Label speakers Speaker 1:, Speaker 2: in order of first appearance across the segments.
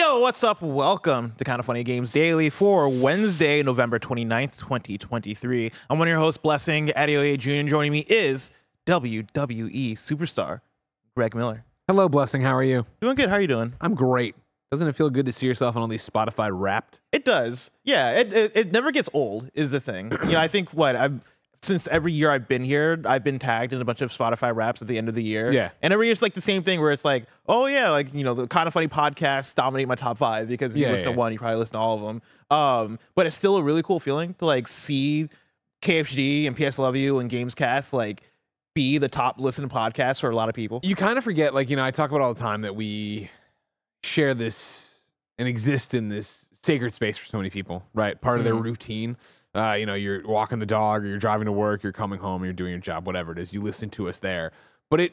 Speaker 1: Yo, what's up? Welcome to Kind of Funny Games Daily for Wednesday, November 29th, 2023. I'm one of your hosts, Blessing Adeoye Jr. Joining me is WWE superstar Greg Miller.
Speaker 2: Hello, Blessing. How are you?
Speaker 1: Doing good. How are you doing?
Speaker 2: I'm great. Doesn't it feel good to see yourself on all these Spotify Wrapped?
Speaker 1: It does. Yeah, it, it, it never gets old, is the thing. you know, I think what I've since every year I've been here, I've been tagged in a bunch of Spotify Wraps at the end of the year.
Speaker 2: Yeah.
Speaker 1: And every year's like the same thing where it's like, oh yeah, like you know, the kind of funny podcasts dominate my top five because if you
Speaker 2: Yeah,
Speaker 1: listen
Speaker 2: yeah.
Speaker 1: to one, you probably listen to all of them. Um, but it's still a really cool feeling to like see KFGD and PS Love You and Gamescast like be the top listened podcast for a lot of people.
Speaker 2: You kind of forget, like, you know, I talk about all the time that we share this and exist in this sacred space for so many people, right? Part of their
Speaker 1: Mhm.
Speaker 2: routine. Uh, you know, you're walking the dog or you're driving to work, you're coming home, you're doing your job, whatever it is. You listen to us there. But it,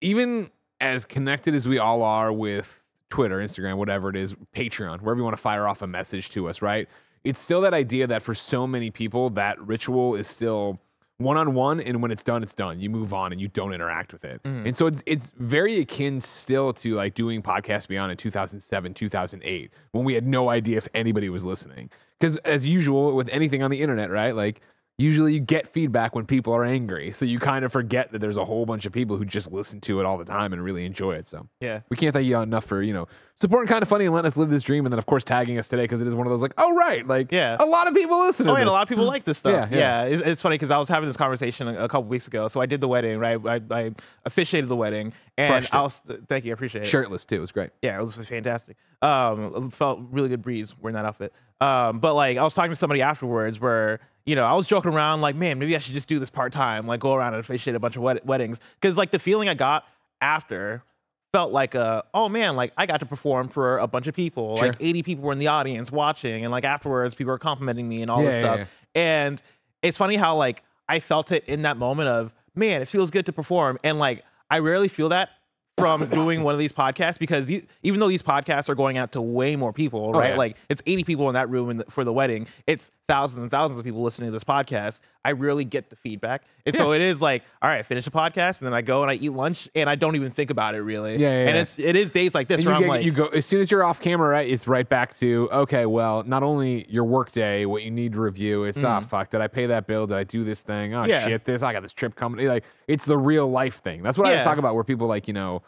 Speaker 2: even as connected as we all are with Twitter, Instagram, whatever it is, Patreon, wherever you want to fire off a message to us, right? It's still that idea that for so many people, that ritual is still one on one, and when it's done, it's done. You move on and you don't interact with it.
Speaker 1: Mhm.
Speaker 2: And so it's, it's very akin still to like doing Podcast Beyond in 2007, 2008, when we had no idea if anybody was listening. Because as usual with anything on the internet, right? Like usually you get feedback when people are angry. So you kind of forget that there's a whole bunch of people who just listen to it all the time and really enjoy it. So
Speaker 1: Yeah.
Speaker 2: we can't thank you enough for, you know, supporting kind of funny and letting us live this dream. And then, of course, tagging us today because it is one of those like, oh, right. Like,
Speaker 1: Yeah.
Speaker 2: a lot of people listen to
Speaker 1: Oh, and a lot of people like this stuff.
Speaker 2: Yeah,
Speaker 1: Yeah,
Speaker 2: yeah.
Speaker 1: It's, it's funny because I was having this conversation a, a couple weeks ago. So I did the wedding, right? I, I officiated the wedding, and I was thank you, I appreciate it.
Speaker 2: Shirtless, too. It was great.
Speaker 1: Yeah, it was fantastic. Um, felt really good breeze wearing that outfit. Um, but like I was talking to somebody afterwards where you know I was joking around like, man, maybe I should just do this part time, like go around and officiate a bunch of wed- weddings, because like the feeling I got after felt like a oh man like i got to perform for a bunch of people.
Speaker 2: Sure.
Speaker 1: like 80 people were in the audience watching and like afterwards people were complimenting me and all this
Speaker 2: Yeah,
Speaker 1: stuff.
Speaker 2: yeah,
Speaker 1: and it's funny how like i felt it in that moment of man it feels good to perform. And like i rarely feel that from doing one of these podcasts because the, even though these podcasts are going out to way more people
Speaker 2: Oh,
Speaker 1: right
Speaker 2: yeah.
Speaker 1: like it's 80 people in that room in the, for the wedding it's thousands and thousands of people listening to this podcast i really get the feedback and so it is like all right I finish the podcast and then i go and i eat lunch and i don't even think about it really
Speaker 2: Yeah, yeah,
Speaker 1: and it's it is days like this
Speaker 2: And
Speaker 1: where i'm
Speaker 2: get,
Speaker 1: like
Speaker 2: you go as soon as you're off camera, right? It's right back to okay. Well, not only your work day, what you need to review. It's ah, fuck. Did I pay that bill? Did I do this thing? Oh
Speaker 1: Mm-hmm. Yeah.
Speaker 2: shit, this I got this trip coming. Like it's the real life thing. That's what I was talking about. Where people like you know,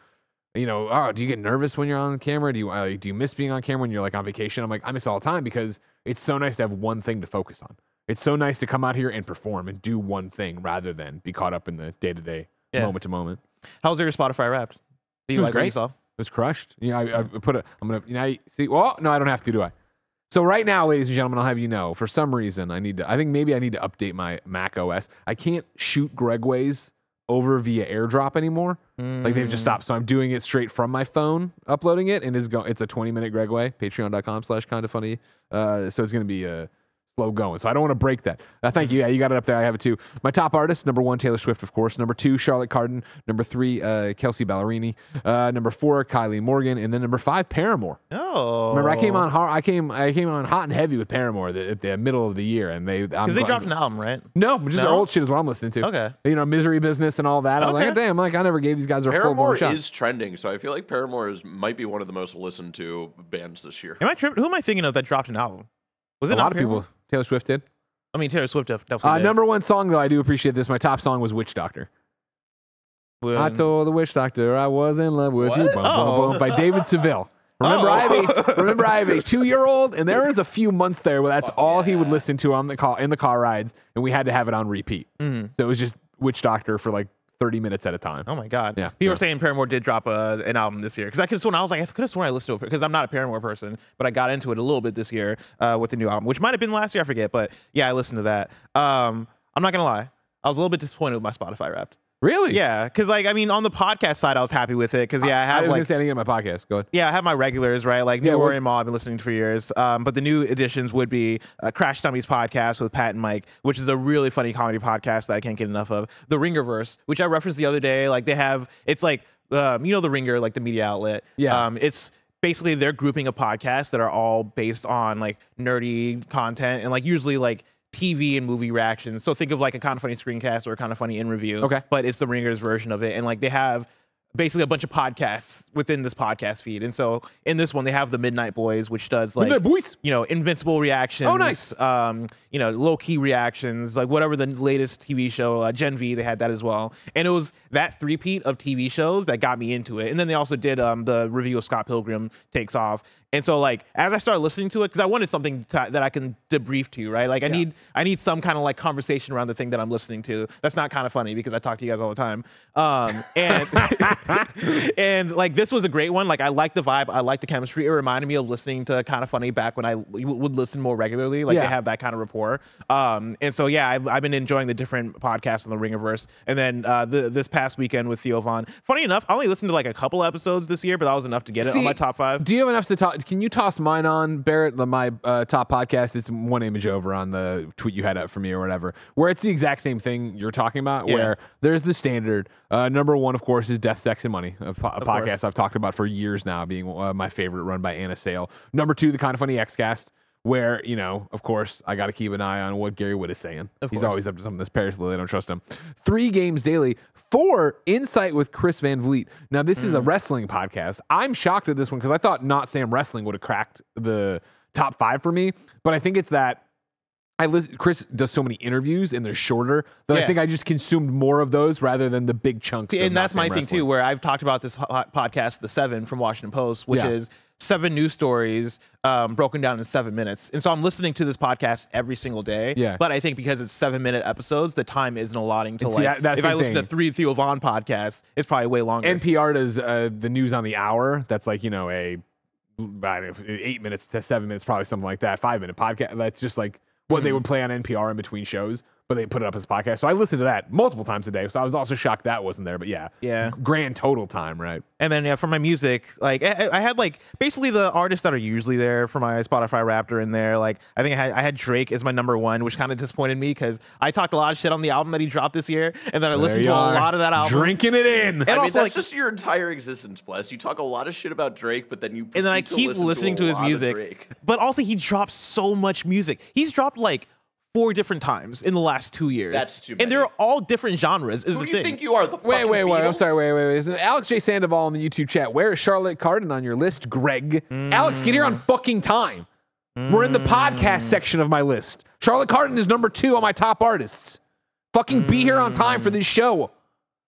Speaker 2: you know, oh, do you get nervous when you're on camera? Do you uh, do you miss being on camera when you're like on vacation? I'm like I miss it all the time because it's so nice to have one thing to focus on. It's so nice to come out here and perform and do one thing rather than be caught up in the day to day, moment to moment.
Speaker 1: How was your spotify wrapped do you
Speaker 2: was
Speaker 1: like what you
Speaker 2: great.
Speaker 1: saw
Speaker 2: It was crushed. Yeah, I, I put a. I'm gonna. You know, see. Well, no, I don't have to, do I? So right now, ladies and gentlemen, I'll have you know. For some reason, I need to. I think maybe I need to update my Mac OS. I can't shoot Gregways over via AirDrop anymore. Like they've just
Speaker 1: Mm.
Speaker 2: stopped. So I'm doing it straight from my phone, uploading it, and is. It's a 20 minute Gregway. Patreon.com/slash kind of funny. Uh, so it's gonna be a. Slow going, so I don't want to break that. Uh, thank you. Yeah, you got it up there. I have it too. My top artist: number one, Taylor Swift, of course. Number two, Charlotte Cardin. Number three, uh, Kelsea Ballerini. Uh, number four, Kylie Morgan, and then number five, Paramore.
Speaker 1: oh
Speaker 2: Remember, I came on hard. I came. I came on hot and heavy with Paramore the, at the middle of the year, and they
Speaker 1: because they dropped an album right
Speaker 2: no, just
Speaker 1: No?
Speaker 2: old shit is what I'm listening to.
Speaker 1: Okay.
Speaker 2: you know, misery business and all that. I was like,
Speaker 1: Okay.
Speaker 2: damn, like I never gave these guys a full
Speaker 3: Paramore
Speaker 2: blown shot.
Speaker 3: is trending, so I feel like Paramore is might be one of the most listened to bands this year.
Speaker 1: am i tripping who am i thinking of that dropped an album was it
Speaker 2: a
Speaker 1: not
Speaker 2: lot of
Speaker 1: Paramore?
Speaker 2: people. Taylor Swift did.
Speaker 1: i mean taylor swift def- definitely
Speaker 2: Uh,
Speaker 1: did.
Speaker 2: number one song though, I do appreciate this. My top song was Witch Doctor.
Speaker 1: When-
Speaker 2: I told the witch doctor I was in love with you.
Speaker 3: What?
Speaker 2: Bum,
Speaker 1: Oh.
Speaker 2: bum, by David Seville. Remember,
Speaker 1: Oh.
Speaker 2: I have a remember I have a two year old, and there was a few months there where that's all he would listen to on the car in the car rides, and we had to have it on repeat.
Speaker 1: Mhm.
Speaker 2: So it was just Witch Doctor for like thirty minutes at a time.
Speaker 1: Oh my god!
Speaker 2: Yeah,
Speaker 1: people
Speaker 2: yeah.
Speaker 1: were saying Paramore did drop a, an album this year because I could have sworn I was like I could have sworn I listened to it because I'm not a Paramore person, but I got into it a little bit this year uh, with the new album, which might have been last year I forget, but yeah, I listened to that. Um, I'm not gonna lie, I was a little bit disappointed with my Spotify Wrapped.
Speaker 2: Really?
Speaker 1: Yeah, because like I mean, on the podcast side, I was happy with it because yeah, I
Speaker 2: I
Speaker 1: have
Speaker 2: was
Speaker 1: like
Speaker 2: I didn't get my podcast. Go ahead.
Speaker 1: yeah, I have my regulars, right? Like New
Speaker 2: Yeah, what-
Speaker 1: Rory and Mal, I've been listening to for years. Um, but the new additions would be uh, Crash Dummies podcast with Pat and Mike, which is a really funny comedy podcast that I can't get enough of. The Ringerverse, which I referenced the other day, like they have, it's like, um, you know, the Ringer, like the media outlet.
Speaker 2: Yeah.
Speaker 1: Um, it's basically they're grouping of podcasts that are all based on like nerdy content and like usually like TV and movie reactions. So think of like a kind of funny screencast or a kind of funny in review.
Speaker 2: Okay.
Speaker 1: But it's the Ringers version of it. And like they have basically a bunch of podcasts within this podcast feed. And so in this one, they have the Midnight Boys, which does like
Speaker 2: Midnight Boys.
Speaker 1: you know, invincible reactions.
Speaker 2: Oh, nice.
Speaker 1: Um, you know, low key reactions, like whatever the latest TV show, uh, Gen V, they had that as well. And it was that three-peat of TV shows that got me into it. And then they also did um the review of Scott Pilgrim takes off. And so like as I started listening to it, because I wanted something to, that I can debrief to, you, right? Like I need I need some kind of like conversation around the thing that I'm listening to. That's not kind of funny because I talk to you guys all the time. Um, and and like this was a great one. Like I like the vibe, I like the chemistry. It reminded me of listening to kind of funny back when I w- would listen more regularly. Like
Speaker 2: Yeah.
Speaker 1: they have that kind of rapport. Um, and so yeah, I've, I've been enjoying the different podcasts on the Ringerverse. And then uh, the, this past weekend with Theo Von. Funny enough, I only listened to like a couple episodes this year, but that was enough to get it on my top five.
Speaker 2: Do you have enough to talk? Can you toss mine on Barrett? the- My uh, top podcast. It's one image over on the tweet you had up for me or whatever, where it's the exact same thing you're talking about.
Speaker 1: Yeah.
Speaker 2: Where there's the standard. Uh, number one, of course, is Death, Sex, and Money, a, po- a podcast
Speaker 1: course.
Speaker 2: I've talked about for years now, being uh, my favorite, run by Anna Sale. Number two, the kind of funny Xcast. Where you know, of course, I got to keep an eye on what Gary Whitta is saying.
Speaker 1: Of
Speaker 2: He's
Speaker 1: course.
Speaker 2: always up to something. This Parris Lilly, I don't trust him. Three games daily. Four Insight with Chris Van Vliet. Now, this is a
Speaker 1: Mm.
Speaker 2: wrestling podcast. I'm shocked at this one because I thought Not Sam Wrestling would have cracked the top five for me. But I think it's that I listen. Chris does so many interviews and they're shorter that I think I just consumed more of those rather than the big chunks.
Speaker 1: See, and that's my thing too, where I've talked about this podcast, The Seven from Washington Post, which
Speaker 2: Yeah.
Speaker 1: is seven news stories um, broken down in seven minutes. And so I'm listening to this podcast every single day.
Speaker 2: Yeah.
Speaker 1: But I think because it's seven minute episodes, the time isn't allotting to
Speaker 2: see,
Speaker 1: like,
Speaker 2: that's
Speaker 1: if I listen to three Theo Von podcasts, it's probably way longer.
Speaker 2: NPR does uh, the news on the hour. That's like you know a I don't know, eight minutes to seven minutes, probably something like that. Five minute podcast. That's just like what
Speaker 1: Hmm.
Speaker 2: they would play on NPR in between shows, but they put it up as a podcast. So I listened to that multiple times a day. So I was also shocked that wasn't there. But yeah,
Speaker 1: Yeah.
Speaker 2: grand total time, right?
Speaker 1: And then yeah, for my music, like I, I had like basically the artists that are usually there for my Spotify Raptor in there. Like I think I had I had Drake as my number one, which kind of disappointed me because I talked a lot of shit on the album that he dropped this year, and then I listened to
Speaker 2: you
Speaker 1: a lot of that album.
Speaker 2: drinking it in.
Speaker 1: And
Speaker 3: I mean, that's
Speaker 1: like-
Speaker 3: just your entire existence, Bless. You talk a lot of shit about Drake, but then you
Speaker 1: and then I
Speaker 3: proceed
Speaker 1: keep
Speaker 3: listen
Speaker 1: listening
Speaker 3: to,
Speaker 1: to, his music. But also, he drops so much music. He's dropped like four different times in the last two years.
Speaker 3: That's too
Speaker 1: And they're all different genres. Is
Speaker 3: Who
Speaker 1: the
Speaker 3: do you
Speaker 1: thing.
Speaker 3: think you are? The
Speaker 2: Wait,
Speaker 3: fucking
Speaker 2: wait, wait. I'm sorry. Wait, wait, wait. Is Alex J. Sandoval in the YouTube chat. Where is Charlotte Cardin on your list, Greg? Mm. Alex, get here on fucking time. We're in the podcast mm. section of my list. Charlotte Cardin is number two on my top artists. Fucking be here on time for this show.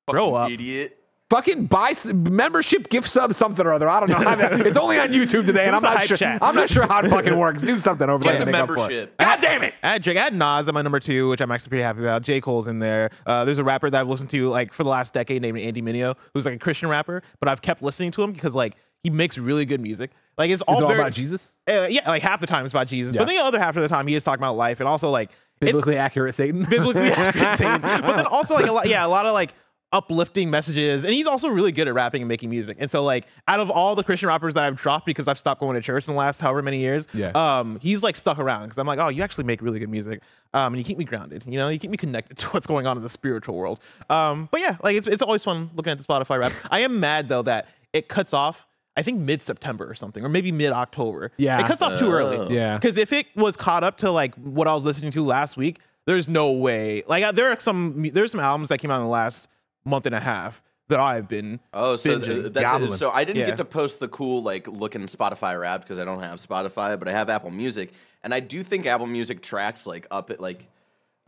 Speaker 1: Grow up.
Speaker 3: idiot.
Speaker 2: Fucking buy membership, gift sub, something or other. I don't know. how that- it's only on YouTube today, and I'm not sure.
Speaker 1: chat.
Speaker 2: I'm not sure how it fucking works. Do something over
Speaker 3: Get
Speaker 2: there.
Speaker 3: the
Speaker 2: to make up for it.
Speaker 3: membership.
Speaker 2: God damn it!
Speaker 1: I had Drake. I had Nas at my number two, which I'm actually pretty happy about. J. Cole's in there. Uh, there's a rapper that I've listened to like for the last decade named Andy Mineo, who's like a Christian rapper, but I've kept listening to him because like he makes really good music. Like it's all,
Speaker 2: Is it all
Speaker 1: very,
Speaker 2: about Jesus?
Speaker 1: Uh, yeah, like half the time it's about Jesus,
Speaker 2: Yeah.
Speaker 1: but then the other half of the time he is talking about life and also like it's
Speaker 2: Biblically accurate, Satan.
Speaker 1: biblically accurate Satan. But then also like a lot, yeah, a lot of like uplifting messages, and he's also really good at rapping and making music. And so like out of all the Christian rappers that I've dropped because I've stopped going to church in the last however many years,
Speaker 2: Yeah.
Speaker 1: um, he's like stuck around because I'm like, oh, you actually make really good music, um, and you keep me grounded. You know, you keep me connected to what's going on in the spiritual world. Um, but yeah, like it's it's always fun looking at the Spotify rap. I am mad though that it cuts off. I think mid September or something, or maybe mid October.
Speaker 2: Yeah.
Speaker 1: it cuts off too early.
Speaker 2: Yeah.
Speaker 1: Because if it was caught up to like what I was listening to last week, there's no way. Like uh, there are some there's some albums that came out in the last month and a half that I've been.
Speaker 3: Oh, so th- that's it. so I didn't
Speaker 1: Yeah.
Speaker 3: get to post the cool like looking Spotify rap because I don't have Spotify, but I have Apple Music, and I do think Apple Music tracks like up at like.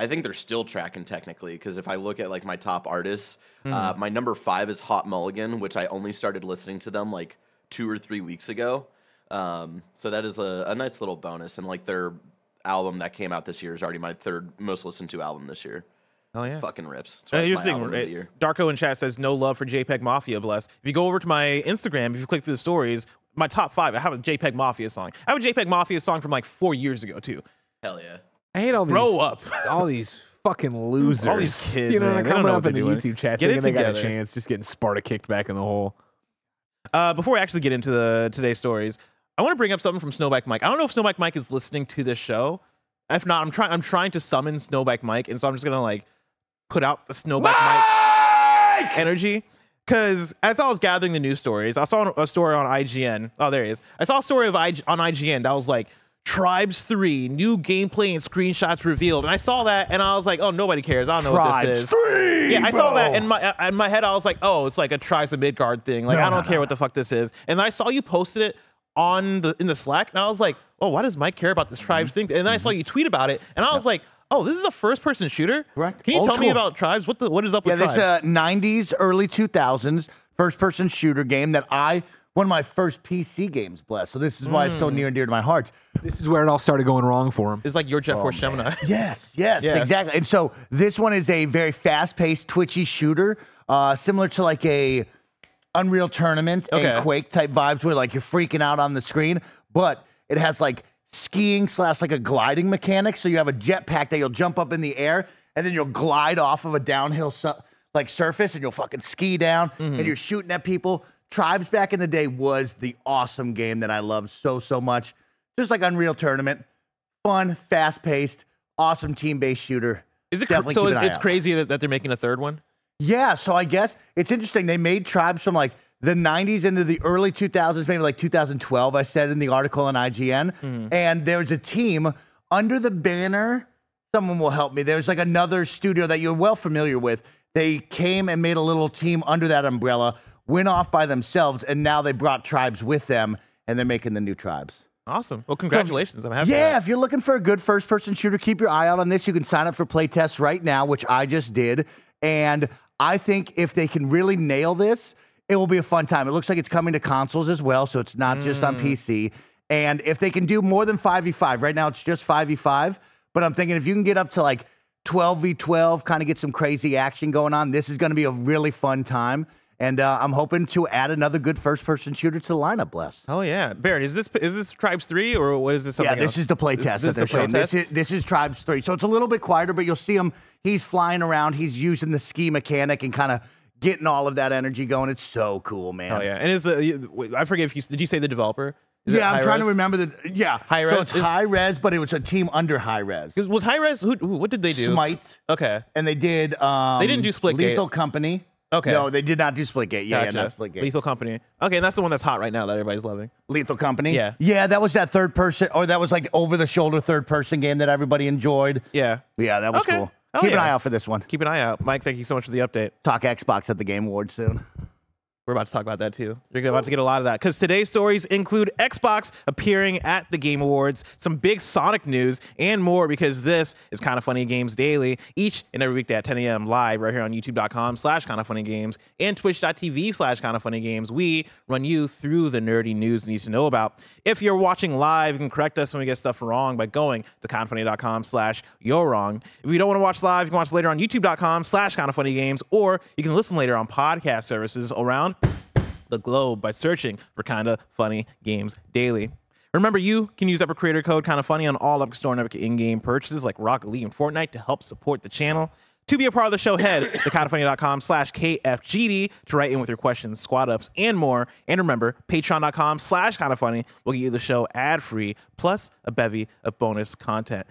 Speaker 3: I think they're still tracking technically because if I look at like my top artists, uh,
Speaker 1: Hmm.
Speaker 3: my number five is Hot Mulligan, which I only started listening to them like two or three weeks ago. Um, so that is a, a nice little bonus, and like their album that came out this year is already my third most listened to album this year.
Speaker 1: Oh yeah.
Speaker 3: Fucking rips.
Speaker 1: Uh, here's the thing,
Speaker 3: album the year.
Speaker 1: Darko in chat says no love for JPEG Mafia. Bless. If you go over to my Instagram, if you click through the stories, my top five, I have a JPEG Mafia song. I have a JPEG Mafia song from like four years ago too.
Speaker 3: Hell yeah.
Speaker 2: I hate all these.
Speaker 1: Grow up.
Speaker 2: all these fucking losers.
Speaker 1: All these kids,
Speaker 2: you know,
Speaker 1: man,
Speaker 2: like
Speaker 1: they don't
Speaker 2: coming
Speaker 1: know
Speaker 2: up in the
Speaker 1: they're doing.
Speaker 2: YouTube chat,
Speaker 1: Get it
Speaker 2: thinking they got a
Speaker 1: together.
Speaker 2: chance, just getting Sparta kicked back in the hole.
Speaker 1: Uh, before we actually get into the today's stories, I want to bring up something from Snowbike Mike. I don't know if Snowbike Mike is listening to this show. If not, I'm trying. I'm trying to summon Snowbike Mike, and so I'm just gonna like put out the Snowbike Mike energy. Because as I was gathering the news stories, I saw a story on IGN. Oh, there he is. I saw a story of IG, on IGN that was like Tribes Three new gameplay and screenshots revealed, and I saw that and I was like, oh, nobody cares. I don't know what this is.
Speaker 4: three.
Speaker 1: Yeah, I saw that in my in my head. I was like, oh, it's like a Tribes of Midgard thing. Like
Speaker 4: No,
Speaker 1: I don't
Speaker 4: no,
Speaker 1: care
Speaker 4: no,
Speaker 1: what the fuck this is. And then I saw you posted it on the in the Slack, and I was like, oh, why does Mike care about this tribes thing? And then I saw you tweet about it, and I was like, oh, this is a first person shooter.
Speaker 4: Correct.
Speaker 1: Can you
Speaker 4: Old
Speaker 1: tell me
Speaker 4: school.
Speaker 1: about tribes? What the what is up
Speaker 4: Yeah,
Speaker 1: with
Speaker 4: this
Speaker 1: tribes?
Speaker 4: uh, 90s, early 2000s first person shooter game that I one of my first PC games, bless. So this is why it's
Speaker 1: Hmm.
Speaker 4: so near and dear to my heart.
Speaker 2: This is where it all started going wrong for him.
Speaker 1: it's like your Jet Force Gemini.
Speaker 4: Yes, yes,
Speaker 1: Yeah.
Speaker 4: exactly. And so this one is a very fast-paced, twitchy shooter, uh, similar to like a Unreal Tournament
Speaker 1: Okay.
Speaker 4: and Quake type vibes, where like you're freaking out on the screen, but it has like skiing slash like a gliding mechanic. So you have a jetpack that you'll jump up in the air and then you'll glide off of a downhill su- like surface and you'll fucking ski down and mm-hmm. you're shooting at people. Tribes back in the day was the awesome game that I loved so so much. Just like Unreal Tournament, fun, fast paced, awesome team based shooter.
Speaker 1: Is it
Speaker 4: Definitely
Speaker 1: so? It's, it's crazy that, that they're making a third one.
Speaker 4: Yeah, so I guess it's interesting. They made tribes from like the 90s into the early 2000s, maybe like 2012, I said in the article on IGN.
Speaker 1: Mm-hmm.
Speaker 4: And there's a team under the banner. Someone will help me. There's like another studio that you're well familiar with. They came and made a little team under that umbrella, went off by themselves, and now they brought tribes with them, and they're making the new tribes.
Speaker 1: Awesome. Well, congratulations. I'm happy.
Speaker 4: Yeah, if you're looking for a good first person shooter, keep your eye out on this. You can sign up for playtests right now, which I just did. And I think if they can really nail this, it will be a fun time. It looks like it's coming to consoles as well, so it's not just on PC. And if they can do more than 5v5, right now it's just 5v5, but I'm thinking if you can get up to like 12v12, kind of get some crazy action going on, this is going to be a really fun time. And uh, I'm hoping to add another good first person shooter to the lineup, Bless.
Speaker 1: Oh yeah, Barrett. Is this is this Tribes Three or what is this?
Speaker 4: Yeah, this
Speaker 1: else?
Speaker 4: is the play
Speaker 1: This-
Speaker 4: test
Speaker 1: this
Speaker 4: that
Speaker 1: is
Speaker 4: they're
Speaker 1: the
Speaker 4: showing.
Speaker 1: play
Speaker 4: This is, this is Tribes 3. So it's a little bit quieter, but you'll see him. He's flying around. He's using the ski mechanic and kind of getting all of that energy going. It's so cool, man.
Speaker 1: Oh yeah, and is the I forget if you did you say the developer? Is
Speaker 4: Yeah, I'm trying to remember the. Yeah.
Speaker 1: Hi-Rez.
Speaker 4: So it's
Speaker 1: is-
Speaker 4: Hi-Rez, but it was a team under Hi-Rez.
Speaker 1: Was- Was Hi-Rez? Who, who? What did they do?
Speaker 4: Smite.
Speaker 1: Okay.
Speaker 4: And they did. Um,
Speaker 1: They didn't do Splitgate.
Speaker 4: Lethal Company.
Speaker 1: Okay.
Speaker 4: No, they did not do Splitgate. Yeah,
Speaker 1: Gotcha.
Speaker 4: yeah, not Splitgate.
Speaker 1: Lethal Company. Okay, and that's the one that's hot right now that everybody's loving.
Speaker 4: Lethal Company.
Speaker 1: Yeah.
Speaker 4: Yeah, that was that third person, or that was like over the shoulder third person game that everybody enjoyed.
Speaker 1: Yeah.
Speaker 4: Yeah, that was
Speaker 1: Okay.
Speaker 4: cool.
Speaker 1: Oh,
Speaker 4: Keep an
Speaker 1: yeah.
Speaker 4: eye out for this one.
Speaker 1: Keep an eye out, Mike. Thank you so much for the update.
Speaker 4: Talk Xbox at the Game Awards soon.
Speaker 1: We're about to talk about that too. You're about to get a lot of that because today's stories include Xbox appearing at the Game Awards, some big Sonic news, and more because this is Kind of Funny Games Daily, each and every weekday at 10 a.m. live right here on youtube.com slash Kind of Funny Games and twitch.tv slash Kind of Funny Games. We run you through the nerdy news you need to know about. If you're watching live, you can correct us when we get stuff wrong by going to kindoffunny.com slash you're wrong. If you don't want to watch live, you can watch later on youtube.com slash Kind of Funny Games, or you can listen later on podcast services around the globe by searching for Kinda Funny Games Daily. Remember, you can use Epic Creator Code Kinda Funny on all Epic Store and Epic in-game purchases like Rocket League and Fortnite to help support the channel. To be a part of the show, head to kindafunny.com slash KFGD to write in with your questions, squad ups, and more. And remember, patreon.com slash kindafunny will get you the show ad-free, plus a bevy of bonus content.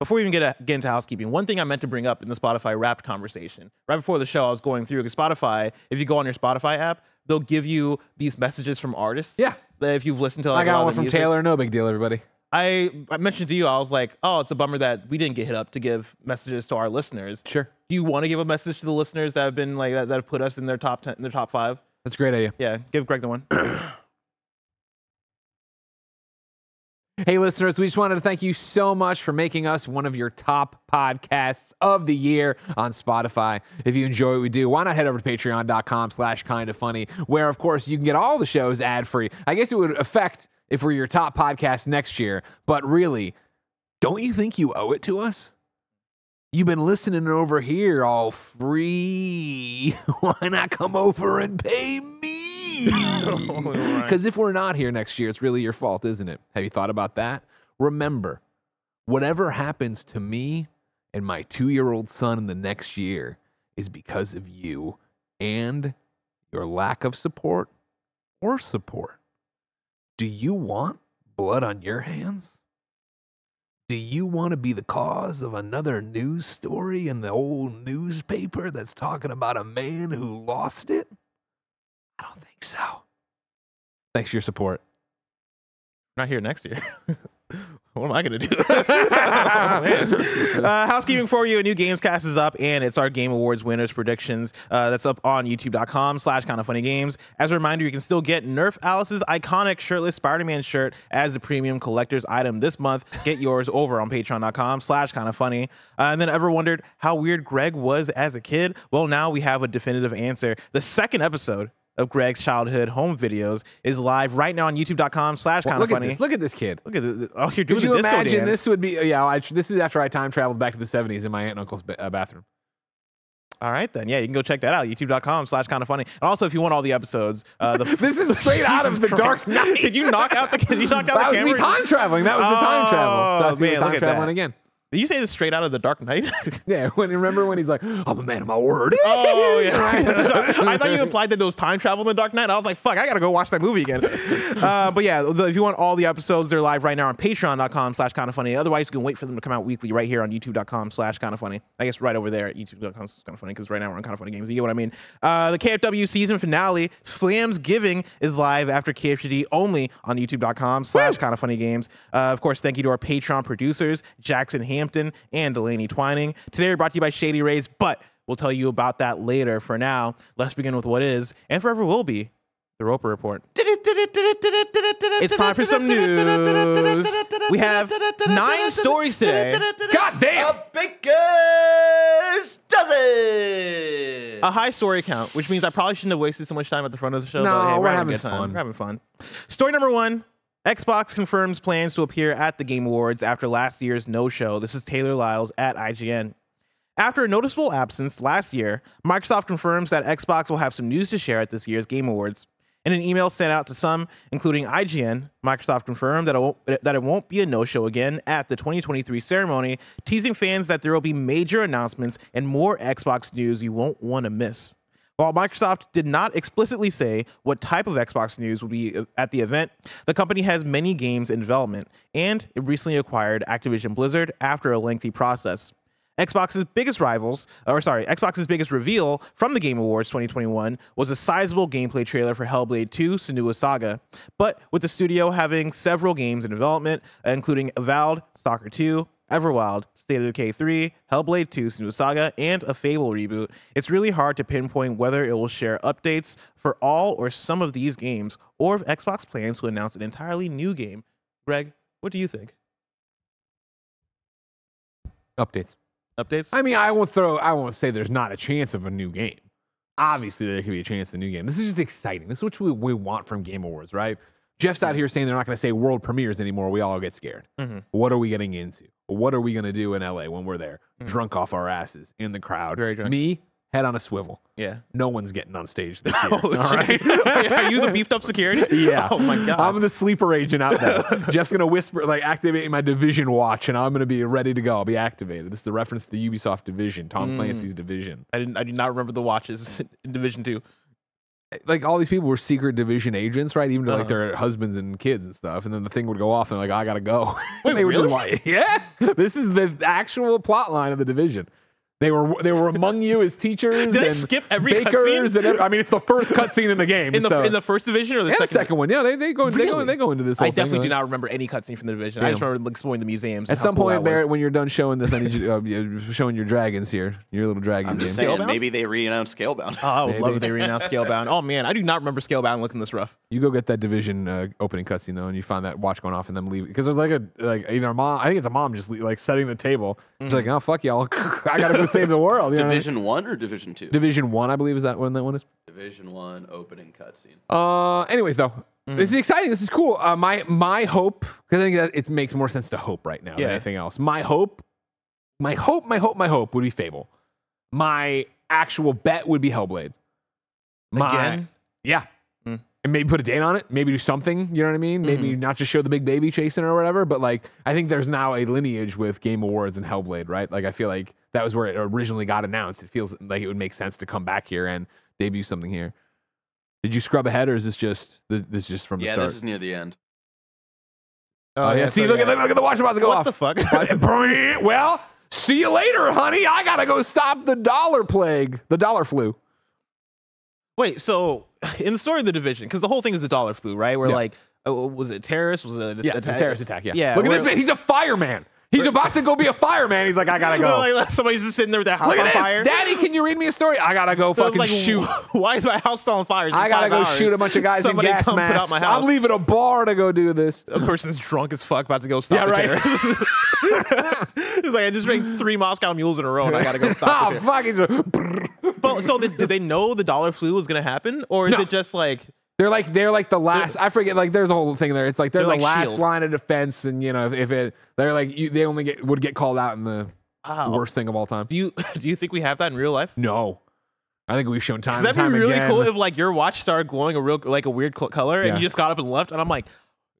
Speaker 1: Before we even get, a, get into housekeeping, one thing I meant to bring up in the Spotify Wrapped conversation, right before the show, I was going through because Spotify, if you go on your Spotify app, they'll give you these messages from artists.
Speaker 2: Yeah.
Speaker 1: That if you've listened to, like,
Speaker 2: I got one from
Speaker 1: music.
Speaker 2: Taylor. No big deal, everybody.
Speaker 1: I, I mentioned to you, I was like, oh, it's a bummer that we didn't get hit up to give messages to our listeners.
Speaker 2: Sure.
Speaker 1: Do you want to give a message to the listeners that have been like that, that have put us in their top ten, in their top five?
Speaker 2: That's a great idea.
Speaker 1: Yeah, give Greg the one.
Speaker 2: Hey, listeners, we just wanted to thank you so much for making us one of your top podcasts of the year on Spotify. If you enjoy what we do, why not head over to patreon.com slash kind of funny, where, of course, you can get all the shows ad free. I guess it would affect if we're your top podcast next year, but really, don't you think you owe it to us? You've been listening over here all free. Why not come over and pay me? Because if we're not here next year, it's really your fault, isn't it? Have you thought about that? Remember, whatever happens to me and my two year old son in the next year is because of you and your lack of support or support. Do you want blood on your hands? Do you want to be the cause of another news story in the old newspaper that's talking about a man who lost it? I don't think so. Thanks for your support.
Speaker 1: Not here next year. what am I going to do? Oh, uh, housekeeping for you. A new Games Cast is up, and it's our Game Awards winners predictions. Uh, that's up on youtube.com slash kind of funny games. As a reminder, you can still get Nerf Alice's iconic shirtless Spider-Man shirt as the premium collector's item this month. Get yours over on patreon.com slash kind of funny. Uh, and then ever wondered how weird Greg was as a kid? Well, now we have a definitive answer. The second episode of Greg's childhood home videos is live right now on youtube.com slash kind of
Speaker 2: look
Speaker 1: funny.
Speaker 2: at this. Look at this kid.
Speaker 1: Look at this. Oh, you're doing
Speaker 2: Could you
Speaker 1: the disco
Speaker 2: imagine
Speaker 1: dance.
Speaker 2: this would be? Yeah, I, this is after I time traveled back to the '70s in my aunt and uncle's ba- uh, bathroom.
Speaker 1: All right, then. Yeah, you can go check that out. YouTube.com slash kind of funny. And also, if you want all the episodes, uh, the,
Speaker 2: This is straight out of The. Dark Knight.
Speaker 1: Did you knock out the? Did you knock out
Speaker 2: That
Speaker 1: the
Speaker 2: was me time traveling. That was the time travel.
Speaker 1: Oh,
Speaker 2: That's me
Speaker 1: man,
Speaker 2: time
Speaker 1: look at
Speaker 2: traveling
Speaker 1: that.
Speaker 2: again.
Speaker 1: Did you say this straight out of the Dark Knight?
Speaker 2: Yeah, when remember when he's like, "I'm a man of my word."
Speaker 1: oh yeah. I thought you implied that there was time travel in the Dark Knight. I was like, fuck, I gotta go watch that movie again. Uh, but yeah, the- if you want all the episodes, they're live right now on patreon.com slash kind of funny. Otherwise, you can wait for them to come out weekly right here on youtube.com slash kind of funny. I guess right over there at youtube.com slash kind of funny because right now we're on kind of funny games. You get what I mean? Uh, the KFW season finale, Slams Giving, is live after KFGD only on youtube.com slash kind of funny games. Uh, of course, thank you to our Patreon producers, Jackson Hampton and Delaney Twining. Today, we're brought to you by Shady Rays, but we'll tell you about that later. For now, let's begin with what is and forever will be the Roper Report. It's time for some news. We have nine stories today.
Speaker 2: God damn!
Speaker 3: A baker's dozen.
Speaker 1: A high story count, which means I probably shouldn't have wasted so much time at the front of the show.
Speaker 2: No,
Speaker 1: but hey,
Speaker 2: we're
Speaker 1: having
Speaker 2: having
Speaker 1: a good time.
Speaker 2: fun.
Speaker 1: We're having fun. Story number one. Xbox confirms plans to appear at the Game Awards after last year's no-show. This is Taylor Lyles at IGN. After a noticeable absence last year, Microsoft confirms that Xbox will have some news to share at this year's Game Awards. In an email sent out to some, including IGN, Microsoft confirmed that it that it won't be a no-show again at the 2023 ceremony, teasing fans that there will be major announcements and more Xbox news you won't want to miss. While Microsoft did not explicitly say what type of Xbox news would be at the event, the company has many games in development, and it recently acquired Activision Blizzard after a lengthy process. Xbox's biggest rivals, or sorry, Xbox's biggest reveal from the Game Awards 2021 was a sizable gameplay trailer for Hellblade 2: Senua Saga. But with the studio having several games in development, including Avowed, Stalker 2, Everwild, State of Decay 3, Hellblade 2: Senua Saga, and a Fable reboot, it's really hard to pinpoint whether it will share updates for all or some of these games, or if Xbox plans to announce an entirely new game. Greg, what do you think?
Speaker 2: Updates.
Speaker 1: Updates?
Speaker 2: I mean, I won't throw. I won't say there's not a chance of a new game. Obviously, there could be a chance of a new game. This is just exciting. This is what we, we want from Game Awards, right? Jeff's out here saying they're not going to say world premieres anymore. We all get scared.
Speaker 1: Mhm.
Speaker 2: What are we getting into? What are we going to do in LA when we're there, drunk off our asses in the crowd?
Speaker 1: Very drunk.
Speaker 2: Me, head on a swivel.
Speaker 1: yeah.
Speaker 2: No one's getting on stage this year.
Speaker 1: Oh,
Speaker 2: all right?
Speaker 1: Are you the beefed up security?
Speaker 2: Yeah.
Speaker 1: Oh my god.
Speaker 2: I'm the sleeper agent out there. Jeff's gonna whisper, like activating my division watch, and I'm gonna be ready to go. I'll be activated. This is a reference to the Ubisoft division, Tom
Speaker 1: Mm.
Speaker 2: Clancy's division.
Speaker 1: I didn't. I do not remember the watches in Division Two.
Speaker 2: Like all these people were secret division agents, right? Even to like
Speaker 1: Uh-huh.
Speaker 2: their husbands and kids and stuff. And then the thing would go off, and like, I gotta go.
Speaker 1: Wait,
Speaker 2: they were just like, yeah, this is the actual plot line of the division. They were they were among you as teachers.
Speaker 1: Did I skip every
Speaker 2: bakers
Speaker 1: cutscene?
Speaker 2: and every, I mean, it's the first cutscene in the game.
Speaker 1: In the
Speaker 2: so.
Speaker 1: in the first division or the
Speaker 2: and
Speaker 1: second?
Speaker 2: the second one, yeah, they, they go they go they go into this.
Speaker 1: I definitely
Speaker 2: thing,
Speaker 1: do
Speaker 2: like-
Speaker 1: not remember any cutscene from the division. I just remember exploring the museums.
Speaker 2: At some
Speaker 1: cool
Speaker 2: point,
Speaker 1: that.
Speaker 2: Barrett, when you're done showing this, I need you uh, showing your dragons here, your little dragons.
Speaker 3: I'm just
Speaker 2: game.
Speaker 3: saying, maybe they re-announced Scalebound.
Speaker 1: Oh, I would love
Speaker 2: Maybe.
Speaker 1: if they re-announced Scalebound. Oh man, I do not remember Scalebound looking this rough.
Speaker 2: You go get that division uh, opening cutscene though, and you find that watch going off, and them leave because there's like a like either a mom. I think it's a mom just like setting the table. She's like, oh fuck y'all, I gotta go save the world. you know?
Speaker 3: Division one or Division two?
Speaker 2: Division one, I believe, is that when that one is.
Speaker 3: Division one opening cutscene.
Speaker 2: Uh, anyways, though,
Speaker 1: Mm.
Speaker 2: this is exciting. This is cool. Uh, my my hope, because I think that it makes more sense to hope right now
Speaker 1: Yeah.
Speaker 2: than anything else. My hope, my hope, my hope, my hope would be Fable. My actual bet would be Hellblade. My,
Speaker 1: Again?
Speaker 2: yeah. And maybe put a date on it, maybe do something, you know what I mean? Maybe
Speaker 1: Mm-hmm.
Speaker 2: not just show the big baby chasing or whatever, but like I think there's now a lineage with Game Awards and Hellblade, right? Like I feel like that was where it originally got announced. It feels like it would make sense to come back here and debut something here. Did you scrub ahead or is this just this is just from the
Speaker 3: Yeah,
Speaker 2: start?
Speaker 3: Yeah, this is near the end.
Speaker 2: oh, yeah, see,
Speaker 1: so
Speaker 2: look, at
Speaker 1: yeah.
Speaker 2: look at the watch about to go
Speaker 1: What
Speaker 2: off.
Speaker 1: the fuck?
Speaker 2: well, see you later, honey. I gotta go stop the dollar plague, the dollar flu.
Speaker 1: Wait, so in the story of the division, because the whole thing is a dollar flu, right? Where
Speaker 2: Yeah.
Speaker 1: like, oh, was it terrorist? Was it a,
Speaker 2: Yeah,
Speaker 1: a
Speaker 2: the terrorist attack. Yeah,
Speaker 1: Yeah.
Speaker 2: Look at this man. He's a fireman. He's about to go be a fireman. He's like, I gotta go.
Speaker 1: Like, like, somebody's just sitting there with their house
Speaker 2: Look
Speaker 1: on
Speaker 2: this,
Speaker 1: fire.
Speaker 2: Daddy. Can you read me a story? I gotta go
Speaker 1: So it's
Speaker 2: fucking
Speaker 1: like,
Speaker 2: shoot.
Speaker 1: Why is my house still on fire? It's been
Speaker 2: I gotta
Speaker 1: five
Speaker 2: go
Speaker 1: hours.
Speaker 2: shoot a bunch of guys
Speaker 1: Somebody
Speaker 2: in gas
Speaker 1: come put out my house.
Speaker 2: I'm leaving a bar to go do this.
Speaker 1: a person's drunk as fuck, about to go stop
Speaker 2: Yeah,
Speaker 1: the
Speaker 2: right.
Speaker 1: terrorists. It's like I just drank three Moscow mules in a row, and I gotta go stop.
Speaker 2: oh fuck! He's a.
Speaker 1: But so did, did they know the dollar flu was gonna happen, or is
Speaker 2: No.
Speaker 1: it just like
Speaker 2: they're like they're like the last. I forget. Like there's a whole thing there. It's like they're,
Speaker 1: They're
Speaker 2: the
Speaker 1: like
Speaker 2: last
Speaker 1: S.H.I.E.L.D..
Speaker 2: line of defense, and you know if, if it they're like you, they only get would get called out in the
Speaker 1: wow.
Speaker 2: worst thing of all time.
Speaker 1: Do you do you think we have that in real life?
Speaker 2: No, I think we've shown time. And
Speaker 1: that'd be
Speaker 2: time
Speaker 1: really
Speaker 2: again.
Speaker 1: cool if like your watch started glowing a real like a weird color,
Speaker 2: Yeah.
Speaker 1: and you just got up and left, and I'm like.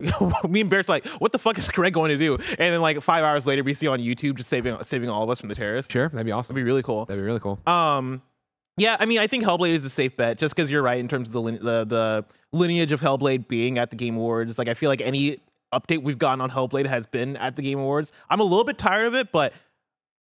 Speaker 1: me and Barrett's like, what the fuck is Greg going to do? And then like five hours later, we see on YouTube just saving saving all of us from the terrorists.
Speaker 2: Sure, that'd be awesome.
Speaker 1: That'd be really cool.
Speaker 2: That'd be really cool.
Speaker 1: Um, yeah, I mean, I think Hellblade is a safe bet, just because you're right in terms of the, the the lineage of Hellblade being at the Game Awards. Like, I feel like any update we've gotten on Hellblade has been at the Game Awards. I'm a little bit tired of it, but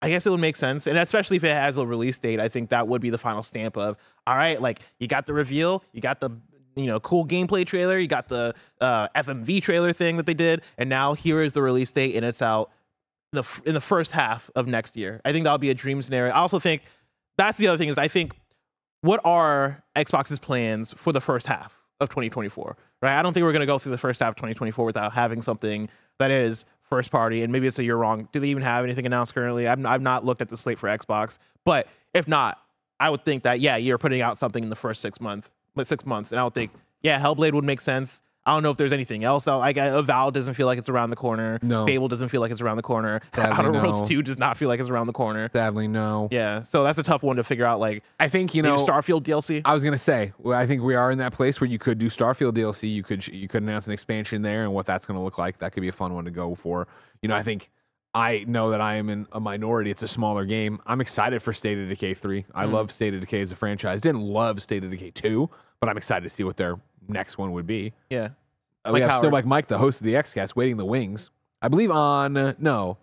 Speaker 1: I guess it would make sense, and especially if it has a release date, I think that would be the final stamp of all right. Like, you got the reveal, you got the you know cool gameplay trailer, you got the uh, FMV trailer thing that they did, and now here is the release date, and it's out the in the first half of next year. I think that'll be a dream scenario. I also think that's the other thing is I think what are Xbox's plans for the first half of 2024? Right? I don't think we're going to go through the first half of 2024 without having something that is first party. And maybe it's a year wrong. Do they even have anything announced currently? I've, I've not looked at the slate for Xbox, but if not, I would think that yeah, you're putting out something in the first six months, six months, and I would think yeah, Hellblade would make sense. I don't know if there's anything else. Though. Like uh, Avowed doesn't feel like it's around the corner.
Speaker 2: No.
Speaker 1: Fable doesn't feel like it's around the corner.
Speaker 2: Sadly,
Speaker 1: Outer Worlds
Speaker 2: no.
Speaker 1: 2 does not feel like it's around the corner.
Speaker 2: Sadly, no.
Speaker 1: Yeah, so that's a tough one to figure out. Like,
Speaker 2: I think you know.
Speaker 1: Starfield DLC.
Speaker 2: I was gonna say, well, I think we are in that place where you could do Starfield DLC. You could you could announce an expansion there, and what that's gonna look like. That could be a fun one to go for. You know, I think I know that I am in a minority. It's a smaller game. I'm excited for State of Decay three. I
Speaker 1: Mm.
Speaker 2: love State of Decay as a franchise. Didn't love State of Decay two, but I'm excited to see what their next one would be.
Speaker 1: yeah,
Speaker 2: Uh, we
Speaker 1: Mike
Speaker 2: have
Speaker 1: Howard.
Speaker 2: still like Mike, the host of the XCast, waiting the wings. I believe on uh, no.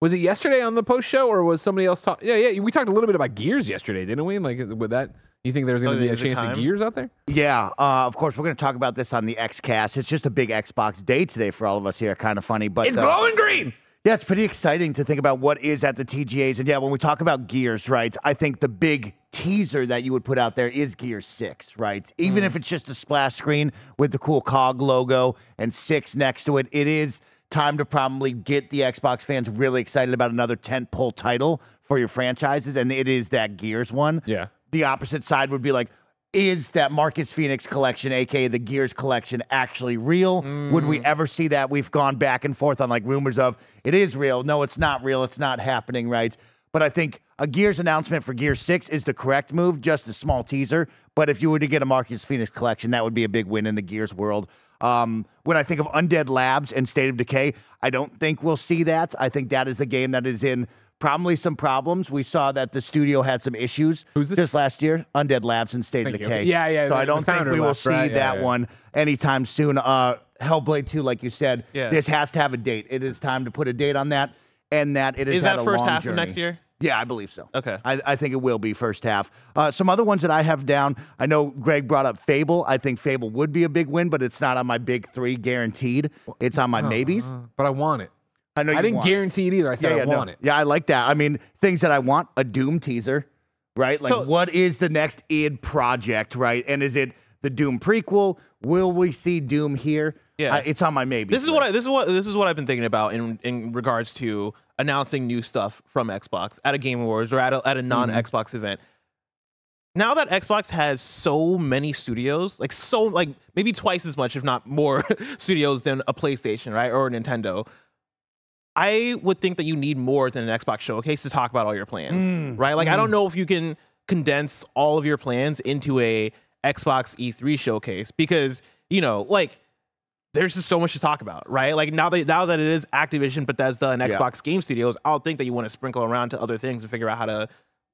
Speaker 2: Was it yesterday on the post show, or was somebody else talking? Yeah, yeah. We talked a little bit about Gears yesterday, didn't we? Like, with that, you think there's going
Speaker 1: Oh,
Speaker 2: to be a
Speaker 1: is it
Speaker 2: chance of? Gears out there?
Speaker 4: Yeah, uh, of course, we're going to talk about this on the XCast. It's just a big Xbox day today for all of us here. Kind of funny, but
Speaker 2: It's
Speaker 4: uh,
Speaker 2: glowing green.
Speaker 4: Yeah, it's pretty exciting to think about what is at the TGAs. And yeah, when we talk about Gears, right, I think the big teaser that you would put out there is Gear 6, right? Even if mm-hmm. it's just a splash screen with the cool COG logo and 6 next to it, it is time to probably get the Xbox fans really excited about another tentpole title for your franchises. And it is that Gears one.
Speaker 2: Yeah.
Speaker 4: The opposite side would be like, is that Marcus Phoenix collection, aka the Gears collection, actually real? Would we ever see that? We've gone back and forth on like rumors of it is real. No, it's not real. It's not happening, right? But I think a Gears announcement for Gear 6 is the correct move, just a small teaser. But if you were to get a Marcus Phoenix collection, that would be a big win in the Gears world. Um, when I think of Undead Labs and State of Decay, I don't think we'll see that. I think that is a game that is in probably some problems. We saw that the studio had some issues
Speaker 2: Who's this?
Speaker 4: just last year. Undead Labs and State
Speaker 2: Thank
Speaker 4: of
Speaker 2: you.
Speaker 4: Decay.
Speaker 2: Yeah, yeah,
Speaker 4: So
Speaker 2: the-
Speaker 4: I don't think
Speaker 2: founder
Speaker 4: we will
Speaker 2: left,
Speaker 4: see
Speaker 2: right? Yeah,
Speaker 4: that
Speaker 2: yeah.
Speaker 4: one anytime soon. Uh, Hellblade 2, like you said,
Speaker 1: Yeah.
Speaker 4: this has to have a date. It is time to put a date on that, and that it has
Speaker 1: is
Speaker 4: had
Speaker 1: that
Speaker 4: a
Speaker 1: first
Speaker 4: long
Speaker 1: half of next year?
Speaker 4: Yeah, I believe so.
Speaker 1: Okay.
Speaker 4: I, I think it will be first half. Uh, some other ones that I have down. I know Greg brought up Fable. I think Fable would be a big win, but it's not on my big three guaranteed. It's on my maybes.
Speaker 2: Uh, but I want it.
Speaker 4: I know
Speaker 2: I didn't
Speaker 4: want
Speaker 2: guarantee it either. I said
Speaker 4: yeah, yeah,
Speaker 2: I
Speaker 4: no.
Speaker 2: want it.
Speaker 4: Yeah, I like that. I mean, things that I want a Doom teaser, right? Like,
Speaker 1: So-
Speaker 4: what is the next id project, right? And is it the Doom prequel? Will we see Doom here?
Speaker 1: Yeah.
Speaker 4: Uh, it's on my maybe.
Speaker 1: This is what I, this is what this is what I've been thinking about in in regards to announcing new stuff from Xbox at a Game Awards or at a, at a non Xbox event. Now that Xbox has so many studios, like so like maybe twice as much, if not more, studios than a PlayStation, right, or a Nintendo. I would think that you need more than an Xbox showcase to talk about all your plans, mm. right? Like I don't mm. know if you can condense all of your plans into a Xbox E3 showcase because you know, like there's just so much to talk about, right? Like now that now that it is Activision, Bethesda, and
Speaker 4: Yeah.
Speaker 1: Xbox Game Studios, I don't think that you want to sprinkle around to other things and figure out how to,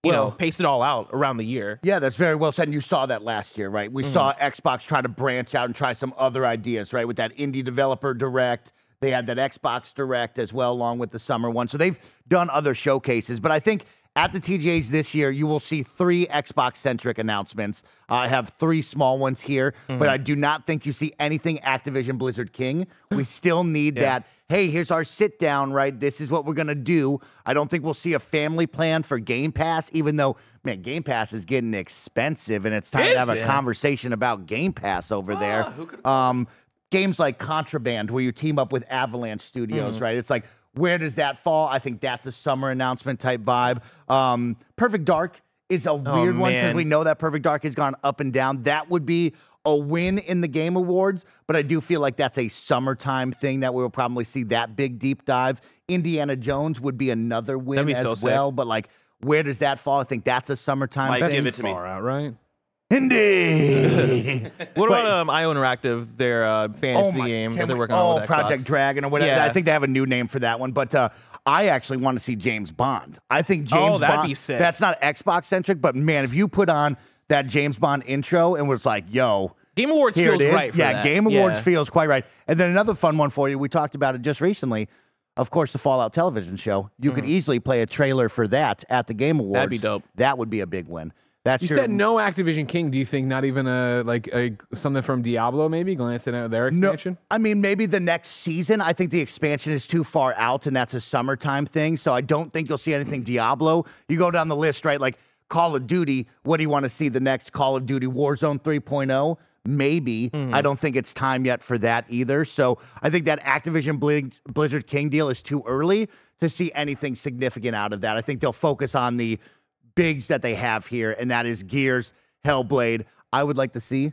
Speaker 1: you know, paste it all out around the year.
Speaker 4: Yeah, that's very well said. And you saw that last year, right? We saw mm-hmm. Xbox try to branch out and try some other ideas, right? With that indie developer direct. They had that Xbox Direct as well, along with the summer one. So they've done other showcases. But I think at the TGAs this year, you will see three Xbox centric announcements. I have three small ones here, but I do not think you see anything Activision Blizzard King. We still need that. Hey, here's our sit down, right? This is what we're going to do. I don't think we'll see a family plan for Game Pass, even though, man, Game Pass is getting expensive and it's time
Speaker 2: Is
Speaker 4: to have a conversation about Game Pass over there.
Speaker 3: who could've
Speaker 4: Um, games like Contraband, where you team up with Avalanche Studios, right? It's like, where does that fall? I think that's a summer announcement type vibe. Um, Perfect Dark is a weird one because we know that Perfect Dark has gone up and down. That would be a win in the Game Awards, but I do feel like that's a summertime thing that we'll probably see that big deep dive. Indiana Jones would be another win
Speaker 1: be
Speaker 4: as
Speaker 1: so sick.
Speaker 4: well, but like, where does that fall? I think that's a summertime
Speaker 3: Mike, give it to me.
Speaker 2: Far out, right?
Speaker 4: Indeed.
Speaker 1: What about um, IO Interactive, their uh, fantasy
Speaker 4: my-
Speaker 1: game
Speaker 4: can
Speaker 1: that they're
Speaker 4: we-
Speaker 1: working
Speaker 4: oh,
Speaker 1: on with
Speaker 4: Project
Speaker 1: Xbox?
Speaker 4: Dragon or whatever.
Speaker 1: Yeah.
Speaker 4: I think they have a new name for that one. But uh, I actually want to see James Bond. I think James
Speaker 1: Oh, that'd
Speaker 4: Bond.
Speaker 1: be sick.
Speaker 4: That's not Xbox centric, but man, if you put on that James Bond intro and was like, "Yo."
Speaker 1: Game Awards
Speaker 4: Here
Speaker 1: feels
Speaker 4: it is.
Speaker 1: right. For
Speaker 4: yeah,
Speaker 1: that.
Speaker 4: Game Awards
Speaker 1: Yeah.
Speaker 4: feels quite right. And then another fun one for you. We talked about it just recently. Of course, the Fallout television show. You could easily play a trailer for that at the Game Awards.
Speaker 1: Mm-hmm. That'd be dope.
Speaker 4: That would be a big win. That's
Speaker 2: You
Speaker 4: your-
Speaker 2: said no Activision King. Do you think not even a like a something from Diablo maybe glancing at their expansion? No.
Speaker 4: I mean, maybe the next season. I think the expansion is too far out, and that's a summertime thing. So I don't think you'll see anything Diablo. You go down the list, right? Like Call of Duty. What do you want to see? The next Call of Duty Warzone 3.0? Maybe. Mm-hmm. I don't think it's time yet for that either. So I think that Activision Blizzard King deal is too early to see anything significant out of that. I think they'll focus on the bigs that they have here, and that is Gears, Hellblade. I would like to see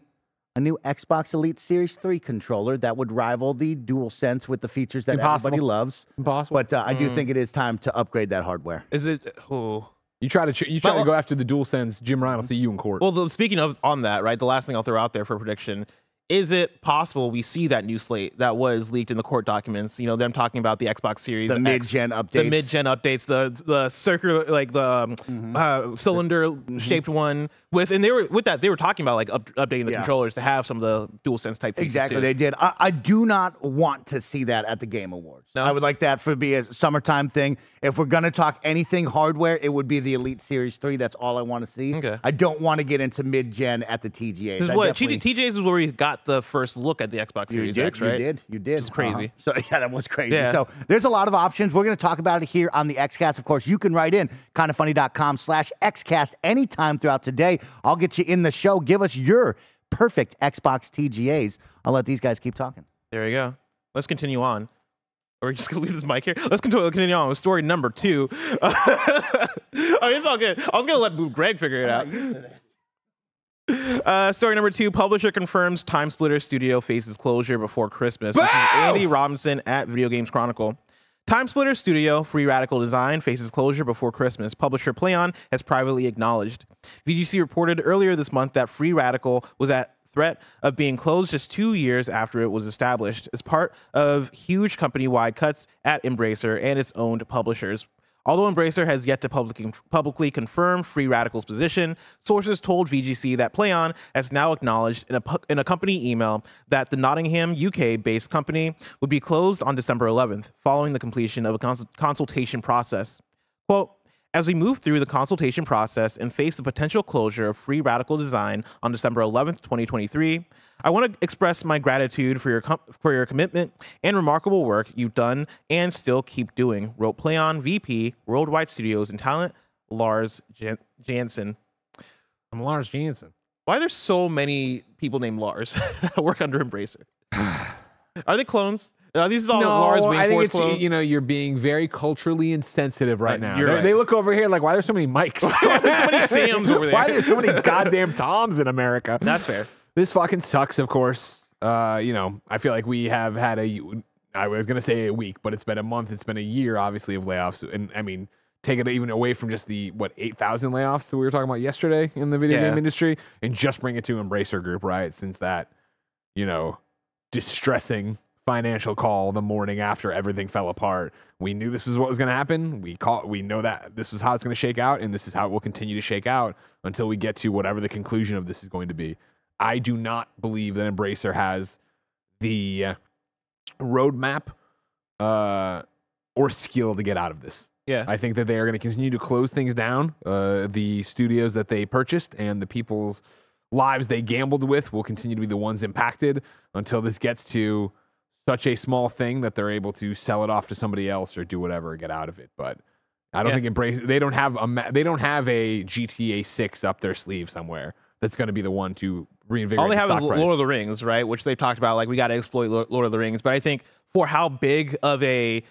Speaker 4: a new Xbox Elite Series 3 controller that would rival the DualSense with the features that
Speaker 2: Impossible.
Speaker 4: everybody loves.
Speaker 2: Impossible.
Speaker 4: But uh, I do think it is time to upgrade that hardware.
Speaker 1: Is it? Oh.
Speaker 2: you try to ch- you try
Speaker 1: Well-
Speaker 2: to go after the dual sense. Jim Ryan will see you in court.
Speaker 1: Well, the, speaking of on that, right? The last thing I'll throw out there for prediction is it possible we see that new slate that was leaked in the court documents? You know, them talking about the Xbox Series,
Speaker 4: The mid-gen updates, the
Speaker 1: mid-gen updates, the the circular, like the um,
Speaker 4: Mm-hmm.
Speaker 1: uh, cylinder-shaped one with, and they were with that they were talking about like up, updating the
Speaker 4: Yeah.
Speaker 1: controllers to have some of the dual sense type features.
Speaker 4: Exactly,
Speaker 1: too.
Speaker 4: they did. I, I do not want to see that at the Game Awards.
Speaker 1: No?
Speaker 4: I would like that for be a summertime thing. If we're gonna talk anything hardware, it would be the Elite Series Three. That's all I want to see.
Speaker 1: Okay.
Speaker 4: I don't want to get into mid-gen at the TGA.
Speaker 1: This is what TJ's is where we got the first look at the Xbox
Speaker 4: You
Speaker 1: Series
Speaker 4: did,
Speaker 1: X, right?
Speaker 4: you did, you did.
Speaker 1: It's crazy.
Speaker 4: Uh-huh. So yeah, that was crazy.
Speaker 1: Yeah.
Speaker 4: So there's a lot of options. We're going to talk about it here on the XCast. Of course, you can write in kindoffunny.com slash XCast anytime throughout today. I'll get you in the show. Give us your perfect Xbox TGAs. I'll let these guys keep talking.
Speaker 1: There you go. Let's continue on. Or we just gonna leave this mic here. Let's continue, continue on with story number two. I mean, it's all good. I was gonna let Greg figure it out. Uh, story number two: Publisher confirms Time Splitter Studio faces closure before Christmas. This is Andy Robinson at Video Games Chronicle. Time Splitter Studio, Free Radical Design, faces closure before Christmas. Publisher Plaion has privately acknowledged. VGC reported earlier this month that Free Radical was at threat of being closed just two years after it was established as part of huge company-wide cuts at Embracer and its owned publishers. Although Embracer has yet to publicly, confirm Free Radical's position, sources told VGC that Plaion has now acknowledged in a, in a company email that the Nottingham, UK based company would be closed on December 11th, following the completion of a cons- consultation process. Quote, as we move through the consultation process and face the potential closure of Free Radical Design on December 11th, 2023, I want to express my gratitude for your com- for your commitment and remarkable work you've done and still keep doing. Wrote Plaion VP Worldwide Studios and Talent Lars Jan- Jansen.
Speaker 2: I'm Lars Jansen.
Speaker 1: Why are there so many people named Lars that work under Embracer? Are they clones? Are these all Lars
Speaker 2: I think it's
Speaker 1: clones?
Speaker 2: you know you're being very culturally insensitive right
Speaker 1: Uh,
Speaker 2: now. They're-
Speaker 1: right.
Speaker 2: They look over here like why there's so many Mikes?
Speaker 1: There's so many Sams over there.
Speaker 2: Why there's so many goddamn Toms in America?
Speaker 1: That's fair.
Speaker 2: This fucking sucks, of course. Uh, you know, I feel like we have had a I was gonna say a week, but it's been a month, it's been a year, obviously, of layoffs. And I mean, take it even away from just the what 8,000 layoffs that we were talking about yesterday in the video
Speaker 1: Yeah.
Speaker 2: game industry and just bring it to Embracer Group, right? Since that, you know, distressing financial call the morning after everything fell apart. We knew this was what was going to happen. We call we know that this was how it's going to shake out and this is how it will continue to shake out until we get to whatever the conclusion of this is going to be. I do not believe that Embracer has the uh, roadmap uh, or skill to get out of this.
Speaker 1: Yeah.
Speaker 2: I think that they are going to continue to close things down. Uh, the studios that they purchased and the people's lives they gambled with will continue to be the ones impacted until this gets to such a small thing that they're able to sell it off to somebody else or do whatever and get out of it. But I don't
Speaker 1: Yeah.
Speaker 2: think embrace. They don't have a they don't have a GTA Six up their sleeve somewhere that's going to be the one to reinvigorate.
Speaker 1: all they
Speaker 2: the
Speaker 1: have is
Speaker 2: price.
Speaker 1: Lord of the Rings, right? Which they've talked about, like we got to exploit Lord of the Rings. But I think for how big of a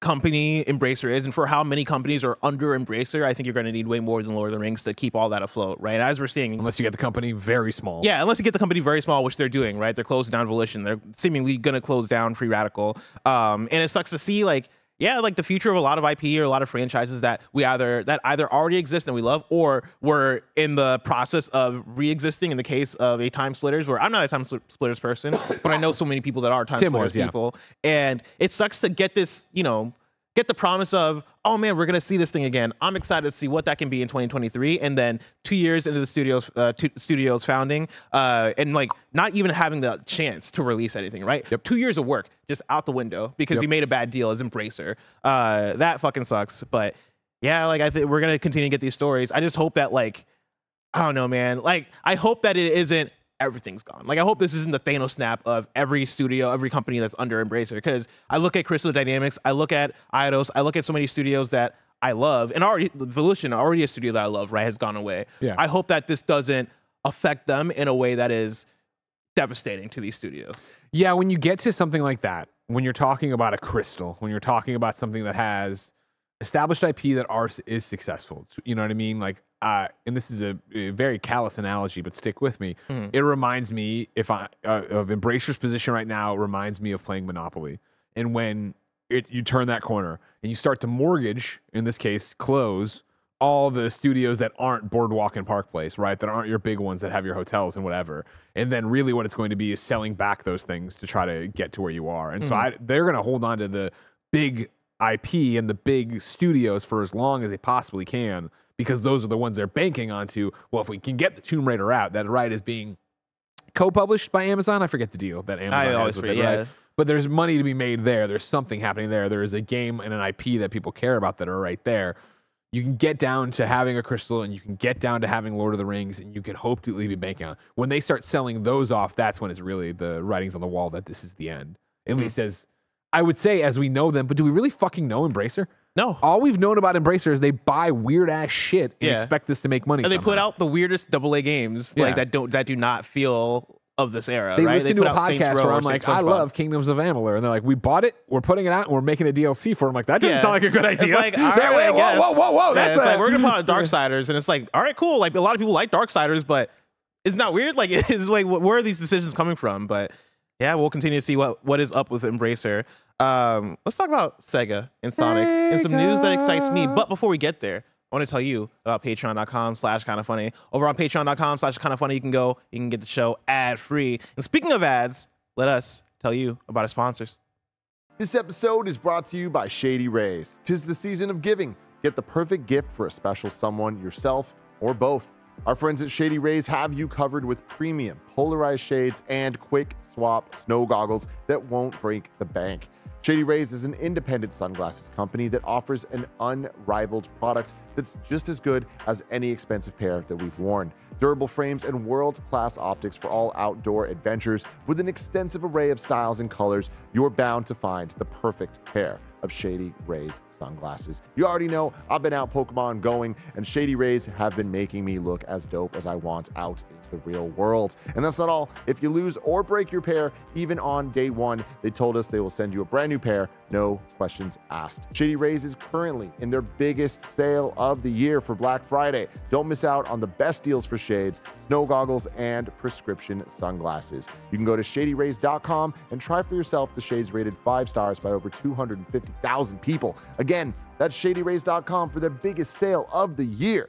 Speaker 1: company Embracer is, and for how many companies are under Embracer, I think you're going to need way more than Lord of the Rings to keep all that afloat, right? As we're seeing,
Speaker 2: Unless you get the company very small.
Speaker 1: yeah, unless you get the company very small, which they're doing, right? They're closing down Volition. They're seemingly going to close down Free Radical. Um, and it sucks to see, like, yeah, like the future of a lot of IP or a lot of franchises that we either that either already exist and we love, or we're in the process of re-existing. In the case of a TimeSplitters, where I'm not a Time Spl- Splitters person, but I know so many people that are Time
Speaker 2: Tim
Speaker 1: Splitters
Speaker 2: was, yeah.
Speaker 1: people, and it sucks to get this, you know, get the promise of, oh man, we're gonna see this thing again. I'm excited to see what that can be in 2023, and then two years into the studios, uh, two, studios founding, uh, and like not even having the chance to release anything, right?
Speaker 2: Yep.
Speaker 1: Two years of work just out the window because
Speaker 2: Yep.
Speaker 1: you made a bad deal as Embracer. Uh, that fucking sucks. But yeah, like I think we're gonna continue to get these stories. I just hope that like, I don't know, man. Like I hope that it isn't everything's gone. Like I hope this isn't the Thanos snap of every studio, every company that's under Embracer. Because I look at Crystal Dynamics, I look at Eidos, I look at so many studios that I love, and already Volition, already a studio that I love, right, has gone away.
Speaker 2: Yeah.
Speaker 1: I hope that this doesn't affect them in a way that is devastating to these studios.
Speaker 2: Yeah, when you get to something like that, when you're talking about a crystal, when you're talking about something that has established IP that are, is successful, you know what I mean? Like, uh, and this is a, a very callous analogy, but stick with me.
Speaker 1: Mhm.
Speaker 2: It reminds me, if I uh, of Embracer's position right now, it reminds me of playing Monopoly. And when it, you turn that corner and you start to mortgage, in this case, close all the studios that aren't Boardwalk and Park Place, right? That aren't your big ones that have your hotels and whatever. And then really what it's going to be is selling back those things to try to get to where you are. And so I, they're going to hold on to the big IP and the big studios for as long as they possibly can because those are the ones they're banking onto. Well, if we can get the Tomb Raider out, that right is being co-published by Amazon. I forget the deal that Amazon
Speaker 1: I
Speaker 2: has
Speaker 1: always
Speaker 2: with
Speaker 1: forget,
Speaker 2: it, right?
Speaker 1: yeah.
Speaker 2: But there's money to be made there. There's something happening there. There is a game and an IP that people care about that are right there. You can get down to having a crystal and you can get down to having Lord of the Rings and you can hopefully be banking on. When they start selling those off, that's when it's really the writings on the wall that this is the end. At
Speaker 1: Hmm.
Speaker 2: least as I would say as we know them, but do we really fucking know Embracer?
Speaker 1: No.
Speaker 2: All we've known about Embracer is they buy weird ass shit and
Speaker 1: Yeah.
Speaker 2: expect this to make money.
Speaker 1: and they put out the weirdest double A games
Speaker 2: Yeah.
Speaker 1: like that don't that do not feel of this era.
Speaker 2: They
Speaker 1: right?
Speaker 2: listen
Speaker 1: put
Speaker 2: to a
Speaker 1: out Saints
Speaker 2: podcast
Speaker 1: Row
Speaker 2: where
Speaker 1: or
Speaker 2: I'm like,
Speaker 1: Saints
Speaker 2: I
Speaker 1: SpongeBob.
Speaker 2: love Kingdoms of Amalur, and they're like, we bought it, we're putting it out, and we're making a DLC for it. I'm like, that doesn't
Speaker 1: Yeah.
Speaker 2: sound like a good idea.
Speaker 1: It's like, all
Speaker 2: They're
Speaker 1: right, I
Speaker 2: like,
Speaker 1: guess.
Speaker 2: whoa, whoa, whoa, whoa,
Speaker 1: Yeah,
Speaker 2: that's
Speaker 1: it's
Speaker 2: a-
Speaker 1: like we're gonna put out Darksiders, and it's like, all right, cool. Like a lot of people like Darksiders, but it's not weird. Like it's like, wh- where are these decisions coming from? But yeah, we'll continue to see what what is up with Embracer. Um, let's talk about Sega and Sonic and some news that excites me. But before we get there, I want to tell you about patreon.com slash kind of funny. Over on patreon.com slash kind of funny, you can go, you can get the show ad free. And speaking of ads, let us tell you about our sponsors.
Speaker 5: This episode is brought to you by Shady Rays. Tis the season of giving. Get the perfect gift for a special someone, yourself, or both. Our friends at Shady Rays have you covered with premium polarized shades and quick swap snow goggles that won't break the bank. Shady Rays is an independent sunglasses company that offers an unrivaled product that's just as good as any expensive pair that we've worn. Durable frames and world class optics for all outdoor adventures with an extensive array of styles and colors, you're bound to find the perfect pair of Shady Rays sunglasses. You already know I've been out Pokemon going, and Shady Rays have been making me look as dope as I want out the real world. And that's not all. If you lose or break your pair, even on day one, they told us they will send you a brand new pair, no questions asked. Shady Rays is currently in their biggest sale of the year for Black Friday. Don't miss out on the best deals for shades, snow goggles, and prescription sunglasses. You can go to shadyrays.com and try for yourself the shades rated five stars by over 250,000 people. Again, That's shadyrays.com for their biggest sale of the year.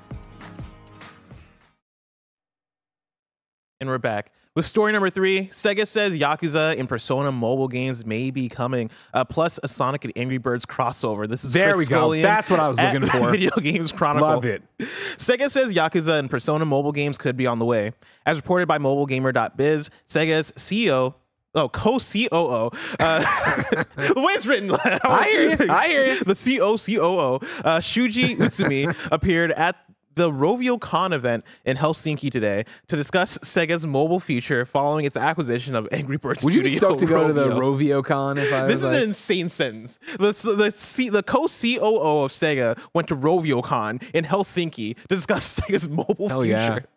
Speaker 1: And we're back. With story number three, Sega says Yakuza and Persona mobile games may be coming, uh, plus a Sonic and Angry Birds crossover. This is
Speaker 2: There
Speaker 1: Chris
Speaker 2: we go.
Speaker 1: Scullion
Speaker 2: That's what I was looking for.
Speaker 1: Video Games Chronicle.
Speaker 2: Love it.
Speaker 1: Sega says Yakuza and Persona mobile games could be on the way. As reported by MobileGamer.biz, Sega's CEO, oh, co-COO, uh, the way it's written,
Speaker 2: I hear you. I hear you.
Speaker 1: the COCOO, uh, Shuji Utsumi, appeared at the Rovio Con event in Helsinki today to discuss Sega's mobile future following its acquisition of Angry Birds Studio.
Speaker 2: Would you be stoked to go to the
Speaker 1: Rovio.
Speaker 2: Rovio Con if I
Speaker 1: This
Speaker 2: was
Speaker 1: is an insane sentence. The the, C, the co COO of Sega went to RovioCon in Helsinki to discuss Sega's mobile
Speaker 2: Hell yeah.
Speaker 1: future.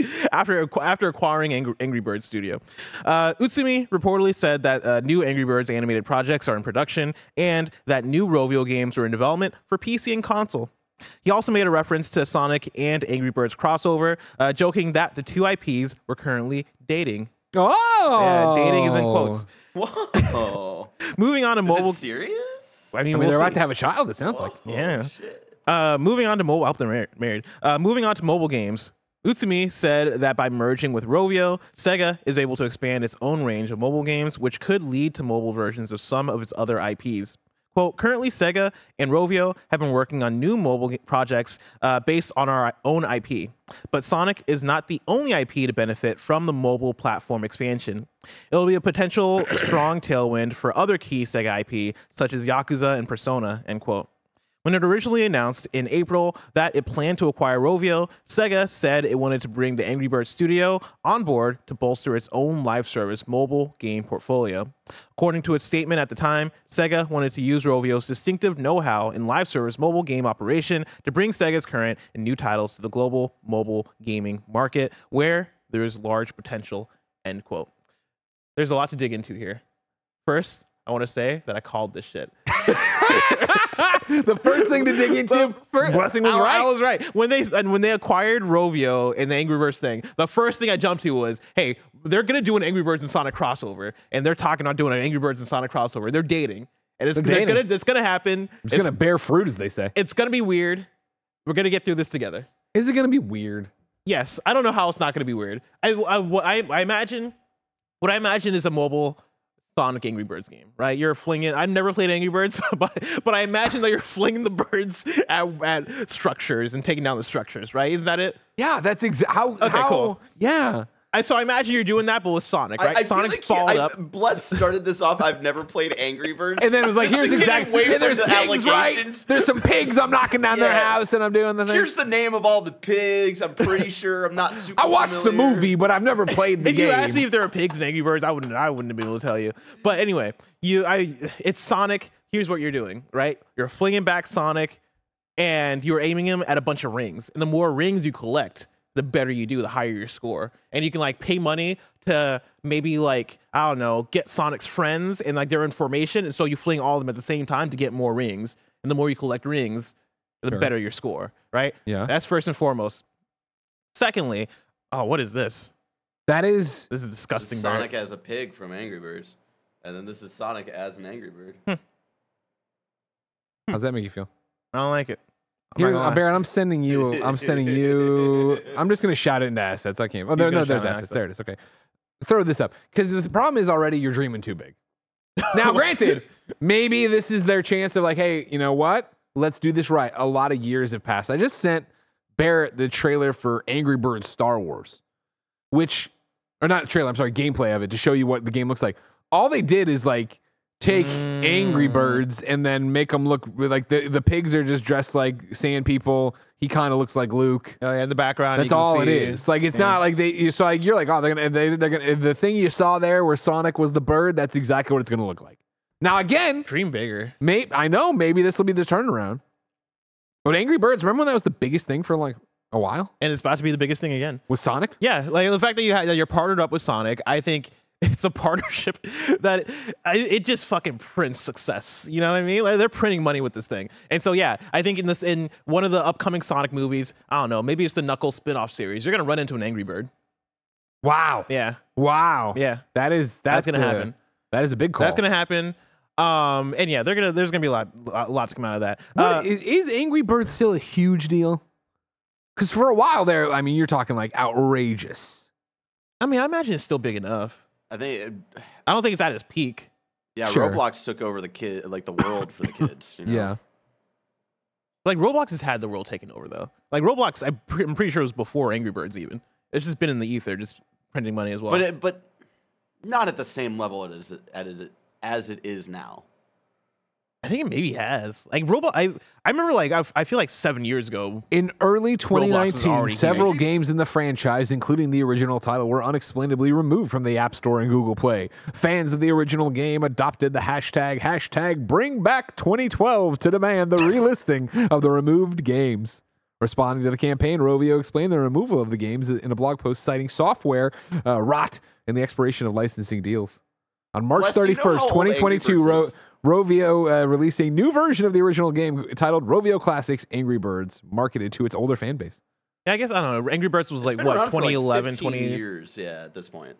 Speaker 1: After after acquiring Angry, Angry Birds Studio, uh, Utsumi reportedly said that uh, new Angry Birds animated projects are in production and that new Rovio games are in development for PC and console. He also made a reference to Sonic and Angry Birds crossover, uh, joking that the two IPs were currently dating.
Speaker 2: oh,
Speaker 1: Yeah, dating is in quotes.
Speaker 3: Whoa.
Speaker 1: Moving on to
Speaker 3: Is
Speaker 1: mobile.
Speaker 3: it serious?
Speaker 1: I mean,
Speaker 2: I mean,
Speaker 1: we'll
Speaker 2: they're about to have a child. It sounds like.
Speaker 1: Yeah.
Speaker 3: shit.
Speaker 1: Uh, moving on to mobile. I hope they're married. Uh, moving on to mobile games. Utsumi said that by merging with Rovio, Sega is able to expand its own range of mobile games, which could lead to mobile versions of some of its other IPs. Quote, currently, Sega and Rovio have been working on new mobile projects uh, based on our own IP. But Sonic is not the only IP to benefit from the mobile platform expansion. It'll be a potential strong tailwind for other key Sega IP, such as Yakuza and Persona, end quote. When it originally announced in April that it planned to acquire Rovio, Sega said it wanted to bring the Angry Birds studio on board to bolster its own live service mobile game portfolio. According to its statement at the time, Sega wanted to use Rovio's distinctive know how in live service mobile game operation to bring Sega's current and new titles to the global mobile gaming market where there is large potential. End quote. There's a lot to dig into here. First, I want to say that I called this shit.
Speaker 2: the first thing to dig into.
Speaker 1: First-
Speaker 2: Blessing was
Speaker 1: I,
Speaker 2: right.
Speaker 1: I was right. When they and when they acquired Rovio and the Angry Birds thing, the first thing I jumped to was, hey, they're gonna do an Angry Birds and Sonic crossover, and they're talking about doing an Angry Birds and Sonic crossover. They're dating, and it's
Speaker 2: They're
Speaker 1: they're
Speaker 2: dating.
Speaker 1: gonna it's gonna happen.
Speaker 2: It's,
Speaker 1: It's,
Speaker 2: gonna bear fruit, as they say.
Speaker 1: it's gonna be weird. We're gonna get through this together.
Speaker 2: Is it gonna be weird?
Speaker 1: Yes, I don't know how it's not gonna be weird. I I, I, I imagine what I imagine is a mobile Sonic Angry Birds game, right? You're flinging. I've never played Angry Birds, but but I imagine that you're flinging the birds at, at structures and taking down the structures, right? Isn't that it?
Speaker 2: Yeah, that's exactly how.
Speaker 1: Okay,
Speaker 2: how,
Speaker 1: cool.
Speaker 2: Yeah.
Speaker 1: I, so I imagine you're doing that, but with Sonic, right?
Speaker 3: I, I
Speaker 1: Sonic's
Speaker 3: like
Speaker 1: followed
Speaker 3: I,
Speaker 1: up.
Speaker 3: Bless started this off. I've never played Angry Birds.
Speaker 2: And then it was like,
Speaker 3: Just
Speaker 2: here's exactly.
Speaker 3: away
Speaker 2: And there's
Speaker 3: the
Speaker 2: pigs, right? There's some pigs. I'm knocking down their house and I'm doing the thing.
Speaker 3: Here's the name of all the pigs. I'm pretty sure. I'm not super.
Speaker 2: I watched the movie, but I've never played the
Speaker 1: If
Speaker 2: game.
Speaker 1: you asked me if there were pigs and Angry Birds, I wouldn't. I wouldn't be able to tell you. But anyway, you, I, it's Sonic. Here's what you're doing, right? You're flinging back Sonic, and you're aiming him at a bunch of rings. And the more rings you collect, the better you do, the higher your score. And you can like pay money to maybe like I don't know, get Sonic's friends and like they're in formation, and so you fling all of them at the same time to get more rings. And the more you collect rings, the
Speaker 2: Sure.
Speaker 1: better your score, right?
Speaker 2: Yeah.
Speaker 1: That's first and foremost. Secondly, oh, what is this?
Speaker 2: that is.
Speaker 1: This is
Speaker 3: This is
Speaker 1: disgusting. Barrett.
Speaker 3: Sonic as a pig from Angry Birds, and then this is Sonic as an Angry Bird.
Speaker 2: How's that make you feel?
Speaker 1: I don't like it.
Speaker 2: Here, uh. Barrett, I'm sending you. I'm sending you. I'm just gonna shout it into assets. I can't. Oh, there, no, there's
Speaker 1: it
Speaker 2: assets. There it is. Okay. Throw this up because the problem is already you're dreaming too big. Now, granted, maybe this is their chance of like, hey, you know what? let's do this right. A lot of years have passed. I just sent Barrett the trailer for Angry Birds Star Wars, which, or not trailer, I'm sorry, gameplay of it to show you what the game looks like. All they did is like take Angry
Speaker 1: Mm.
Speaker 2: Birds and then make them look like the, the pigs are just dressed like sand people. He kind of looks like Luke.
Speaker 1: Oh yeah, in the background.
Speaker 2: That's all it is. Like it's
Speaker 1: yeah.
Speaker 2: not like they. So like you're like, oh, they're gonna. They, they're gonna. The thing you saw there where Sonic was the bird. That's exactly what it's gonna look like. Now again,
Speaker 1: dream bigger.
Speaker 2: Maybe I know. Maybe this will be the turnaround. But Angry Birds. Remember when that was the biggest thing for like a while
Speaker 1: and it's about to be the biggest thing again
Speaker 2: with Sonic.
Speaker 1: Yeah, like the fact that you ha- that you're partnered up with Sonic, I think it's a partnership that I, it just fucking prints success. You know what I mean? Like they're printing money with this thing, and so yeah, I think in this in one of the upcoming Sonic movies, I don't know, maybe it's the Knuckles spin-off series. You're gonna run into an Angry Bird.
Speaker 2: Wow.
Speaker 1: Yeah.
Speaker 2: Wow.
Speaker 1: Yeah.
Speaker 2: That is that's,
Speaker 1: That's gonna
Speaker 2: a-
Speaker 1: happen.
Speaker 2: That is a big call.
Speaker 1: That's gonna happen. Um, and yeah, they're gonna there's gonna be a lot, lots lot come out of that. Uh,
Speaker 2: is Angry Bird still a huge deal? Because for a while there, I mean, you're talking like outrageous.
Speaker 1: I mean, I imagine it's still big enough.
Speaker 3: I think, it,
Speaker 1: I don't think it's at its peak.
Speaker 3: yeah,
Speaker 2: Sure.
Speaker 3: Roblox took over the kid, like the world for the kids. You know?
Speaker 2: Yeah.
Speaker 1: Like Roblox has had the world taken over though. Like Roblox, I'm, pre- I'm pretty sure it was before Angry Birds even. It's just been in the ether, just printing money as well.
Speaker 3: but it, but not at the same level it is as it as it is now.
Speaker 1: I think it maybe has. Like Roblox, I I remember like I, I feel like seven years ago.
Speaker 2: In early 2019, several
Speaker 1: huge.
Speaker 2: games in the franchise, including the original title, were unexplainably removed from the App Store and Google Play. Fans of the original game adopted the hashtag hashtag Bring Back 2012 to demand the relisting of the removed games. Responding to the campaign, Rovio explained the removal of the games in a blog post citing software uh, rot and the expiration of licensing deals. On March
Speaker 3: Wes, do you know
Speaker 2: 31st,
Speaker 3: how old Angry
Speaker 2: 2022,
Speaker 3: Birds
Speaker 2: Ro-
Speaker 3: is?
Speaker 2: Rovio uh, released a new version of the original game titled Rovio Classics Angry Birds, marketed to its older fan base.
Speaker 1: Yeah, I guess I don't know. Angry Birds was like what
Speaker 3: around for, like,
Speaker 1: 2011, 20.
Speaker 3: years. Yeah, at this point.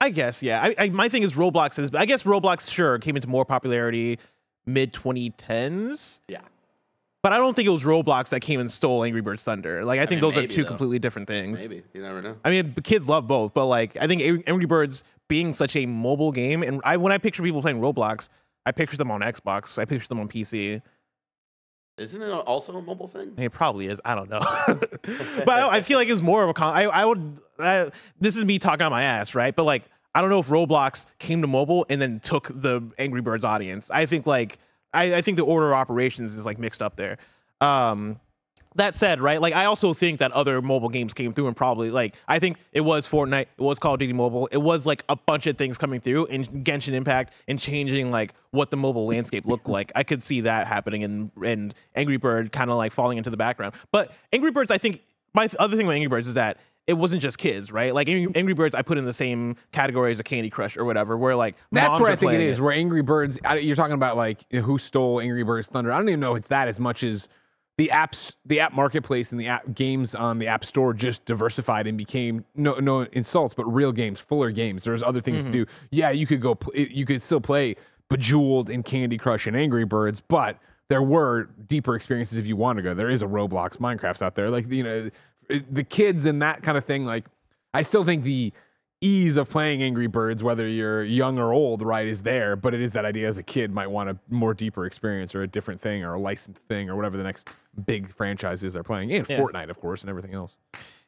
Speaker 1: I guess yeah. I, I my thing is Roblox is. I guess Roblox sure came into more popularity mid 2010s.
Speaker 3: Yeah.
Speaker 1: But I don't think it was Roblox that came and stole Angry Birds Thunder. Like I, think
Speaker 3: mean,
Speaker 1: those are two
Speaker 3: though.
Speaker 1: completely different things.
Speaker 3: Maybe you never know.
Speaker 1: I mean, kids love both, but like I think Angry Birds being such a mobile game, and I when I picture people playing Roblox, I picture them on Xbox, I picture them on PC.
Speaker 3: Isn't it also a mobile thing?
Speaker 1: It probably is. I don't know, but I, I feel like it's more of a. Con- I I would. I, this is me talking on my ass, right? But like, I don't know if Roblox came to mobile and then took the Angry Birds audience. I think like I, I think the order of operations is like mixed up there. Um, that said, right? Like I also think that other mobile games came through and probably like I think it was Fortnite, it was Call of Duty Mobile, it was like a bunch of things coming through and Genshin Impact and changing like what the mobile landscape looked like. I could see that happening and and Angry Bird kind of like falling into the background. But Angry Birds, I think my th- other thing with Angry Birds is that it wasn't just kids, right? Like Angry, Birds, I put in the same category as a Candy Crush or whatever, where like
Speaker 2: That's where I think it is. Where Angry Birds, you're talking about like who stole Angry Birds Thunder. I don't even know if it's that as much as the apps, the app marketplace, and the app games on the App Store just diversified and became no no insults, but real games, fuller games. There's other things
Speaker 1: Mm-hmm.
Speaker 2: to do. Yeah, you could go, pl- you could still play Bejeweled and Candy Crush and Angry Birds, but there were deeper experiences if you want to go. There is a Roblox, Minecraft's out there. Like you know, the kids and that kind of thing. Like I still think the ease of playing Angry Birds, whether you're young or old, right, is there. But it is that idea as a kid might want a more deeper experience or a different thing or a licensed thing or whatever the next big franchise is they're playing. And
Speaker 1: Yeah.
Speaker 2: Fortnite, of course, and everything else.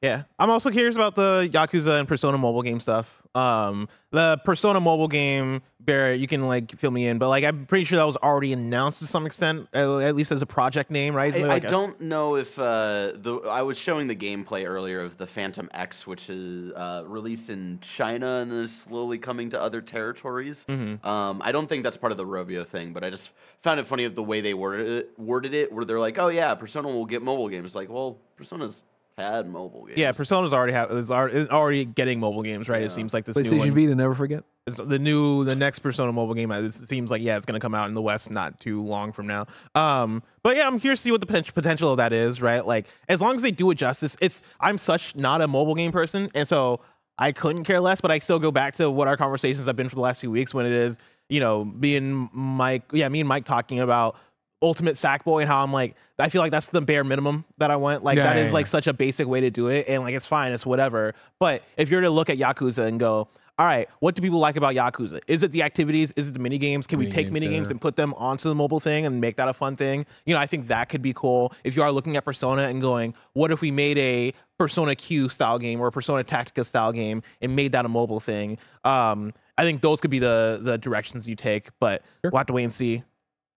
Speaker 1: Yeah, I'm also curious about the Yakuza and Persona mobile game stuff. Um, the Persona mobile game, Barrett, you can like fill me in, but like I'm pretty sure that was already announced to some extent, uh, at least as a project name, right?
Speaker 3: I,
Speaker 1: like, a-
Speaker 3: don't know if uh, the I was showing the gameplay earlier of the Phantom X, which is uh, released in China and is slowly coming to other territories.
Speaker 1: Mm-hmm.
Speaker 3: Um, I don't think that's part of the Rovio thing, but I just found it funny of the way they worded it, worded it, where they're like, "Oh yeah, Persona will get mobile games." Like, well, Persona's had mobile games.
Speaker 1: Yeah, Persona's already have is already, getting mobile games, right? It seems like this new
Speaker 2: PlayStation
Speaker 1: one.
Speaker 2: Vita, never forget.
Speaker 1: It's the new the next Persona mobile game. It seems like yeah, it's gonna come out in the West not too long from now. Um, but yeah, I'm curious to see what the potential of that is. Right, like as long as they do it justice, it's I'm such not a mobile game person, and so I couldn't care less. But I still go back to what our conversations have been for the last few weeks when it is you know me and Mike, yeah, me and Mike talking about ultimate Sackboy and how I'm like I feel like that's the bare minimum that I want. Like
Speaker 2: Yeah,
Speaker 1: that
Speaker 2: yeah,
Speaker 1: is
Speaker 2: yeah.
Speaker 1: like such a basic way to do it, and like it's fine, it's whatever. But if you're to look at Yakuza and go, all right, what do people like about Yakuza? Is it the activities? Is it the mini games? Can we take
Speaker 2: Minigames,
Speaker 1: mini games and put them onto the mobile thing and make that a fun thing? You know, I think that could be cool. If you are looking at Persona and going, what if we made a Persona Q style game or a Persona Tactica style game and made that a mobile thing? Um, I think those could be the the directions you take, but
Speaker 2: Sure.
Speaker 1: we'll have to wait and see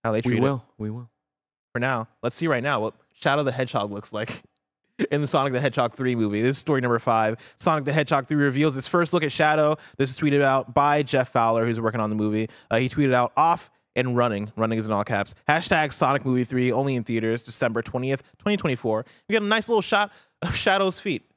Speaker 1: how they treat
Speaker 2: We
Speaker 1: it
Speaker 2: will. We will.
Speaker 1: for now. Let's see right now what Shadow the Hedgehog looks like in the Sonic the Hedgehog 3 movie. This is story number five. Sonic the Hedgehog 3 reveals his first look at Shadow. This is tweeted out by Jeff Fowler, who's working on the movie. Uh, he tweeted out off and running. Running is in all caps. Hashtag Sonic Movie 3 only in theaters December 20th, 2024. We got a nice little shot of Shadow's feet.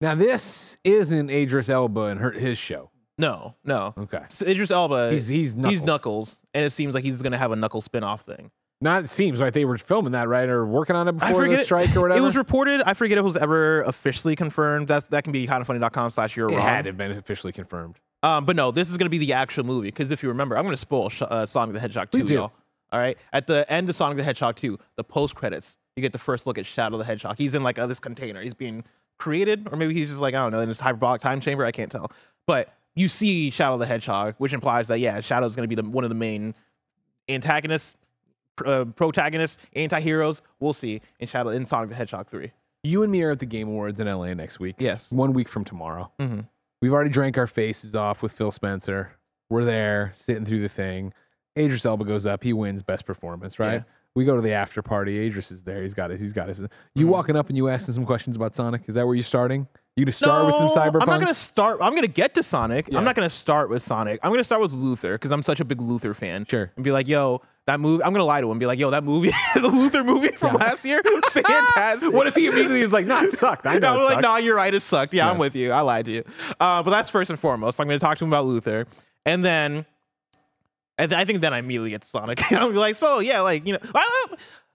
Speaker 2: Now this isn't Idris Elba and her, his show.
Speaker 1: No, no.
Speaker 2: Okay.
Speaker 1: So Idris Elba,
Speaker 2: He's he's Knuckles.
Speaker 1: he's Knuckles, and it seems like he's going to have a Knuckles spin off thing.
Speaker 2: Not it seems right. They were filming that right or working on it
Speaker 1: I
Speaker 2: before
Speaker 1: forget
Speaker 2: the
Speaker 1: it-
Speaker 2: strike or whatever.
Speaker 1: It was reported. I forget if it was ever officially confirmed. That's that can be kind of kindoffunny.com slash you're
Speaker 2: It
Speaker 1: wrong.
Speaker 2: had been officially confirmed.
Speaker 1: Um, but no, this is going to be the actual movie because if you remember, I'm going to spoil Sh- uh, Sonic the Hedgehog 2.
Speaker 2: Please do.
Speaker 1: Y'all. All right. At the end of Sonic the Hedgehog 2, the post credits, you get the first look at Shadow the Hedgehog. He's in like uh, this container. He's being created, or maybe he's just like I don't know in this hyperbolic time chamber. I can't tell. But you see Shadow the Hedgehog, which implies that yeah, Shadow's going to be the, one of the main antagonists, uh, protagonists, anti-heroes. We'll see in Shadow in Sonic the Hedgehog 3.
Speaker 2: You and me are at the Game Awards in LA next week.
Speaker 1: Yes.
Speaker 2: One week from tomorrow.
Speaker 1: Mm-hmm.
Speaker 2: We've already drank our faces off with Phil Spencer. We're there sitting through the thing. Idris Elba goes up. He wins best performance, right?
Speaker 1: Yeah.
Speaker 2: We go to the after party. Idris is there. He's got it. He's got his. You walking up and you asking some questions about Sonic? Is that where you're starting? You gonna start with some
Speaker 1: No,
Speaker 2: cyberpunk?
Speaker 1: I'm not gonna start. I'm gonna get to Sonic.
Speaker 2: Yeah.
Speaker 1: I'm not gonna start with Sonic. I'm gonna start with Luther because I'm such a big Luther fan.
Speaker 2: Sure.
Speaker 1: And be like, yo, that movie. I'm gonna lie to him. and Be like, yo, that movie, the Luther movie from last year, fantastic.
Speaker 2: What if he immediately is like, "Nah, it sucked." I know.
Speaker 1: No,
Speaker 2: it
Speaker 1: I'm like,
Speaker 2: sucked."
Speaker 1: no, you're right. It sucked. Yeah, I'm
Speaker 2: Yeah.
Speaker 1: with you. I lied to you. Uh, but that's first and foremost. I'm going to talk to him about Luther, and then, and I think then I immediately get to Sonic. I'm like, so yeah, like you know, I,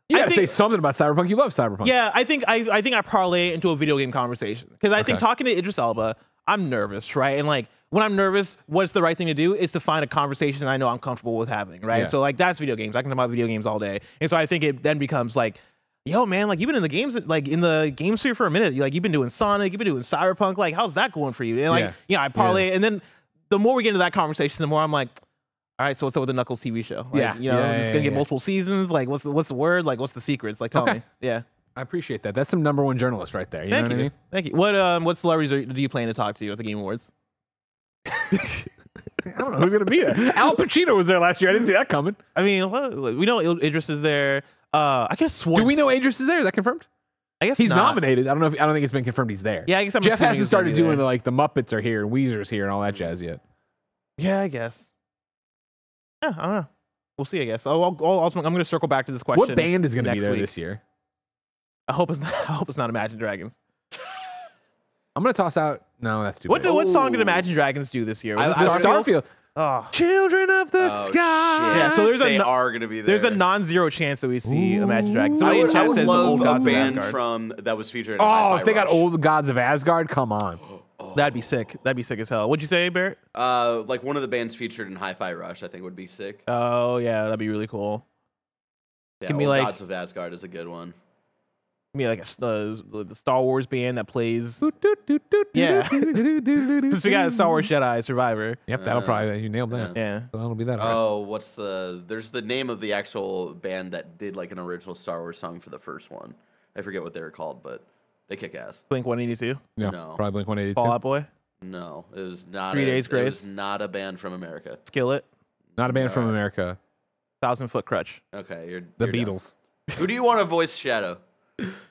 Speaker 2: You
Speaker 1: I
Speaker 2: gotta
Speaker 1: think-
Speaker 2: say something about cyberpunk. You love cyberpunk.
Speaker 1: yeah, I think I, I think I parlay into a video game conversation because I think talking to Idris Elba, I'm nervous, right? And like when I'm nervous, what's the right thing to do is to find a conversation I know I'm comfortable with having, right?
Speaker 2: Yeah.
Speaker 1: So like that's video games. I can talk about video games all day, and so I think it then becomes like. Yo, man, like you've been in the games, like in the game sphere for a minute. Like you've been doing Sonic, you've been doing Cyberpunk. Like, how's that going for you? And like,
Speaker 2: Yeah.
Speaker 1: you know, I parlay, and then the more we get into that conversation, the more I'm like, all right, so what's up with the Knuckles TV show? Like,
Speaker 2: Yeah.
Speaker 1: you know,
Speaker 2: Yeah,
Speaker 1: it's
Speaker 2: yeah,
Speaker 1: gonna get
Speaker 2: yeah.
Speaker 1: multiple seasons. Like, what's the what's the word? Like, what's the secrets? Like, tell
Speaker 2: Okay.
Speaker 1: me. Yeah.
Speaker 2: I appreciate that. That's some number one journalist right there. You
Speaker 1: Thank
Speaker 2: know
Speaker 1: you.
Speaker 2: what I mean?
Speaker 1: Thank you. What um what celebrities are, do you plan to talk to at the Game Awards?
Speaker 2: I don't know who's gonna be there. Al Pacino was there last year. I didn't see that coming.
Speaker 1: I mean, we know Idris is there. Uh, I could have sworn.
Speaker 2: Do we know Idris is there? Is that confirmed?
Speaker 1: I guess
Speaker 2: He's
Speaker 1: not.
Speaker 2: nominated. I don't know. If, I don't think it's been confirmed. He's there.
Speaker 1: Yeah, I guess I'm
Speaker 2: Jeff hasn't started doing the, like the Muppets are here and Weezer's here and all that jazz yet.
Speaker 1: Yeah, I guess. Yeah, I don't know. We'll see. I guess. I'll, I'll, also, I'm going to circle back to this question.
Speaker 2: What band is going to be there
Speaker 1: week.
Speaker 2: this year?
Speaker 1: I hope it's not. I hope it's not Imagine Dragons.
Speaker 2: I'm going to toss out. No, that's too
Speaker 1: What do, what song did
Speaker 3: Ooh.
Speaker 1: Imagine Dragons do this year? Was
Speaker 3: I-
Speaker 1: it
Speaker 3: I-
Speaker 1: Starfield?
Speaker 2: Starfield.
Speaker 1: Oh,
Speaker 2: Children of the
Speaker 3: Oh,
Speaker 2: sky.
Speaker 3: shit.
Speaker 1: Yeah, so there's a
Speaker 3: they
Speaker 1: no-
Speaker 3: are gonna be there.
Speaker 1: there's a non-zero chance that we see Imagine Dragons.
Speaker 3: I
Speaker 1: Somebody
Speaker 3: would,
Speaker 1: in
Speaker 3: I
Speaker 1: chat
Speaker 3: would
Speaker 1: says the
Speaker 3: love
Speaker 1: old
Speaker 3: a
Speaker 1: gods of
Speaker 3: band
Speaker 1: Asgard.
Speaker 3: from that was featured. in
Speaker 2: Oh, if they got old gods of Asgard, come on.
Speaker 1: That'd be sick. That'd be sick as hell. What'd you say, Barrett?
Speaker 3: Uh, like one of the bands featured in Hi-Fi Rush, I think would be sick.
Speaker 1: Oh yeah, that'd be really cool.
Speaker 3: Yeah,
Speaker 1: give me,
Speaker 3: Old
Speaker 1: like-
Speaker 3: Gods of Asgard is a good one.
Speaker 1: Give me like a s- uh, the Star Wars band that plays. Yeah. Since we got Star Wars Jedi Survivor.
Speaker 2: Yep, that'll
Speaker 3: Uh,
Speaker 2: probably you nailed that.
Speaker 1: Yeah.
Speaker 2: So that'll be that. all right.
Speaker 3: Oh, what's the? There's the name of the actual band that did like an original Star Wars song for the first one. I forget what they were called, but they kick ass.
Speaker 1: Blink 182.
Speaker 2: yeah,
Speaker 3: no.
Speaker 2: probably Blink 182.
Speaker 1: Fall Out Boy.
Speaker 3: No, it was not.
Speaker 1: Three
Speaker 3: a,
Speaker 1: Days
Speaker 3: It
Speaker 1: Grace?
Speaker 3: was not a band from America.
Speaker 1: Skillet.
Speaker 2: Not a band from
Speaker 3: Alright.
Speaker 2: America.
Speaker 1: Thousand Foot Krutch.
Speaker 3: Okay, you're
Speaker 2: The
Speaker 3: you're done.
Speaker 2: Beatles.
Speaker 3: Who do you want to voice Shadow?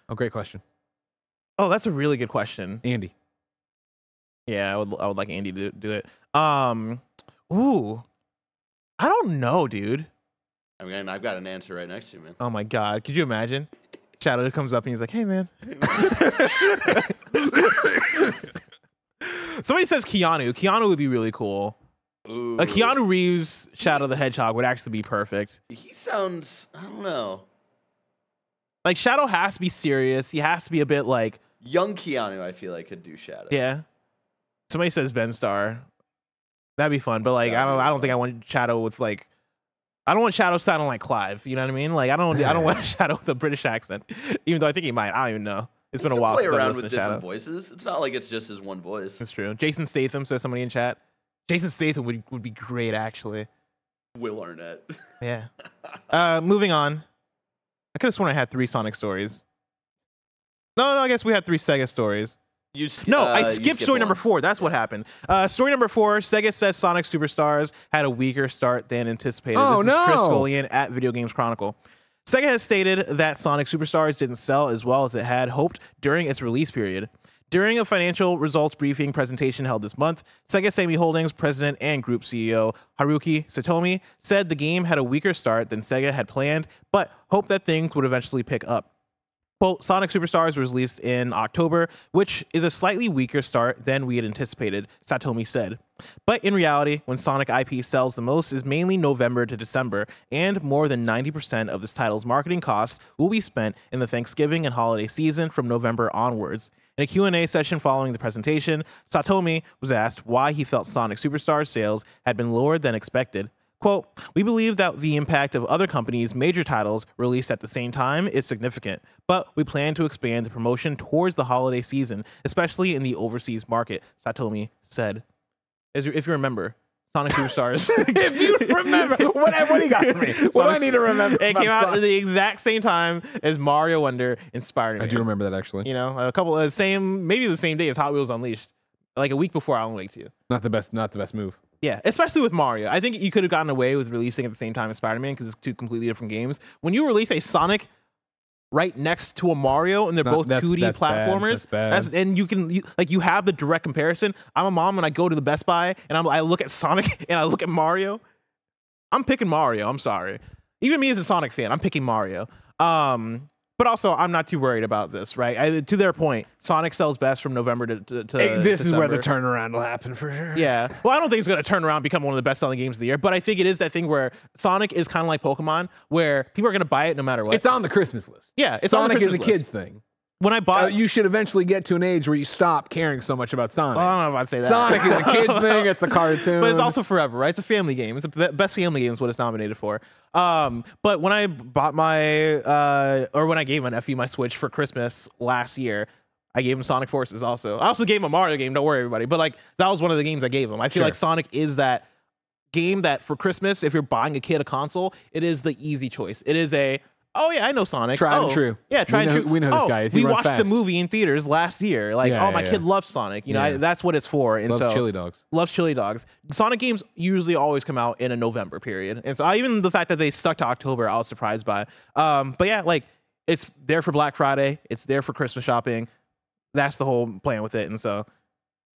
Speaker 2: Oh, great question,
Speaker 1: Oh, that's a really good question.
Speaker 2: Andy.
Speaker 1: Yeah, I would. I would like Andy to do it. Um. Ooh. I don't know, dude.
Speaker 3: I mean, I've got an answer right next to you, man.
Speaker 1: Oh my god, could you imagine? Shadow comes up and he's like, "Hey, man." Somebody says Keanu. Keanu would be really cool.
Speaker 3: Ooh,
Speaker 1: Like Keanu Reeves, Shadow the Hedgehog would actually be perfect.
Speaker 3: He sounds. I don't know.
Speaker 1: Like Shadow has to be serious. He has to be a bit like,
Speaker 3: Young Keanu, I feel like could do Shadow.
Speaker 1: yeah. Somebody says Ben Starr. That'd be fun, but like I
Speaker 3: That'd
Speaker 1: don't. I don't think I want Shadow with like. I don't want Shadow sounding like Clive. You know what I mean? Like I don't. I don't want Shadow with a British accent, even though I think he might. I don't even know. It's been a while
Speaker 3: play
Speaker 1: since I've
Speaker 3: around with different
Speaker 1: Shadow.
Speaker 3: voices. It's not like it's just his one voice.
Speaker 1: That's true. Jason Statham says somebody in chat. Jason Statham would would be great actually.
Speaker 3: Will Arnett.
Speaker 1: Yeah. uh, moving on. I could have sworn I had three Sonic stories. No, no, I guess we had three Sega stories.
Speaker 3: You
Speaker 1: No,
Speaker 3: uh,
Speaker 1: I skipped
Speaker 3: skipped
Speaker 1: story number four. That's what happened. Uh, story number four Sega says Sonic Superstars had a weaker start than anticipated.
Speaker 2: Oh,
Speaker 1: this is Chris
Speaker 2: no.
Speaker 1: Scullion at Video Games Chronicle. Sega has stated that Sonic Superstars didn't sell as well as it had hoped during its release period. During a financial results briefing presentation held this month, Sega Sammy Holdings president and group CEO Haruki Satomi said the game had a weaker start than Sega had planned, but hoped that things would eventually pick up. Quote, Sonic Superstars was released in October, which is a slightly weaker start than we had anticipated, Satomi said. But in reality, when Sonic IP sells the most is mainly November to December, and more than 90% of this title's marketing costs will be spent in the Thanksgiving and holiday season from November onwards. In a Q&A session following the presentation, Satomi was asked why he felt Sonic Superstars sales had been lower than expected. Quote, we believe that the impact of other companies' major titles released at the same time is significant, but we plan to expand the promotion towards the holiday season, especially in the overseas market, Satomi said. As you, if you remember, Sonic Superstars.
Speaker 2: if you remember, what, what do you got for me? What do I need to remember?
Speaker 1: It came out
Speaker 2: Sonic?
Speaker 1: at the exact same time as Mario Wonder and Spider-Man.
Speaker 2: I do remember that actually.
Speaker 1: You know, a couple of the same, maybe the same day as Hot Wheels Unleashed, like a week before Alan Wake 2.
Speaker 2: Not the best. Not the best move.
Speaker 1: Yeah, especially with Mario. I think you could have gotten away with releasing at the same time as Spider Man because it's two completely different games. When you release a Sonic right next to a Mario and they're
Speaker 2: No,
Speaker 1: both
Speaker 2: that's-
Speaker 1: 2D
Speaker 2: that's bad.
Speaker 1: platformers,
Speaker 2: That's bad.
Speaker 1: and you can you, like you have the direct comparison. I'm a mom and I go to the Best Buy and I'm I look at Sonic and I look at Mario. I'm picking Mario. I'm sorry. Even me as a Sonic fan, I'm picking Mario. Um, but also I'm not too worried about this, right? I, to their point, Sonic sells best from November to, to, to
Speaker 2: this is where the turnaround will happen for sure.
Speaker 1: Yeah. Well, I don't think it's going to turn around and become one of the best selling games of the year, but I think it is that thing where Sonic is kind of like Pokemon, where people are going to buy it no matter what.
Speaker 2: It's on the Christmas list.
Speaker 1: yeah, it's on the
Speaker 2: Sonic is a
Speaker 1: Christmas list.
Speaker 2: kid's thing.
Speaker 1: When I
Speaker 2: Uh,
Speaker 1: bought,
Speaker 2: you should eventually get to an age where you stop caring so much about Sonic.
Speaker 1: well, I don't know if I'd say that.
Speaker 2: Sonic is a kid thing. It's a cartoon.
Speaker 1: but it's also forever, right? It's a family game. It's the best family game is what it's nominated for. Um, but when I bought my, uh, or when I gave my nephew my Switch for Christmas last year, I gave him Sonic Forces also. I also gave him a Mario game. Don't worry, everybody. But like that was one of the games I gave him. I feel
Speaker 2: Sure.
Speaker 1: like Sonic is that game that for Christmas, if you're buying a kid a console, it is the easy choice. It is a oh yeah, I know Sonic.
Speaker 2: Tried and
Speaker 1: Oh,
Speaker 2: true.
Speaker 1: Yeah,
Speaker 2: We
Speaker 1: tried and true.
Speaker 2: we know who this
Speaker 1: oh,
Speaker 2: guy is. He
Speaker 1: we watched
Speaker 2: fast.
Speaker 1: the movie in theaters last year. Like,
Speaker 2: Yeah,
Speaker 1: oh, my
Speaker 2: yeah,
Speaker 1: kid
Speaker 2: yeah.
Speaker 1: loves Sonic. You know, I, that's what it's for. And
Speaker 2: loves
Speaker 1: so
Speaker 2: chili dogs.
Speaker 1: loves chili dogs. Sonic games usually always come out in a November period, and so I, even the fact that they stuck to October, I was surprised by. Um, but yeah, like it's there for Black Friday, it's there for Christmas shopping. That's the whole plan with it, and so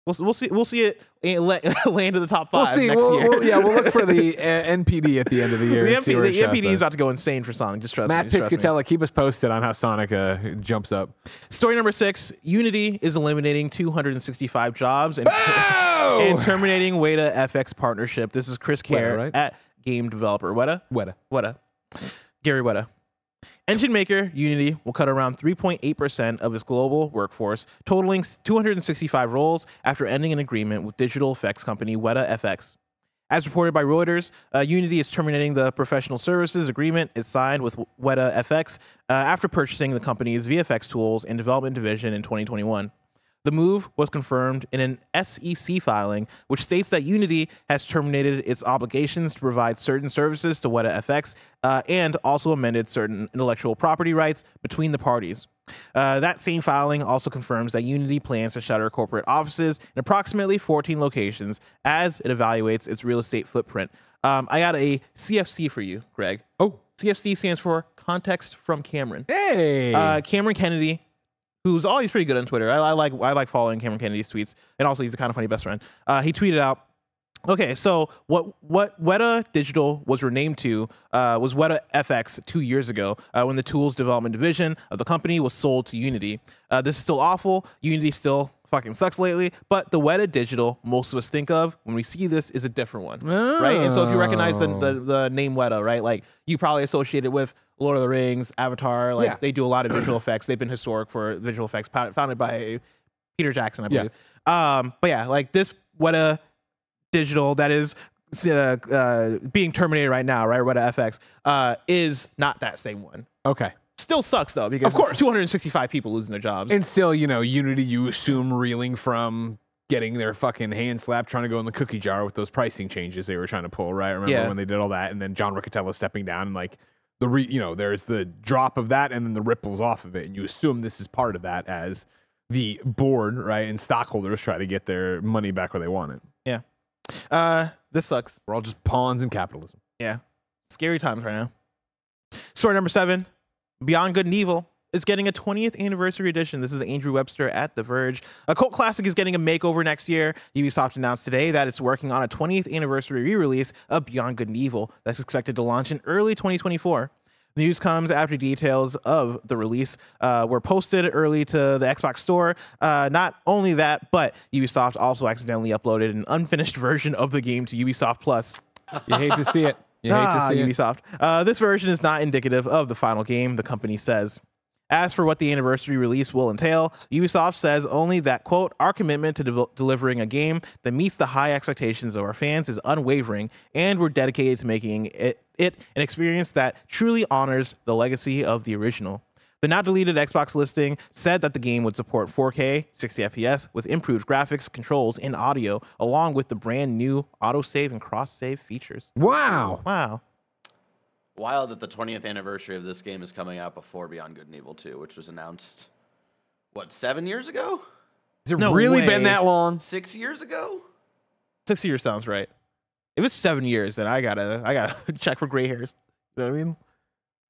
Speaker 1: we'll we'll see we'll see it land in the top
Speaker 2: We'll
Speaker 1: five
Speaker 2: see.
Speaker 1: next
Speaker 2: We'll,
Speaker 1: year.
Speaker 2: we'll- yeah, we'll look for the NPD at the end of the year.
Speaker 1: the, MP, the NPD is about to go insane for Sonic. Just trust
Speaker 2: Matt
Speaker 1: me. me.
Speaker 2: Piscatella, keep us posted on how Sonic uh, jumps up.
Speaker 1: Story number six: Unity is eliminating 265 jobs and,
Speaker 2: Oh!
Speaker 1: and terminating Weta FX partnership. This is Chris Kerr
Speaker 2: right?
Speaker 1: at Game Developer. Weta.
Speaker 2: Weta.
Speaker 1: Weta. Gary Whitta. Engine maker Unity will cut around 3.8% of its global workforce, totaling 265 roles after ending an agreement with digital effects company Weta FX. As reported by Reuters, uh, Unity is terminating the professional services agreement it signed with Weta FX uh, after purchasing the company's VFX tools and development division in 2021. The move was confirmed in an SEC filing, which states that Unity has terminated its obligations to provide certain services to Weta FX uh, and also amended certain intellectual property rights between the parties. Uh, that same filing also confirms that Unity plans to shutter corporate offices in approximately 14 locations as it evaluates its real estate footprint. Um, I got a CFC for you, Greg.
Speaker 2: Oh,
Speaker 1: CFC stands for Context from Cameron.
Speaker 2: hey.
Speaker 1: Uh, Cameron Kennedy, who's always pretty good on Twitter. I, I like I like following Cameron Kennedy's tweets, and also he's a kind of funny best friend. Uh, he tweeted out, "Okay, so what what Weta Digital was renamed to uh, was Weta FX two years ago uh, when the tools development division of the company was sold to Unity. Uh, this is still awful. Unity still." Fucking sucks lately, but the Weta Digital most of us think of when we see this is a different one, right? And so if you recognize the, the the name Weta, right, like you probably associate it with Lord of the Rings, Avatar, like
Speaker 2: Yeah.
Speaker 1: they do a lot of visual effects. They've been historic for visual effects, founded by Peter Jackson, I
Speaker 2: Yeah.
Speaker 1: believe. Um, but yeah, like this Weta Digital that is uh, uh, being terminated right now, right? Weta FX uh, is not that same one.
Speaker 2: okay.
Speaker 1: Still sucks though because
Speaker 2: Of course.
Speaker 1: 265 people losing their jobs.
Speaker 2: And still, you know, Unity, you assume reeling from getting their fucking hand slapped trying to go in the cookie jar with those pricing changes they were trying to pull, right? Remember
Speaker 1: Yeah.
Speaker 2: when they did all that and then John Riccitiello stepping down and like the re, you know, there's the drop of that and then the ripples off of it and you assume this is part of that as the board, right, and stockholders try to get their money back where they want it.
Speaker 1: Yeah. Uh, this sucks.
Speaker 2: We're all just pawns in capitalism.
Speaker 1: Yeah. Scary times right now. Story number seven Beyond Good and Evil is getting a 20th anniversary edition. This is Andrew Webster at The Verge. A cult classic is getting a makeover next year. Ubisoft announced today that it's working on a 20th anniversary re release of Beyond Good and Evil that's expected to launch in early 2024. News comes after details of the release uh, were posted early to the Xbox Store. Uh, not only that, but Ubisoft also accidentally uploaded an unfinished version of the game to Ubisoft Plus.
Speaker 2: You hate to see it. You hate
Speaker 1: Ah,
Speaker 2: to see it.
Speaker 1: Ubisoft. Uh, this version is not indicative of the final game, the company says. As for what the anniversary release will entail, Ubisoft says only that, quote, our commitment to devel- delivering a game that meets the high expectations of our fans is unwavering, and we're dedicated to making it, it an experience that truly honors the legacy of the original. The now deleted Xbox listing said that the game would support 4K, 60 FPS with improved graphics, controls, and audio, along with the brand new autosave and cross save features.
Speaker 2: Wow.
Speaker 1: Wow.
Speaker 3: Wild that the 20th anniversary of this game is coming out before Beyond Good and Evil 2, which was announced, what, seven years ago?
Speaker 2: Has it
Speaker 1: No
Speaker 2: really
Speaker 1: way.
Speaker 2: been that long?
Speaker 3: Six years ago?
Speaker 1: Six years sounds right. It was seven years, then I gotta I gotta check for gray hairs. You know what I mean?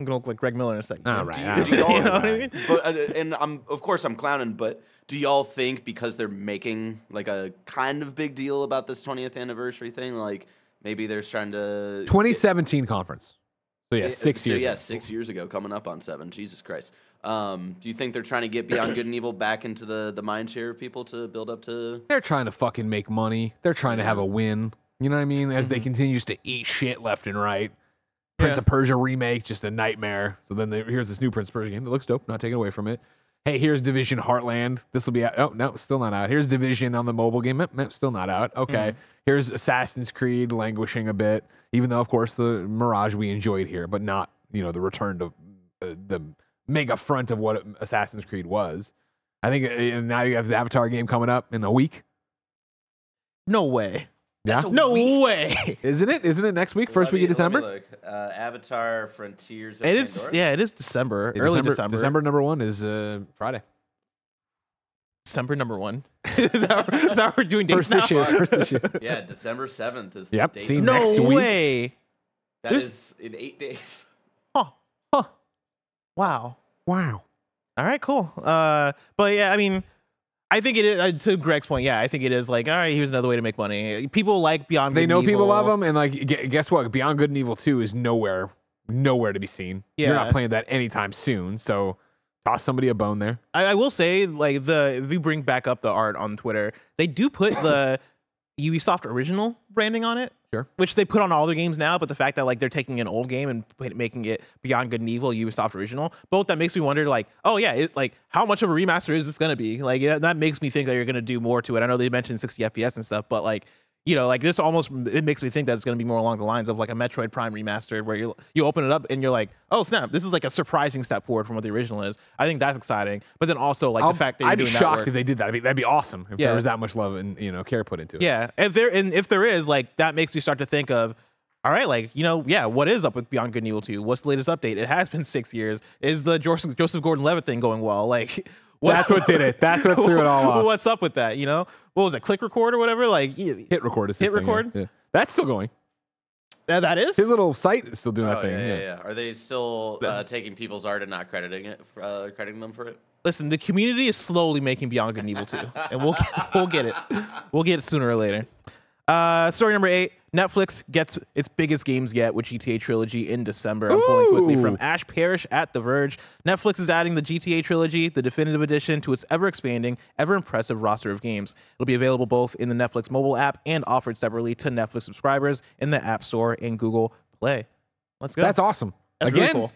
Speaker 1: I'm gonna look like Greg Miller in a second.
Speaker 2: All
Speaker 1: Yeah.
Speaker 3: Do
Speaker 2: all
Speaker 3: you,
Speaker 2: right.
Speaker 3: do y'all,
Speaker 1: You know what I mean?
Speaker 3: But, uh, and I'm of course I'm clowning, but do y'all think because they're making like a kind of big deal about this 20th anniversary thing, like maybe they're trying to
Speaker 2: 2017 conference. So yeah,
Speaker 3: Eh,
Speaker 2: six
Speaker 3: so
Speaker 2: years.
Speaker 3: Yeah,
Speaker 2: ago.
Speaker 3: six years ago, coming up on seven. Jesus Christ. Um, do you think they're trying to get Beyond Good and Evil back into the the mind share of people to build up to?
Speaker 2: They're trying to fucking make money. They're trying to have a win. You know what I mean? As they continues to eat shit left and right. Prince
Speaker 1: Yeah.
Speaker 2: of Persia remake, just a nightmare. So then they, here's this new Prince of Persia game that looks dope. Not taking away from it. Hey, here's Division Heartland. This will be out. Oh no, still not out. Here's Division on the mobile game. Nope, nope, still not out. Okay. Here's Assassin's Creed languishing a bit, even though of course the Mirage we enjoyed here, but not you know the return to uh, the mega front of what Assassin's Creed was. I think uh, now you have the Avatar game coming up in a week.
Speaker 1: No way.
Speaker 2: Yeah,
Speaker 1: No
Speaker 3: week.
Speaker 1: way.
Speaker 2: isn't it? Isn't it next week? First
Speaker 3: Let
Speaker 2: week of
Speaker 3: me- let me
Speaker 2: December.
Speaker 3: look. Uh, Avatar Frontiers. Of
Speaker 1: It is
Speaker 3: Pandora?
Speaker 1: yeah, it is December.
Speaker 2: Yeah,
Speaker 1: early
Speaker 2: December,
Speaker 1: December.
Speaker 2: December number one is uh, Friday.
Speaker 1: December number one. is, that, is that what we're doing dates
Speaker 2: First
Speaker 1: now?
Speaker 2: issue. First issue.
Speaker 3: Yeah, December seventh is the date.
Speaker 2: see,
Speaker 1: No
Speaker 2: Next week.
Speaker 1: way.
Speaker 3: That
Speaker 1: there's-
Speaker 3: is in eight days.
Speaker 1: Huh.
Speaker 2: Huh.
Speaker 1: Wow.
Speaker 2: Wow.
Speaker 1: All right, cool. Uh, but yeah, I mean, I think it is uh, to Greg's point. Yeah, I think it is like, all right, here's another way to make money. People like Beyond.
Speaker 2: They
Speaker 1: Good
Speaker 2: know people love them, and like, gu- guess what? Beyond Good and Evil Two is nowhere, nowhere to be seen. You're not playing that anytime soon. So toss somebody a bone there.
Speaker 1: I, I will say, like the if you bring back up the art on Twitter, they do put the Ubisoft original branding on it.
Speaker 2: Sure.
Speaker 1: Which they put on all their games now, but the fact that like they're taking an old game and put, making it Beyond Good and Evil Ubisoft original, both that makes me wonder, like, oh yeah, it, like how much of a remaster is this gonna be? Like yeah, that makes me think that you're gonna do more to it. I know they mentioned 60 FPS and stuff, but like. You know, like this almost it makes me think that it's going to be more along the lines of like a Metroid Prime remastered, where you you open it up and you're like, oh snap, this is like a surprising step forward from what the original is. I think that's exciting, but then also like
Speaker 2: I'll-
Speaker 1: the fact that you're
Speaker 2: I'd be shocked
Speaker 1: work.
Speaker 2: if they did that. I mean, that'd be awesome if
Speaker 1: Yeah.
Speaker 2: there was that much love and you know care put into it.
Speaker 1: Yeah, if there and if there is, like that makes you start to think of, all right, like you know, yeah, what is up with Beyond Good and Evil Two? What's the latest update? It has been six years. Is the Joseph, Joseph Gordon-Levitt thing going well? Like, what,
Speaker 2: That's what did it. That's what threw it all off.
Speaker 1: What's up with that? You know, what was it? Click record or whatever? Like,
Speaker 2: Hit record is his
Speaker 1: Hit
Speaker 2: thing, yeah.
Speaker 1: record?
Speaker 2: Yeah. That's still going.
Speaker 1: that that is.
Speaker 2: His little site is still doing
Speaker 3: Oh,
Speaker 2: that thing.
Speaker 3: yeah,
Speaker 2: yeah.
Speaker 3: yeah, yeah. Are they still uh, taking people's art and not crediting it, uh, crediting them for it?
Speaker 1: Listen, the community is slowly making Beyond Good and Evil 2, and we'll we'll get it. We'll get it sooner or later. Uh, story number eight: Netflix gets its biggest games yet with GTA Trilogy in December. I'm pulling quickly from Ash Parrish at The Verge. Netflix is adding the GTA Trilogy, the definitive edition, to its ever-expanding, ever-impressive roster of games. It'll be available both in the Netflix mobile app and offered separately to Netflix subscribers in the App Store and Google Play. Let's go.
Speaker 2: That's awesome.
Speaker 1: That's really
Speaker 2: Again,
Speaker 1: cool.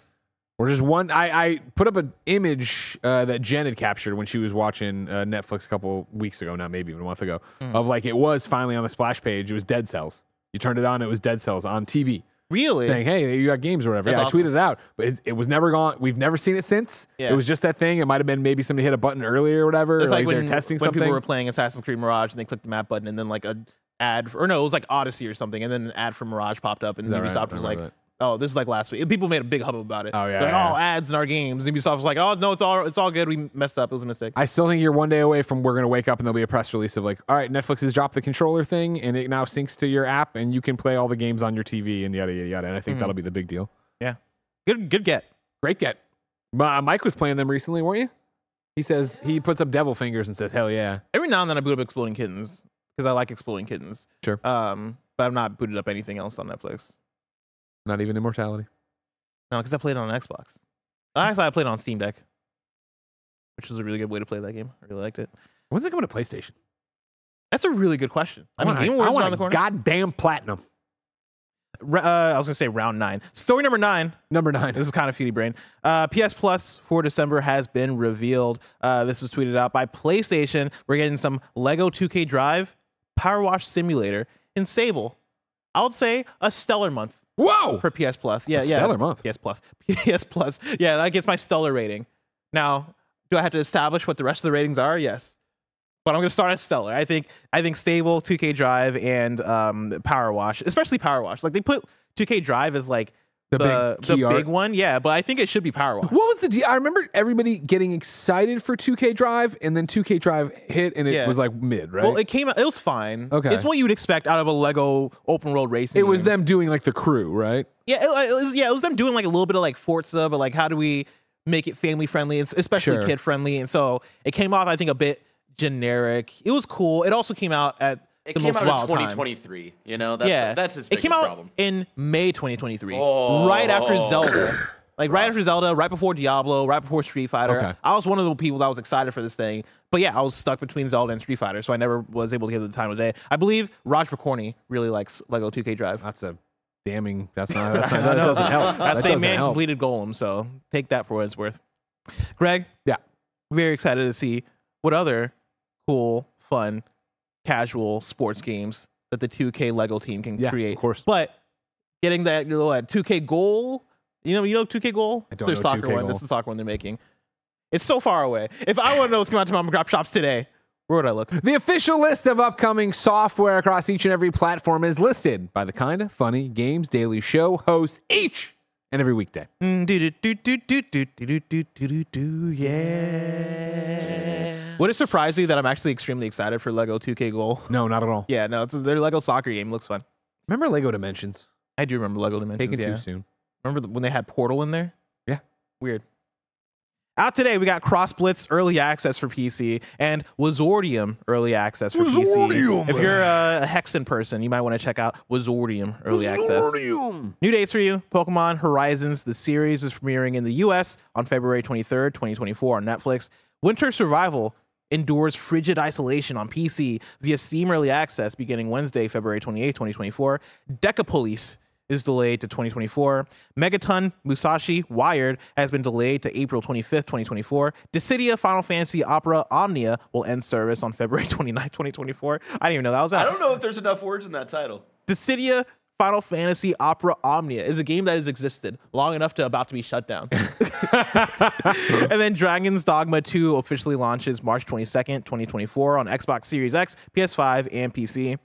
Speaker 2: We're just one. I, I put up an image uh, that Jen had captured when she was watching uh, Netflix a couple weeks ago, now maybe even a month ago,
Speaker 1: Hmm.
Speaker 2: of like it was finally on the splash page. It was Dead Cells. You turned it on, it was Dead Cells on TV.
Speaker 1: Really?
Speaker 2: saying, "Hey, you got games or whatever."
Speaker 1: That's
Speaker 2: yeah,
Speaker 1: awesome.
Speaker 2: I tweeted it out, but it, it was never gone. We've never seen it since.
Speaker 1: Yeah.
Speaker 2: It was just that thing. It might have been maybe somebody hit a button earlier or whatever.
Speaker 1: It's like,
Speaker 2: like,
Speaker 1: when,
Speaker 2: they're testing
Speaker 1: when
Speaker 2: something.
Speaker 1: people were playing Assassin's Creed Mirage and they clicked the map button and then like a ad or no, it was like Odyssey or something, and then an ad for Mirage popped up and
Speaker 2: Is that right?
Speaker 1: Ubisoft was like,
Speaker 2: remember
Speaker 1: "Oh, this is like last week." People made a big hubbub about it.
Speaker 2: Oh, yeah,
Speaker 1: They're like
Speaker 2: yeah.
Speaker 1: all ads in our games. And Ubisoft was like, "Oh no, it's all it's all good. We messed up. It was a mistake."
Speaker 2: I still think you're one day away from we're gonna wake up and there'll be a press release of like, all right, Netflix has dropped the controller thing and it now syncs to your app and you can play all the games on your TV and yada yada yada. And I
Speaker 1: Mm-hmm.
Speaker 2: think that'll be the big deal.
Speaker 1: yeah, good good get.
Speaker 2: Great get. Mike was playing them recently, weren't you? He says he puts up devil fingers and says, "Hell yeah!"
Speaker 1: Every now and then I boot up Exploding Kittens because I like Exploding Kittens.
Speaker 2: Sure.
Speaker 1: Um, but I've not booted up anything else on Netflix.
Speaker 2: Not even immortality.
Speaker 1: No, because I played it on Xbox. Actually, I played it on Steam Deck, which was a really good way to play that game. I really liked it.
Speaker 2: When's it coming to PlayStation?
Speaker 1: That's a really good question. I, mean, Game Awards
Speaker 2: I
Speaker 1: on the corner.
Speaker 2: goddamn platinum.
Speaker 1: Uh, I was gonna say round nine. Story number nine.
Speaker 2: Number nine.
Speaker 1: This is kind of feedy brain. Uh, PS Plus for December has been revealed. Uh, this is tweeted out by PlayStation. We're getting some Lego 2K Drive, Power Wash Simulator, and Sable. I would say a stellar month
Speaker 2: Whoa!
Speaker 1: for PS Plus. Yeah,
Speaker 2: A
Speaker 1: yeah.
Speaker 2: stellar month.
Speaker 1: PS Plus. PS Plus. Yeah, that gets my stellar rating. Now, do I have to establish what the rest of the ratings are? Yes. But I'm going to start at stellar. I think I think Sable 2K Drive and um, Power Wash, especially Power Wash. Like they put 2K Drive as like
Speaker 2: The big
Speaker 1: the
Speaker 2: art.
Speaker 1: big one. Yeah, but I think it should be Power Wash.
Speaker 2: What was the deal? I remember everybody getting excited for 2K Drive, and then 2K Drive hit, and it
Speaker 1: Yeah.
Speaker 2: was like mid, right?
Speaker 1: Well, it came out. It was fine.
Speaker 2: Okay.
Speaker 1: it's what you would expect out of a Lego open world racing.
Speaker 2: It was
Speaker 1: game.
Speaker 2: them doing like the crew, right?
Speaker 1: Yeah, it, it was. Yeah, it was them doing like a little bit of like Forza, but like how do we make it family friendly, especially
Speaker 2: Sure.
Speaker 1: kid friendly? And so it came off, I think, a bit generic. It was cool. It also came out at
Speaker 3: It
Speaker 1: the
Speaker 3: came
Speaker 1: most
Speaker 3: out in
Speaker 1: wild time.
Speaker 3: 2023. You know, that's
Speaker 1: yeah,
Speaker 3: that's its biggest It
Speaker 1: came out
Speaker 3: problem.
Speaker 1: in May 2023,
Speaker 3: Oh.
Speaker 1: right after Zelda. Like right after Zelda, right before Diablo, right before Street Fighter.
Speaker 2: Okay.
Speaker 1: I was one of the people that was excited for this thing. But yeah, I was stuck between Zelda and Street Fighter, so I never was able to give it the time of day. I believe Raj Corney really likes Lego 2K Drive.
Speaker 2: That's a damning. That's not. That's not
Speaker 1: I
Speaker 2: that doesn't help.
Speaker 1: That
Speaker 2: That
Speaker 1: same man
Speaker 2: help.
Speaker 1: completed Gollum, so take that for what it's worth. Greg,
Speaker 2: Yeah.
Speaker 1: very excited to see what other cool, fun, casual sports games that the 2K Lego team can
Speaker 2: Yeah, of course.
Speaker 1: But getting that what, 2K goal, you know, you know 2K goal?
Speaker 2: I don't
Speaker 1: Their
Speaker 2: know
Speaker 1: soccer
Speaker 2: 2K
Speaker 1: one.
Speaker 2: goal.
Speaker 1: This is the soccer one they're making. It's so far away. If I want to know what's coming out to mom and grab shops today, where would I look?
Speaker 2: The official list of upcoming software across each and every platform is listed by the kind of funny games daily show hosts each and every weekday.
Speaker 1: Yeah. Would it surprise you that I'm actually extremely excited for Lego 2K Goal?
Speaker 2: No, not at all.
Speaker 1: Yeah, no, it's their Lego soccer game. Looks fun.
Speaker 2: Remember Lego Dimensions?
Speaker 1: I do remember Lego Dimensions.
Speaker 2: Taken too soon.
Speaker 1: Remember when they had Portal in there?
Speaker 2: Yeah.
Speaker 1: Weird. Out today, we got Cross Blitz early access for PC and Wizordum early access for PC. If you're uh, a Hexen person, you might want to check out Wizordum early access. New dates for you Pokemon Horizons, the series is premiering in the US on February 23rd, 2024 on Netflix. Winter Survival endures frigid isolation on PC via Steam Early Access beginning Wednesday, February 28th, 2024. Decapolice is delayed to 2024. Megaton Musashi Wired has been delayed to April 25th, 2024. Dissidia Final Fantasy Opera Omnia will end service on February 29th, 2024. I didn't even know that was out.
Speaker 3: I don't know if there's enough words in that title.
Speaker 1: Dissidia Final Fantasy Opera Omnia is a game that has existed long enough to about to be shut down. and then Dragon's Dogma 2 officially launches March 22nd, 2024 on Xbox Series X, PS5, and PC.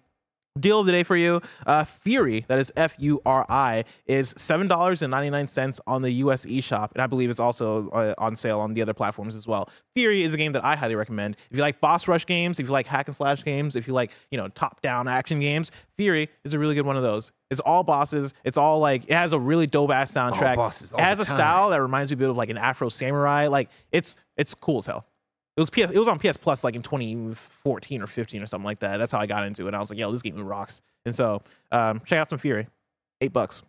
Speaker 1: Deal of the day for you. Uh, Furi, that is F U R I, is $7.99 on the US eShop. And I believe it's also uh, on sale on the other platforms as well. Furi is a game that I highly recommend. If you like boss rush games, if you like hack and slash games, if you like, you know, top down action games, Furi is a really good one of those. It's all bosses. It's all like, it has a really dope ass soundtrack.
Speaker 2: bosses all
Speaker 1: it has a style that reminds me a bit of like an Afro Samurai. Like, it's it's cool as hell. It was PS. It was on PS Plus like in 2014 or 15 or something like that. That's how I got into it. And I was like, yo, this game rocks. And so um, check out some Furi. Eight bucks.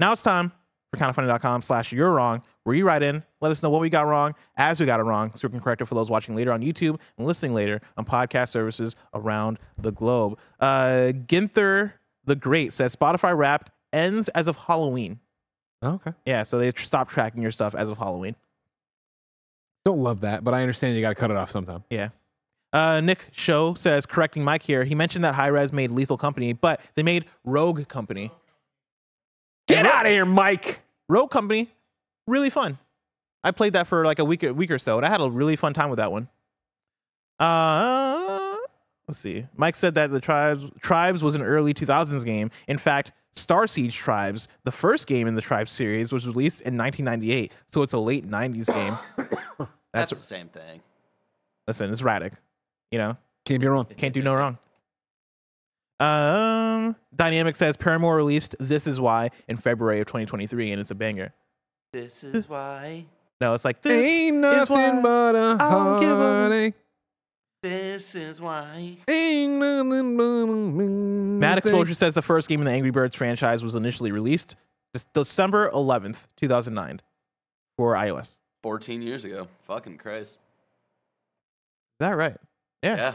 Speaker 1: Now it's time for kindoffunny.com slash you're wrong, where you write in, let us know what we got wrong as we got it wrong, so we can correct it for those watching later on YouTube and listening later on podcast services around the globe. Uh, Ginther the Great says Spotify Wrapped ends as of Halloween.
Speaker 2: Oh, okay.
Speaker 1: Yeah, so they stopped tracking your stuff as of Halloween.
Speaker 2: Don't love that, but I understand you got to cut it off sometime.
Speaker 1: Yeah. Uh, Nick Show says, correcting Mike here, he mentioned that Hi-Rez made Lethal Company, but they made Rogue Company.
Speaker 2: Get out of here, Mike.
Speaker 1: Rogue Company, really fun. I played that for like a week, a week or so, and I had a really fun time with that one. Uh, let's see. Mike said that the tribes tribes was an early 2000s game. In fact, Starsiege Tribes, the first game in the Tribes series, was released in 1998, so it's a late 90s game.
Speaker 3: That's
Speaker 1: That's
Speaker 3: the same thing.
Speaker 1: listen, it's Radic, you know.
Speaker 2: Can't be wrong.
Speaker 1: Can't do no wrong. Um, Dynamic says Paramore released "This Is Why" in February of 2023, and it's a banger.
Speaker 3: This is why.
Speaker 1: No, it's like this
Speaker 2: Ain't
Speaker 1: is why
Speaker 2: nothing but a
Speaker 1: I don't give a-
Speaker 2: heartache.
Speaker 3: This is why.
Speaker 2: Ain't nothing but a
Speaker 1: Mad. Exposure says the first game in the Angry Birds franchise was initially released December 11th, 2009, for iOS.
Speaker 3: 14 years ago. Fucking Christ.
Speaker 1: Is that right? Yeah.
Speaker 3: Yeah.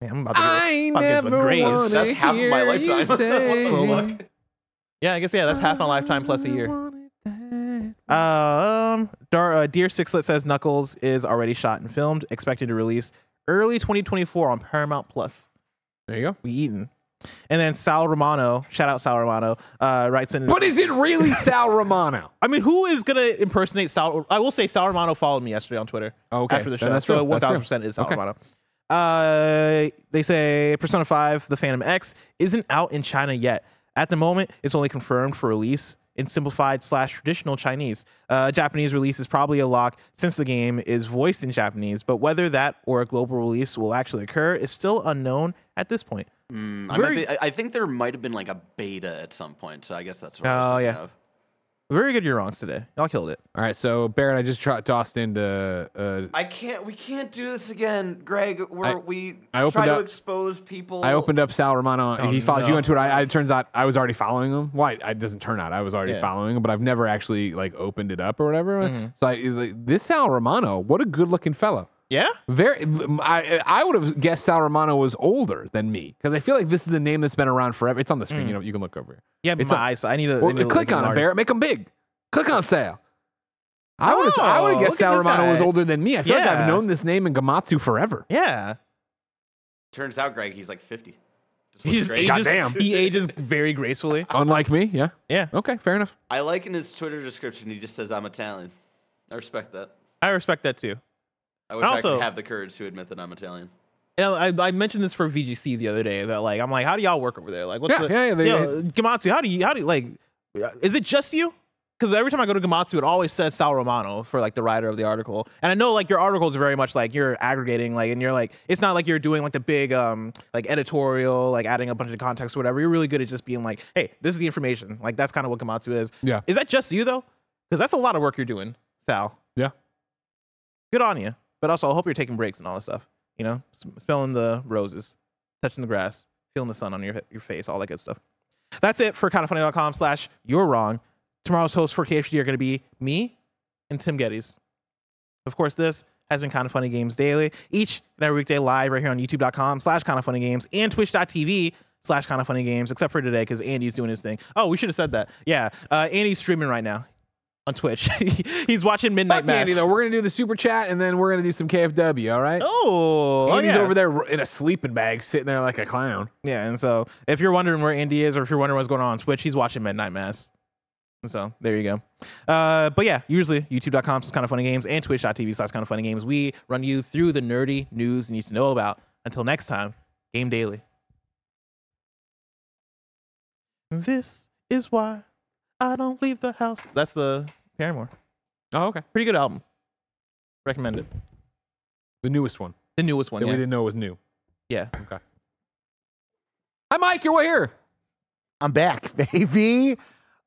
Speaker 1: Man, I'm about to.
Speaker 2: I ain't
Speaker 1: about to give a
Speaker 2: never
Speaker 1: graze.
Speaker 2: wanna
Speaker 3: That's half of my
Speaker 2: hear you
Speaker 3: lifetime. What the
Speaker 2: say,
Speaker 1: yeah, I guess yeah. That's half my lifetime plus a year. Um, Dar- uh, Dear Sixlet says Knuckles is already shot and filmed, expected to release early 2024 on Paramount Plus.
Speaker 2: There you go.
Speaker 1: We eaten. And then Sal Romano, shout out Sal Romano, uh, writes in.
Speaker 2: But is it really Sal Romano?
Speaker 1: I mean, who is gonna impersonate Sal? I will say Sal Romano followed me yesterday on Twitter.
Speaker 2: Okay,
Speaker 1: after the
Speaker 2: then
Speaker 1: show,
Speaker 2: that's
Speaker 1: so
Speaker 2: real.
Speaker 1: one
Speaker 2: That's real.
Speaker 1: thousand percent is Sal
Speaker 2: Okay.
Speaker 1: Romano. Uh, they say Persona Five: The Phantom X isn't out in China yet. At the moment, it's only confirmed for release in simplified slash traditional Chinese. Uh, Japanese release is probably a lock since the game is voiced in Japanese, but whether that or a global release will actually occur is still unknown at this point.
Speaker 3: Mm, I,
Speaker 1: Very-
Speaker 3: might be, I I think there might have been like a beta at some point, so I guess that's what I
Speaker 1: Oh,
Speaker 3: was thinking
Speaker 1: yeah.
Speaker 3: of.
Speaker 1: Very good, you're wrongs today. Y'all killed it.
Speaker 2: All right, so Barrett, I just tro- tossed into. Uh,
Speaker 3: I can't. We can't do this again, Greg. We're,
Speaker 2: I-
Speaker 3: we
Speaker 2: I opened
Speaker 3: try to
Speaker 2: up-
Speaker 3: expose people.
Speaker 2: I opened up Sal Romano.
Speaker 1: Oh,
Speaker 2: he followed you
Speaker 1: no.
Speaker 2: on Twitter. I, I, it turns out I was already following him. Why? It doesn't turn out I was already
Speaker 1: Yeah.
Speaker 2: following him, but I've never actually like opened it up or whatever.
Speaker 1: Mhm.
Speaker 2: So I, like, this Sal Romano, what a good looking fellow.
Speaker 1: Yeah.
Speaker 2: Very, I I would have guessed Sal Romano was older than me because I feel like this is a name that's been around forever. It's on the screen. Mm. You know, you can look over here.
Speaker 1: Yeah,
Speaker 2: It's
Speaker 1: my
Speaker 2: a-
Speaker 1: eyes. I need to.
Speaker 2: Well, click
Speaker 1: look at
Speaker 2: on
Speaker 1: an
Speaker 2: him. Barrett. Make him big. Click on oh. Sal. I would have. I would
Speaker 1: Oh,
Speaker 2: have guessed
Speaker 1: look
Speaker 2: Sal
Speaker 1: this
Speaker 2: Romano was older than me. I feel like I've known this name in Gematsu forever.
Speaker 1: Yeah.
Speaker 3: Turns out, Greg, he's like 50. Just
Speaker 1: He just
Speaker 3: great.
Speaker 1: ages.
Speaker 2: Goddamn.
Speaker 1: He ages very gracefully.
Speaker 2: Unlike me, yeah.
Speaker 1: Yeah,
Speaker 2: Okay, fair enough.
Speaker 3: I like in his Twitter description, he just says, I'm Italian. I respect that.
Speaker 1: I respect that too.
Speaker 3: I wish I could have the courage to admit that I'm Italian.
Speaker 1: And I, I mentioned this for VGC the other day that like I'm like, how do y'all work over there? Like, what's
Speaker 2: Yeah,
Speaker 1: the
Speaker 2: yeah, yeah, they-
Speaker 1: yo, Gematsu? How do you how do you like? Is it just you? Because every time I go to Gematsu, it always says Sal Romano for like the writer of the article. And I know like your articles are very much like you're aggregating, like, and you're like, it's not like you're doing like the big um like editorial, like adding a bunch of context or whatever. You're really good at just being like, hey, this is the information. Like that's kind of what Gematsu is.
Speaker 2: Yeah.
Speaker 1: Is that just you though? Because that's a lot of work you're doing, Sal.
Speaker 2: Yeah.
Speaker 1: Good on you. But also, I hope you're taking breaks and all this stuff. You know, smelling the roses, touching the grass, feeling the sun on your your face, all that good stuff. That's it for kindoffunny.com slash you're wrong. Tomorrow's hosts for KFGD are going to be me and Tim Gettys. Of course, this has been Kind of Funny Games Daily. Each and every weekday live right here on youtube.com slash kind of funny games and twitch.tv slash kind of funny games, except for today because Andy's doing his thing. Oh, we should have said that. Yeah. Uh, Andy's streaming right now on Twitch. He's watching Midnight
Speaker 2: Fuck
Speaker 1: Mass.
Speaker 2: Andy, though. We're gonna do the super chat and then we're gonna do some KFW. All right.
Speaker 1: Oh, oh, yeah.
Speaker 2: over there in a sleeping bag, sitting there like a clown.
Speaker 1: Yeah, and so if you're wondering where Andy is, or if you're wondering what's going on on Twitch, he's watching Midnight Mass. So there you go. Uh, but yeah, usually youtube.com slash kind of funny games and twitch.tv slash kind of funny games. We run you through the nerdy news you need to know about. Until next time, game daily. This is why I don't leave the house. That's the Paramore.
Speaker 2: Oh, okay.
Speaker 1: Pretty good album. Recommend it.
Speaker 2: The newest one
Speaker 1: The newest one.
Speaker 2: that we
Speaker 1: Yeah.
Speaker 2: didn't know was new.
Speaker 1: yeah.
Speaker 2: Okay. Hi, Mike. You're here.
Speaker 4: I'm back, baby.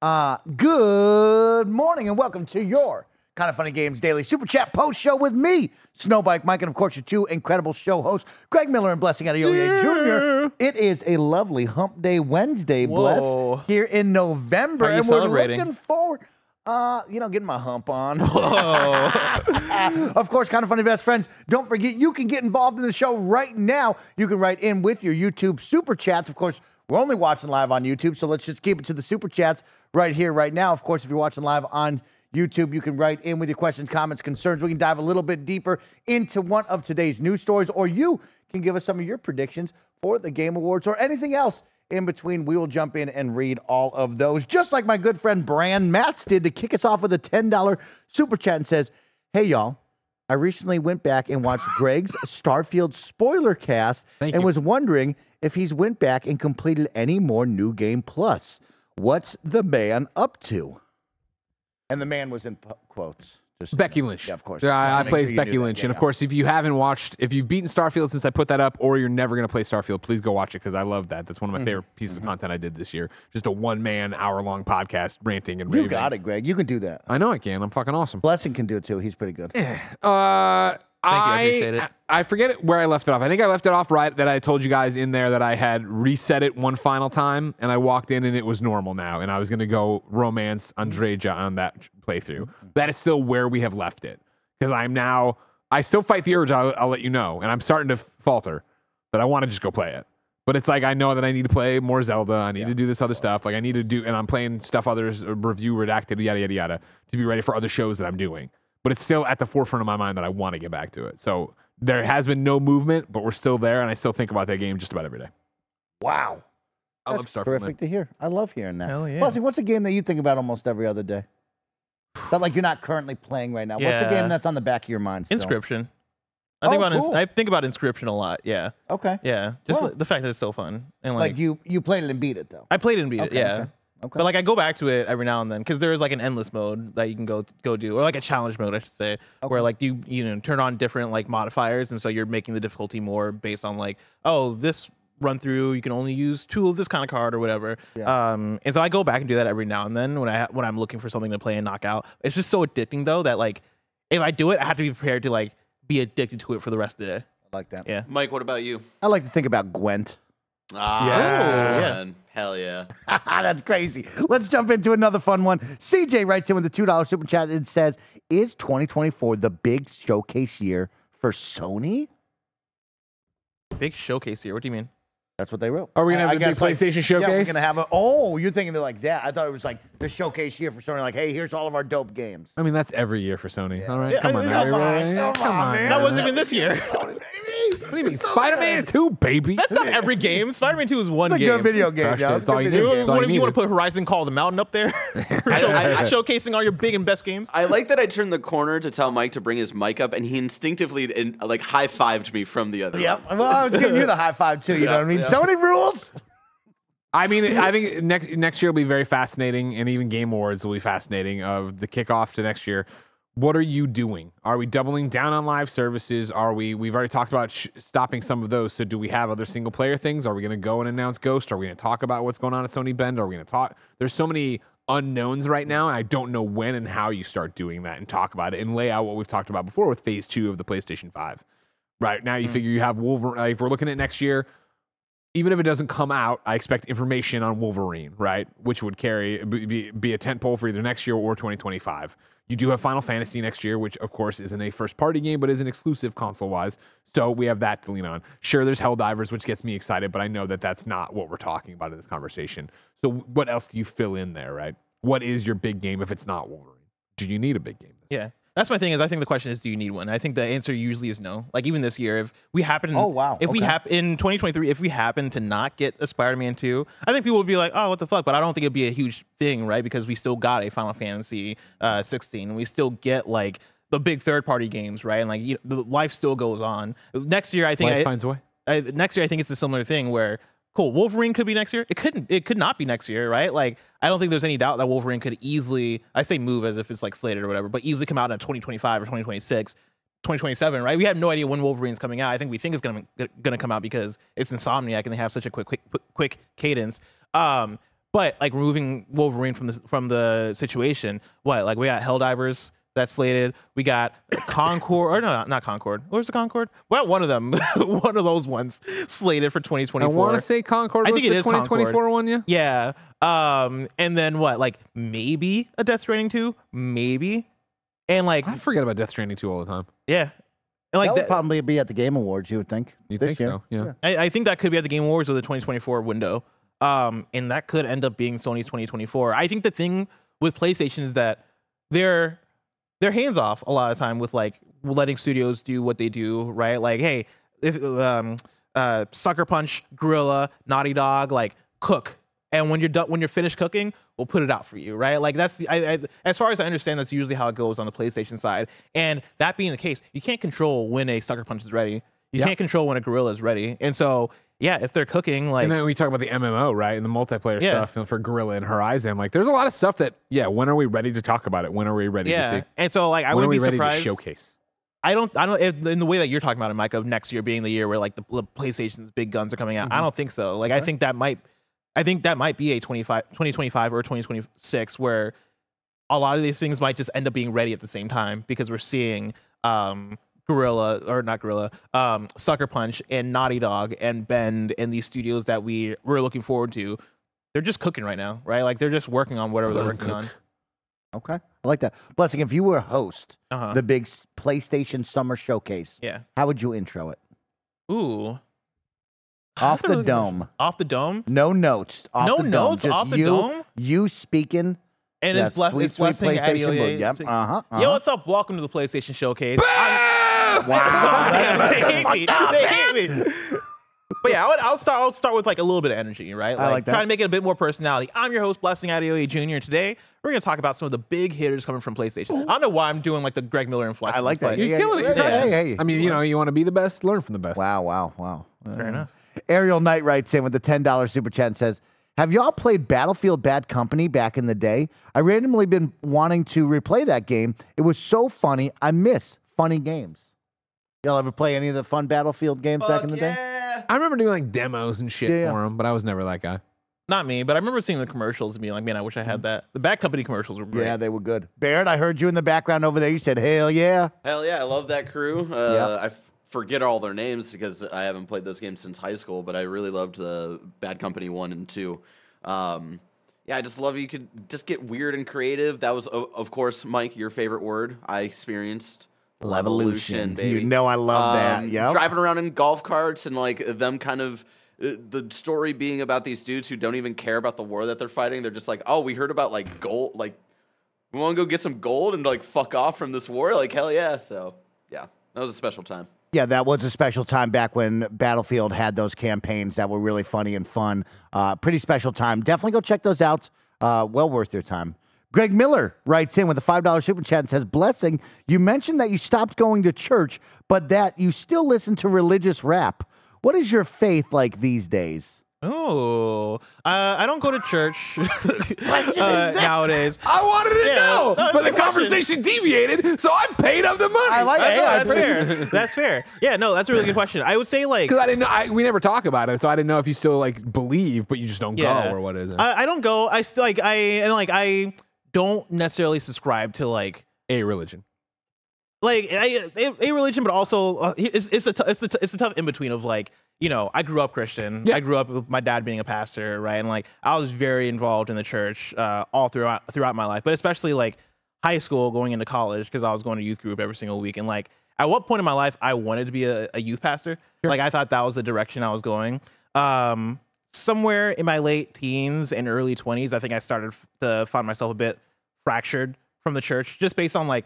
Speaker 4: Uh, good morning and welcome to your Kind of Funny Games Daily Super Chat Post Show with me, Snowbike Mike, and of course your two incredible show hosts, Greg Miller and Blessing Adeoye Jr. It is a lovely Hump Day Wednesday,
Speaker 1: Whoa.
Speaker 4: Bless, here in November,
Speaker 1: Are you
Speaker 4: and we're looking forward. Uh, you know, getting my hump on. Of course, kind of funny best friends. Don't forget, you can get involved in the show right now. You can write in with your YouTube super chats. Of course, we're only watching live on YouTube, so let's just keep it to the super chats right here, right now. Of course, if you're watching live on YouTube, you can write in with your questions, comments, concerns. We can dive a little bit deeper into one of today's news stories, or you can give us some of your predictions for the Game Awards or anything else in between. We will jump in and read all of those, just like my good friend Brand Matz did to kick us off with a $10 super chat and says, Hey, y'all. I recently went back and watched Greg's Starfield spoiler cast
Speaker 2: Thank
Speaker 4: and
Speaker 2: you.
Speaker 4: was wondering if he's went back and completed any more New Game Plus. What's the man up to? And the man was in quotes. Just
Speaker 2: Becky. Lynch.
Speaker 4: Yeah, of course.
Speaker 2: Yeah, I, I
Speaker 4: make
Speaker 2: play
Speaker 4: sure
Speaker 2: as
Speaker 4: you
Speaker 2: Becky
Speaker 4: that.
Speaker 2: Lynch.
Speaker 4: Yeah,
Speaker 2: and of
Speaker 4: yeah.
Speaker 2: course, if you haven't watched, if you've beaten Starfield since I put that up, or you're never going to play Starfield, please go watch it because I love that. That's one of
Speaker 4: Mm-hmm.
Speaker 2: my favorite pieces of content I did this year. Just a one man, hour long podcast ranting and
Speaker 4: You
Speaker 2: raving.
Speaker 4: got it, Greg. You can do that.
Speaker 2: I know I can. I'm fucking awesome.
Speaker 4: Blessing can do it too. He's pretty good.
Speaker 2: Uh, I
Speaker 1: appreciate it.
Speaker 2: I forget where I left it off. I think I left it off right that I told you guys in there that I had reset it one final time and I walked in and it was normal now and I was gonna go romance Andreja on that playthrough. That is still where we have left it because I'm now I still fight the urge. I'll, I'll let you know, and I'm starting to falter that I want to just go play it. But it's like I know that I need to play more Zelda. I need to do this other stuff. Like I need to do, and I'm playing stuff others uh, review redacted yada yada yada to be ready for other shows that I'm doing. But it's still at the forefront of my mind that I want to get back to it. So there has been no movement, but we're still there, and I still think about that game just about every day.
Speaker 4: Wow.
Speaker 2: I love
Speaker 4: That's
Speaker 2: Starfield.
Speaker 4: terrific
Speaker 2: man.
Speaker 4: to hear. I love hearing that.
Speaker 1: Hell yeah.
Speaker 4: Blessing, what's a game that you think about almost every other day? That like you're not currently playing right now. What's a game that's on the back of your mind? Still?
Speaker 1: Inscryption. I think
Speaker 4: Oh,
Speaker 1: about ins- I think about Inscryption a lot. Yeah,
Speaker 4: Okay.
Speaker 1: yeah. Just
Speaker 4: Well-
Speaker 1: the- the fact that it's so fun and
Speaker 4: Like,
Speaker 1: like,
Speaker 4: you you played it and beat it though.
Speaker 1: I played it and beat it. Yeah.
Speaker 4: okay, Okay.
Speaker 1: But like I go back to it every now and then because there is like an endless mode that you can go go do, or like a challenge mode, I should say, where like you you know turn on different like modifiers, and so you're making the difficulty more based on like oh this run through you can only use two of this kind of card or whatever.
Speaker 4: Yeah.
Speaker 1: Um, and so I go back and do that every now and then when I when I'm looking for something to play and knock out. It's just so addicting though that like if I do it, I have to be prepared to like be addicted to it for the rest of the day.
Speaker 4: I like that.
Speaker 1: Yeah.
Speaker 3: Mike, what about you?
Speaker 4: I like to think about Gwent.
Speaker 3: Ah,
Speaker 1: Yeah.
Speaker 3: man. Hell yeah.
Speaker 4: That's crazy. Let's jump into another fun one. CJ writes in with the $2 super chat and says, Is 2024 the big showcase year for Sony?
Speaker 1: Big showcase year. What do you mean?
Speaker 4: That's what they wrote.
Speaker 2: Are we gonna
Speaker 4: I-
Speaker 2: have
Speaker 4: I
Speaker 2: the big
Speaker 4: guess, like,
Speaker 2: PlayStation showcase?
Speaker 4: Yeah, we're gonna have a. Oh, you're thinking of it like that? I thought it was like the showcase year for Sony. Like, hey, here's all of our dope games.
Speaker 2: I mean, that's every year for Sony. All right,
Speaker 1: Yeah,
Speaker 2: come on,
Speaker 1: it's
Speaker 2: now.
Speaker 1: come
Speaker 4: on,
Speaker 2: Yeah,
Speaker 4: come on, man.
Speaker 1: That wasn't even this year.
Speaker 2: What do you mean, Spider-Man 2, baby?
Speaker 1: That's not every game. Spider-Man 2 is one
Speaker 4: It's a
Speaker 1: game.
Speaker 4: good video game.
Speaker 2: Crushed
Speaker 4: yo. It's
Speaker 2: That's all
Speaker 4: good
Speaker 2: you
Speaker 4: video
Speaker 2: need.
Speaker 4: game.
Speaker 2: That's all
Speaker 1: What
Speaker 2: you
Speaker 1: if you want to put Horizon Call of the Mountain up there?
Speaker 3: I-
Speaker 1: show-
Speaker 3: I- I-
Speaker 1: showcasing all your big and best games?
Speaker 3: I like that I turned the corner to tell Mike to bring his mic up, and he instinctively in, like high fived me from the other.
Speaker 4: Yep.
Speaker 3: room.
Speaker 4: Well, I was giving you the high five too. You know what I mean?
Speaker 3: yeah.
Speaker 4: Sony rules.
Speaker 2: I mean, I think next next year will be very fascinating, and even Game Awards will be fascinating. Of the kickoff to next year, what are you doing? Are we doubling down on live services? Are we? We've already talked about sh- stopping some of those. So, do we have other single player things? Are we going to go and announce Ghost? Are we going to talk about what's going on at Sony Bend? Are we going to talk? There's so many unknowns right now, and I don't know when and how you start doing that and talk about it and lay out what we've talked about before with Phase Two of the PlayStation Five. Right now, you hmm. figure you have Wolverine. Like, if we're looking at next year, even if it doesn't come out, I expect information on Wolverine, right? Which would carry be, be, a tent pole for either next year or 2025. You do have Final Fantasy next year, which of course isn't a first party game, but is an exclusive console wise. So we have that to lean on. Sure, there's Helldivers, which gets me excited, but I know that that's not what we're talking about in this conversation. So what else do you fill in there, right? What is your big game if it's not Wolverine? Do you need a big game?
Speaker 1: Yeah. That's my thing is I think the question is do you need one? I think the answer usually is no. Like even this year if we happen
Speaker 4: Oh, wow.
Speaker 1: if we happen in 2023 if we happen to not get a Spider-Man 2, I think people would be like, "Oh, what the fuck?" But I don't think it'd be a huge thing, right? Because we still got a Final Fantasy uh 16. We still get like the big third-party games, right? And like you the life still goes on. Next year I think
Speaker 2: Life
Speaker 1: I,
Speaker 2: finds a way.
Speaker 1: I, next year I think it's a similar thing where cool Wolverine could be next year. It couldn't. It could not be next year, right? Like I don't think there's any doubt that Wolverine could easily. I say move as if it's like slated or whatever, but easily come out in 2025 or 2026. 2027, right? We have no idea when Wolverine's coming out. I think we think it's gonna gonna come out because it's Insomniac and they have such a quick quick quick cadence. Um, but like removing Wolverine from the from the situation, what like we got Helldivers that's slated. We got Concord or no, not Concord. Where's the Concord? Well, one of them, one of those ones slated for 2024.
Speaker 2: I want to say Concord
Speaker 1: I think it
Speaker 2: the
Speaker 1: is
Speaker 2: 2024
Speaker 1: Concord.
Speaker 2: one, yeah?
Speaker 1: Yeah. Um, and then what? Like maybe a Death Stranding 2, maybe. And like
Speaker 2: I forget about Death Stranding 2 all the time.
Speaker 1: yeah. And like
Speaker 4: that would
Speaker 1: that-
Speaker 4: probably be at the Game Awards. You would think.
Speaker 2: You think
Speaker 4: year.
Speaker 2: so? Yeah.
Speaker 1: I, I think that could be at the Game Awards or the 2024 window. Um, and that could end up being Sony's 2024. I think the thing with PlayStation is that they're they're hands off a lot of time with like letting studios do what they do, right? Like, hey, if um uh Sucker Punch, Guerrilla, Naughty Dog, like cook. And when you're done, when you're finished cooking, we'll put it out for you, right? Like that's the, I, I, as far as I understand, that's usually how it goes on the PlayStation side. And that being the case, you can't control when a sucker punch is ready. You
Speaker 4: Yeah.
Speaker 1: can't control when a Guerrilla is ready. And so, yeah, if they're cooking, like
Speaker 2: and then we talk about the MMO, right, and the multiplayer
Speaker 1: Yeah.
Speaker 2: stuff know, for Guerrilla and Horizon. Like, there's a lot of stuff that, yeah. When are we ready to talk about it? When are we ready
Speaker 1: yeah.
Speaker 2: to see?
Speaker 1: And so, like, I
Speaker 2: when
Speaker 1: wouldn't
Speaker 2: we
Speaker 1: be
Speaker 2: ready
Speaker 1: surprised.
Speaker 2: to showcase?
Speaker 1: I don't, I don't, if- in the way that you're talking about it, Mike, of next year being the year where like the, the PlayStation's big guns are coming out. I don't think so. Like, I think that might, I think that might be a 25, 2025 or 2026 where a lot of these things might just end up being ready at the same time because we're seeing, um, Guerrilla or not Guerrilla, um, Sucker Punch and Naughty Dog and Bend and these studios that we we're looking forward to. They're just cooking right now, right? Like they're just working on whatever they're
Speaker 2: Let
Speaker 1: working on.
Speaker 4: Okay. I like that. Blessing, if you were a host,
Speaker 1: Uh-huh.
Speaker 4: the big PlayStation Summer Showcase,
Speaker 1: yeah.
Speaker 4: how would you intro it?
Speaker 1: Ooh.
Speaker 4: Off the
Speaker 1: really good
Speaker 4: dome.
Speaker 1: Off the dome.
Speaker 4: No notes. Off
Speaker 1: No
Speaker 4: the dome.
Speaker 1: notes
Speaker 4: Just
Speaker 1: off the
Speaker 4: you,
Speaker 1: dome?
Speaker 4: You speaking.
Speaker 1: And it's, bless-
Speaker 4: sweet,
Speaker 1: it's
Speaker 4: sweet
Speaker 1: blessing
Speaker 4: PlayStation Adeoye. Yep. Uh-huh.
Speaker 1: Yo,
Speaker 4: uh-huh.
Speaker 1: what's up? Welcome to the PlayStation Showcase. I'm-
Speaker 4: Wow.
Speaker 1: they hate me. They hate me. But yeah, I would, I'll start. I'll start with like a little bit of energy, right?
Speaker 4: I like that.
Speaker 1: Try to make it a bit more personality. I'm your host, Blessing Adeoye Jr. And today we're going to talk about some of the big hitters coming from PlayStation. I don't know why I'm doing like the Greg Miller inflection.
Speaker 4: I like that.
Speaker 2: You're
Speaker 4: Yeah,
Speaker 2: killing
Speaker 4: yeah,
Speaker 2: it. You're
Speaker 4: yeah,
Speaker 2: crushing it.
Speaker 4: hey, hey.
Speaker 2: I mean, you know, you want to be the best, learn from the best.
Speaker 4: Wow, wow, wow.
Speaker 1: Fair uh, enough.
Speaker 4: Ariel Knight writes in with the $10 super chat and says, Have y'all played Battlefield Bad Company back in the day? I randomly been wanting to replay that game. It was so funny. I miss funny games. Y'all ever play any of the fun Battlefield games back in the day?
Speaker 3: yeah.
Speaker 2: I remember doing like demos and shit
Speaker 4: Yeah, yeah.
Speaker 2: for them, but I was never that guy.
Speaker 1: Not me, but I remember seeing the commercials and being like, man, I wish I had that. The Bad Company commercials were great.
Speaker 4: Yeah, they were good. Barrett, I heard you in the background over there. You said, Hell yeah.
Speaker 3: Hell yeah, I love that crew. Uh, I f- forget all their names because I haven't played those games since high school, but I really loved the Bad Company 1 and 2. Um, yeah, I just love you could just get weird and creative. That was, o- of course, Mike, your favorite word. I experienced
Speaker 4: Levolution.
Speaker 3: Baby.
Speaker 4: You know I love that.
Speaker 3: Um,
Speaker 4: Yep.
Speaker 3: Driving around in golf carts and like them kind of uh, the story being about these dudes who don't even care about the war that they're fighting. They're just like, oh, we heard about like gold, like we want to go get some gold and like fuck off from this war. Like hell yeah. So yeah, that was a special time.
Speaker 4: Yeah, that was a special time back when Battlefield had those campaigns that were really funny and fun. Uh, pretty special time. Definitely go check those out. Uh, well worth your time. Greg Miller writes in with a $5 super chat and says, Blessing, you mentioned that you stopped going to church, but that you still listen to religious rap. What is your faith like these days?
Speaker 1: Oh, uh, I don't go to church uh, nowadays.
Speaker 2: I wanted to
Speaker 1: Yeah,
Speaker 2: know,
Speaker 1: no,
Speaker 2: but the
Speaker 1: good question.
Speaker 2: conversation deviated, so I paid up the money.
Speaker 4: I like
Speaker 1: Hey,
Speaker 4: it.
Speaker 1: yeah, that's fair. That's fair. Yeah, no, that's a really good question. I would say like
Speaker 2: Because I didn't know, I, we never talk about it, so I didn't know if you still like believe, but you just don't
Speaker 1: Yeah.
Speaker 2: go, or what is it?
Speaker 1: I, I don't go. I still like I and like I don't necessarily subscribe to like
Speaker 2: a religion.
Speaker 1: like a religion, but also uh, it's it's a t- it's a t- it's a tough in between of like you know I grew up Christian.
Speaker 2: Yeah.
Speaker 1: I grew up with my dad being a pastor, right? And like I was very involved in the church uh, all throughout throughout my life, but especially like high school, going into college because I was going to youth group every single week. And like at what point in my life I wanted to be a, a youth pastor? Like I thought that was the direction I was going. Um, somewhere in my late teens and early 20s, I think I started to find myself a bit fractured from the church just based on like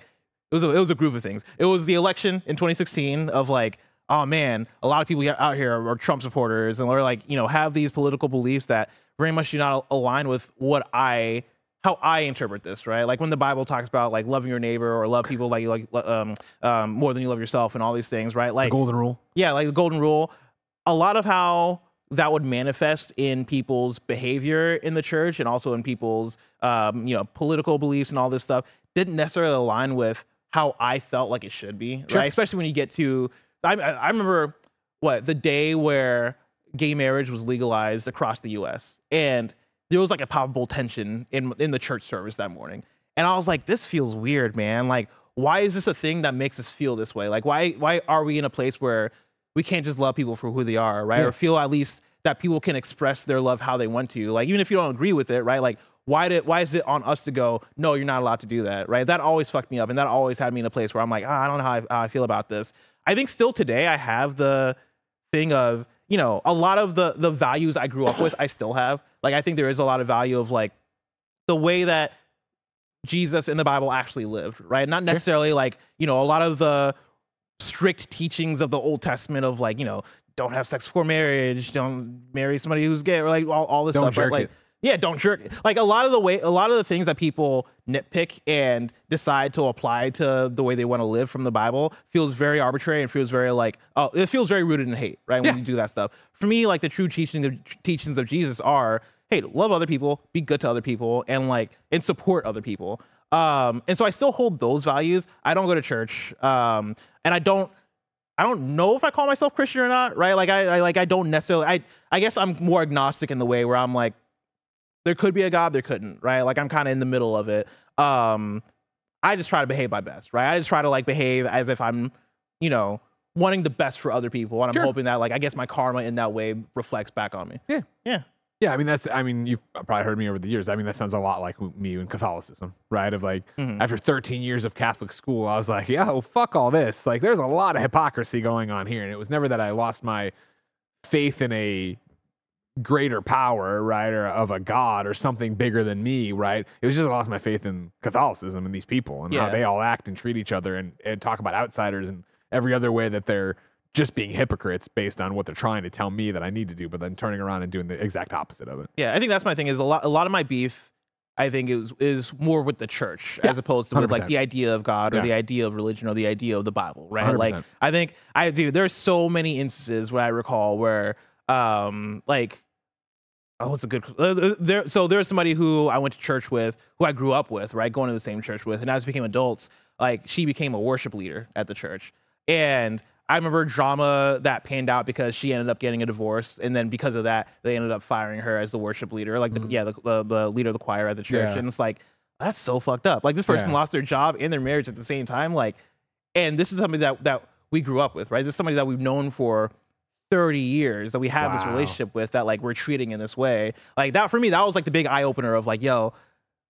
Speaker 1: it was a, it was a group of things. It was the election in 2016 of like, oh man, a lot of people out here are, are Trump supporters and they're like, you know, have these political beliefs that very much do not align with what I how I interpret this, right? Like when the Bible talks about like loving your neighbor or love people like like um, um more than you love yourself and all these things, right? Like
Speaker 2: golden rule.
Speaker 1: yeah, like the golden rule. A lot of how that would manifest in people's behavior in the church and also in people's um, you know political beliefs and all this stuff didn't necessarily align with how I felt like it should be,
Speaker 2: Sure.
Speaker 1: right? Especially when you get to I, I I remember what the day where gay marriage was legalized across the U.S. and there was like a palpable tension in in the church service that morning, and I was like, this feels weird, man. Like, why is this a thing that makes us feel this way? Like, why why are we in a place where we can't just love people for who they are, right?
Speaker 2: Yeah.
Speaker 1: Or feel at least that people can express their love how they want to. Like, even if you don't agree with it, right? Like, why did why is it on us to go? No, you're not allowed to do that, right? That always fucked me up, and that always had me in a place where I'm like, ah, I don't know how I, how I feel about this. I think still today I have the thing of you know a lot of the the values I grew up with I still have. Like I think there is a lot of value of like the way that Jesus in the Bible actually lived, right? Not necessarily like you know a lot of the strict teachings of the Old Testament of like you know don't have sex before marriage, don't marry somebody who's gay, or like all, all this
Speaker 2: Don't
Speaker 1: stuff. right?
Speaker 2: jerk
Speaker 1: like,
Speaker 2: it.
Speaker 1: yeah, don't jerk. it. Like a lot of the way, a lot of the things that people nitpick and decide to apply to the way they want to live from the Bible feels very arbitrary and feels very like, oh, it feels very rooted in hate, right? When
Speaker 2: Yeah.
Speaker 1: you do that stuff. For me, like the true teaching of, teachings of Jesus are, hey, love other people, be good to other people, and like and support other people. Um, and so I still hold those values. I don't go to church, um, and I don't. I don't know if I call myself Christian or not, right? Like I, I like I don't necessarily. I I guess I'm more agnostic in the way where I'm like, there could be a God, there couldn't, right? Like I'm kind of in the middle of it. Um, I just try to behave my best, right? I just try to like behave as if I'm, you know, wanting the best for other people, and I'm
Speaker 2: Sure.
Speaker 1: hoping that like I guess my karma in that way reflects back on me.
Speaker 2: Yeah.
Speaker 1: Yeah.
Speaker 2: Yeah, I mean that's. I mean you've probably heard me over the years. I mean that sounds a lot like me in Catholicism, right? Of like
Speaker 1: Mhm.
Speaker 2: after 13 years of Catholic school, I was like, yo, fuck all this. Like there's a lot of hypocrisy going on here, and it was never that I lost my faith in a greater power, right, or of a god or something bigger than me, right? It was just I lost my faith in Catholicism and these people and how they all act and treat each other and, and talk about outsiders and every other way that they're just being hypocrites based on what they're trying to tell me that I need to do, but then turning around and doing the exact opposite of it.
Speaker 1: Yeah, I think that's my thing. Is a lot a lot of my beef, I think is is more with the church
Speaker 2: Yeah,
Speaker 1: as opposed to with like the idea of God or
Speaker 2: Yeah.
Speaker 1: the idea of religion or the idea of the Bible, right? Like
Speaker 2: 100%.
Speaker 1: I think I do. There's so many instances where I recall where um like oh it's a good uh, there so there's somebody who I went to church with who I grew up with right going to the same church with and as we became adults like she became a worship leader at the church and I remember drama that panned out because she ended up getting a divorce, and then because of that, they ended up firing her as the worship leader, like the, mm. yeah, the, the the leader of the choir at the church.
Speaker 2: Yeah.
Speaker 1: And it's like that's so fucked up. Like this person
Speaker 2: Yeah.
Speaker 1: lost their job and their marriage at the same time. Like, and this is somebody that that we grew up with, right? This is somebody that we've known for 30 years that we have this relationship with that like we're treating in this way. Like that for me, that was like the big eye opener of like, yo,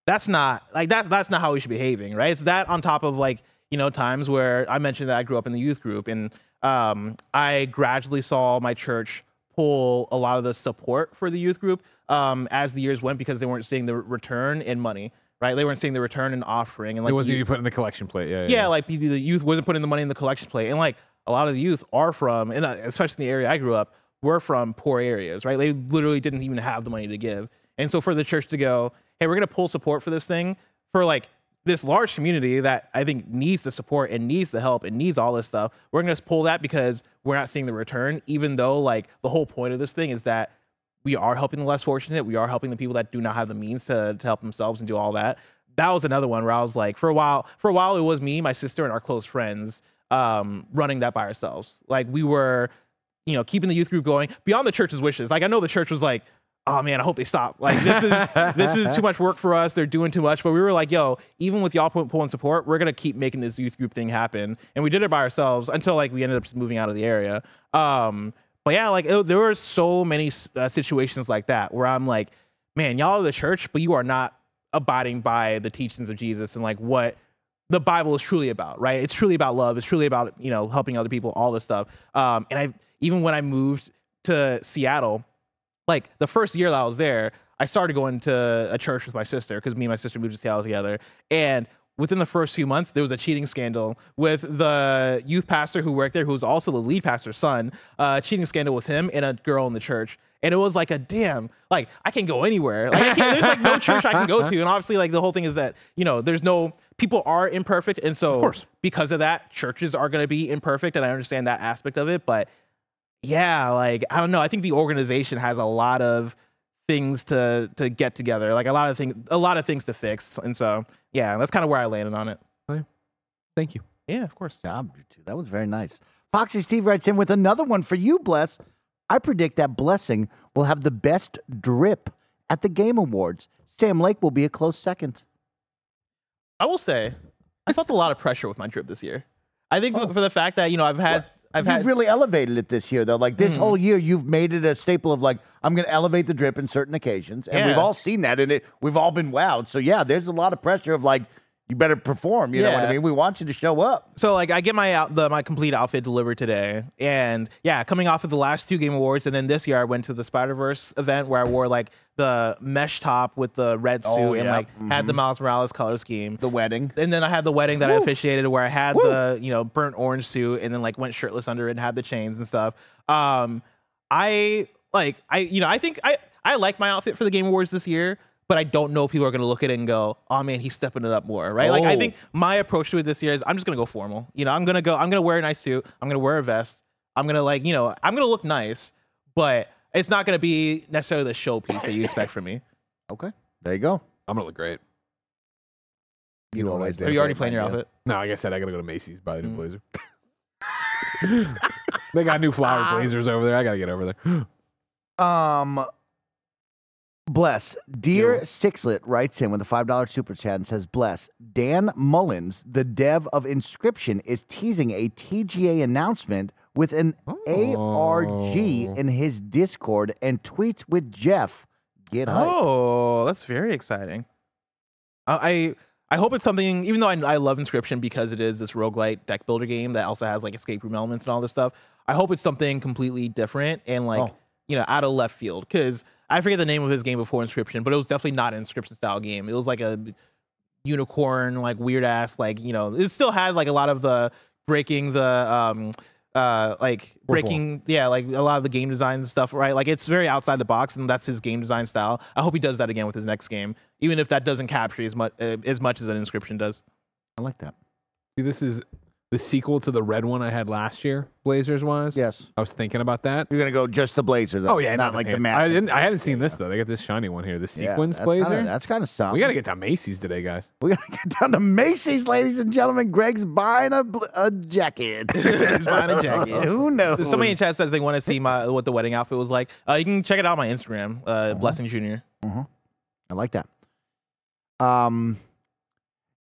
Speaker 1: that's not like that's that's not how we should be behaving, right? It's that on top of like you know times where I mentioned that I grew up in the youth group and um, I gradually saw my church pull a lot of the support for the youth group um, as the years went because they weren't seeing the return in money, right? They weren't seeing the return in offering and like
Speaker 2: it wasn't
Speaker 1: you-
Speaker 2: even put in the collection plate. Yeah,
Speaker 1: yeah, like the, the youth wasn't putting the money in the collection plate, and like a lot of the youth are from, and uh, especially in the area I grew up, were from poor areas, right? They literally didn't even have the money to give, and so for the church to go, hey, we're gonna pull support for this thing for like this large community that I think needs the support and needs the help and needs all this stuff. We're gonna just pull that because we're not seeing the return, even though like the whole point of this thing is that we are helping the less fortunate. We are helping the people that do not have the means to, to help themselves and do all that. That was another one where I was like, for a while, for a while, it was me, my sister, and our close friends um, running that by ourselves. Like we were, you know, keeping the youth group going beyond the church's wishes. Like I know the church was like, oh man, I hope they stop. Like this is this is too much work for us. They're doing too much. But we were like, yo, even with y'all pulling support, we're gonna keep making this youth group thing happen. And we did it by ourselves until like we ended up just moving out of the area. Um, but yeah, like it, there were so many uh, situations like that where I'm like, man, y'all are the church, but you are not abiding by the teachings of Jesus and like what the Bible is truly about, right? It's truly about love. It's truly about you know helping other people, all this stuff. Um, and I even when I moved to Seattle, like the first year that I was there, I started going to a church with my sister because me and my sister moved to Seattle together. And within the first few months, there was a cheating scandal with the youth pastor who worked there, who was also the lead pastor's son. Uh, cheating scandal with him and a girl in the church. And it was like a damn, like I can't go anywhere. Like I can't, there's like no church I can go to. And obviously, like the whole thing is that you know there's no people are imperfect, and so
Speaker 2: course.
Speaker 1: because of that, churches are going to be imperfect, and I understand that aspect of it. But yeah, like I don't know. I think the organization has a lot of things to to get together, like a lot of things, a lot of things to fix, and so yeah, that's kind of where I landed on it.
Speaker 2: Oh, Thank you.
Speaker 1: Yeah, of course.
Speaker 4: job, you two. That was very nice. Foxy Steve writes in with another one for you, Bless. I predict that Blessing will have the best drip at the Game Awards. Sam Lake will be a close second.
Speaker 1: I will say, I felt a lot of pressure with my drip this year. I think oh. for the fact that you know I've had I've
Speaker 4: you've
Speaker 1: had
Speaker 4: really elevated it this year, though. Like this
Speaker 1: Hmm.
Speaker 4: whole year, you've made it a staple of like I'm going to elevate the drip in certain occasions, and we've all seen that, and it we've all been wowed. So yeah, there's a lot of pressure of like you better perform. You know what I
Speaker 1: Yeah.
Speaker 4: mean? We want you to show up.
Speaker 1: so like I get my out the my complete outfit delivered today, and yeah, coming off of the last two Game Awards, and then this year I went to the Spider Verse event where I wore like the mesh top with the red suit
Speaker 4: Oh,
Speaker 1: and
Speaker 4: yeah.
Speaker 1: like had the Miles Morales color scheme.
Speaker 4: The wedding.
Speaker 1: and then I had the wedding that I
Speaker 4: Woo.
Speaker 1: officiated where I had the you know burnt orange suit and then like went shirtless under it and had the chains and stuff. Um, I like I you know I think I I like my outfit for the Game Awards this year, but I don't know if people are gonna look at it and go, oh man, he's stepping it up more, right? Like I
Speaker 4: Oh.
Speaker 1: think my approach to it this year is I'm just gonna go formal. You know, I'm gonna go, I'm gonna wear a nice suit, I'm gonna wear a vest, I'm gonna like you know I'm gonna look nice, but it's not gonna be necessarily the showpiece that you expect from me.
Speaker 4: Okay. There you go.
Speaker 2: I'm gonna look great.
Speaker 4: You
Speaker 2: know what I
Speaker 4: always
Speaker 2: did.
Speaker 1: Are you already playing your outfit?
Speaker 2: No, like I said, I gotta go to Macy's buy the new
Speaker 1: Mm.
Speaker 2: blazer. they got new flower blazers over there. I gotta get over there.
Speaker 4: Um, bless. Dear
Speaker 2: Yo.
Speaker 4: Sixlet writes in with a $5 super chat and says, Bless. Dan Mullins, the dev of Inscryption, is teasing a TGA announcement with an ARG
Speaker 2: Oh.
Speaker 4: in his Discord and tweets with Jeff. Get hype.
Speaker 1: Oh, that's very exciting. I I I hope it's something. Even though I, I love Inscryption because it is this roguelite deck builder game that also has like escape room elements and all this stuff. I hope it's something completely different and like
Speaker 4: Oh.
Speaker 1: you know out of left field. Because I forget the name of his game before Inscryption, but it was definitely not an Inscryption style game. It was like a unicorn, like weird ass, like you know, it still had like a lot of the breaking the um uh like breaking yeah like a lot of the game design stuff right like it's very outside the box and that's his game design style i hope he does that again with his next game even if that doesn't capture as much uh, as much as an Inscryption does
Speaker 4: I like that.
Speaker 2: See, this is the sequel to the red one I had last year, Blazers wise.
Speaker 4: Yes.
Speaker 2: I was thinking about that.
Speaker 4: You're going to go just the Blazer, though.
Speaker 2: Oh yeah,
Speaker 4: Not like the
Speaker 2: match.
Speaker 4: match.
Speaker 2: I didn't. I hadn't seen this though. They got this shiny one here, the
Speaker 4: Yeah,
Speaker 2: sequence
Speaker 4: that's
Speaker 2: blazer.
Speaker 4: Kinda, that's kind of something.
Speaker 2: we gotta get to Macy's today, guys.
Speaker 4: We gotta get down to Macy's, ladies and gentlemen. Greg's buying a, a jacket.
Speaker 1: He's buying a jacket.
Speaker 4: Who knows?
Speaker 1: somebody in chat says they want to see my what the wedding outfit was like uh you can check it out on my instagram uh blessing junior
Speaker 4: I like that. Um,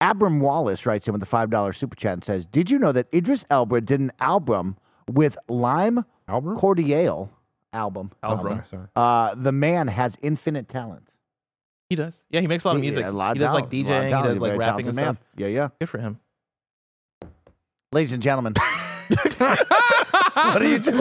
Speaker 4: Abram Wallace writes in with a five dollar super chat and says, "Did you know that Idris Elba did an album with Lime. Cordiale album?
Speaker 1: Album.
Speaker 2: Sorry.
Speaker 4: Uh, the man has infinite talent.
Speaker 1: he does yeah he makes a lot of music
Speaker 4: a lot of
Speaker 1: he does like djing he does like rapping and stuff
Speaker 4: Yeah, yeah.
Speaker 1: good for him
Speaker 4: Ladies and gentlemen. what are you doing?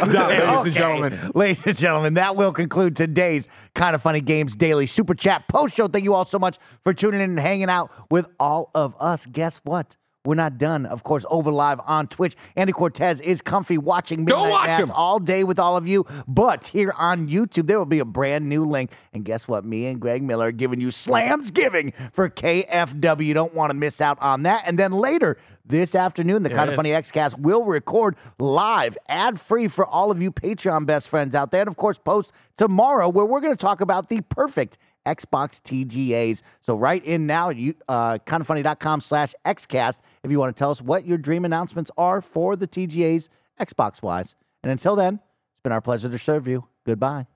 Speaker 2: Ladies and gentlemen.
Speaker 4: Ladies and gentlemen, that will conclude today's Kind of Funny Games Daily Super Chat Post Show. Thank you all so much for tuning in and hanging out with all of us. Guess what? We're not done. Of course, over live on Twitch. Andy Cortez is comfy watching Midnight
Speaker 2: watch
Speaker 4: Mass
Speaker 2: him.
Speaker 4: all day with all of you. But here on YouTube, there will be a brand new link. And guess what? Me and Greg Miller are giving you slams giving for KFW. You don't want to miss out on that. And then later this afternoon, the
Speaker 1: There
Speaker 4: Kind of Funny. Xcast will record live, ad free for all of you Patreon best friends out there. And of course, post tomorrow where we're going to talk about the perfect Xbox TGAs. So right in now, you uh, kindoffunny.com slash Xcast if you want to tell us what your dream announcements are for the TGAs Xbox wise. And until then, it's been our pleasure to serve you. Goodbye.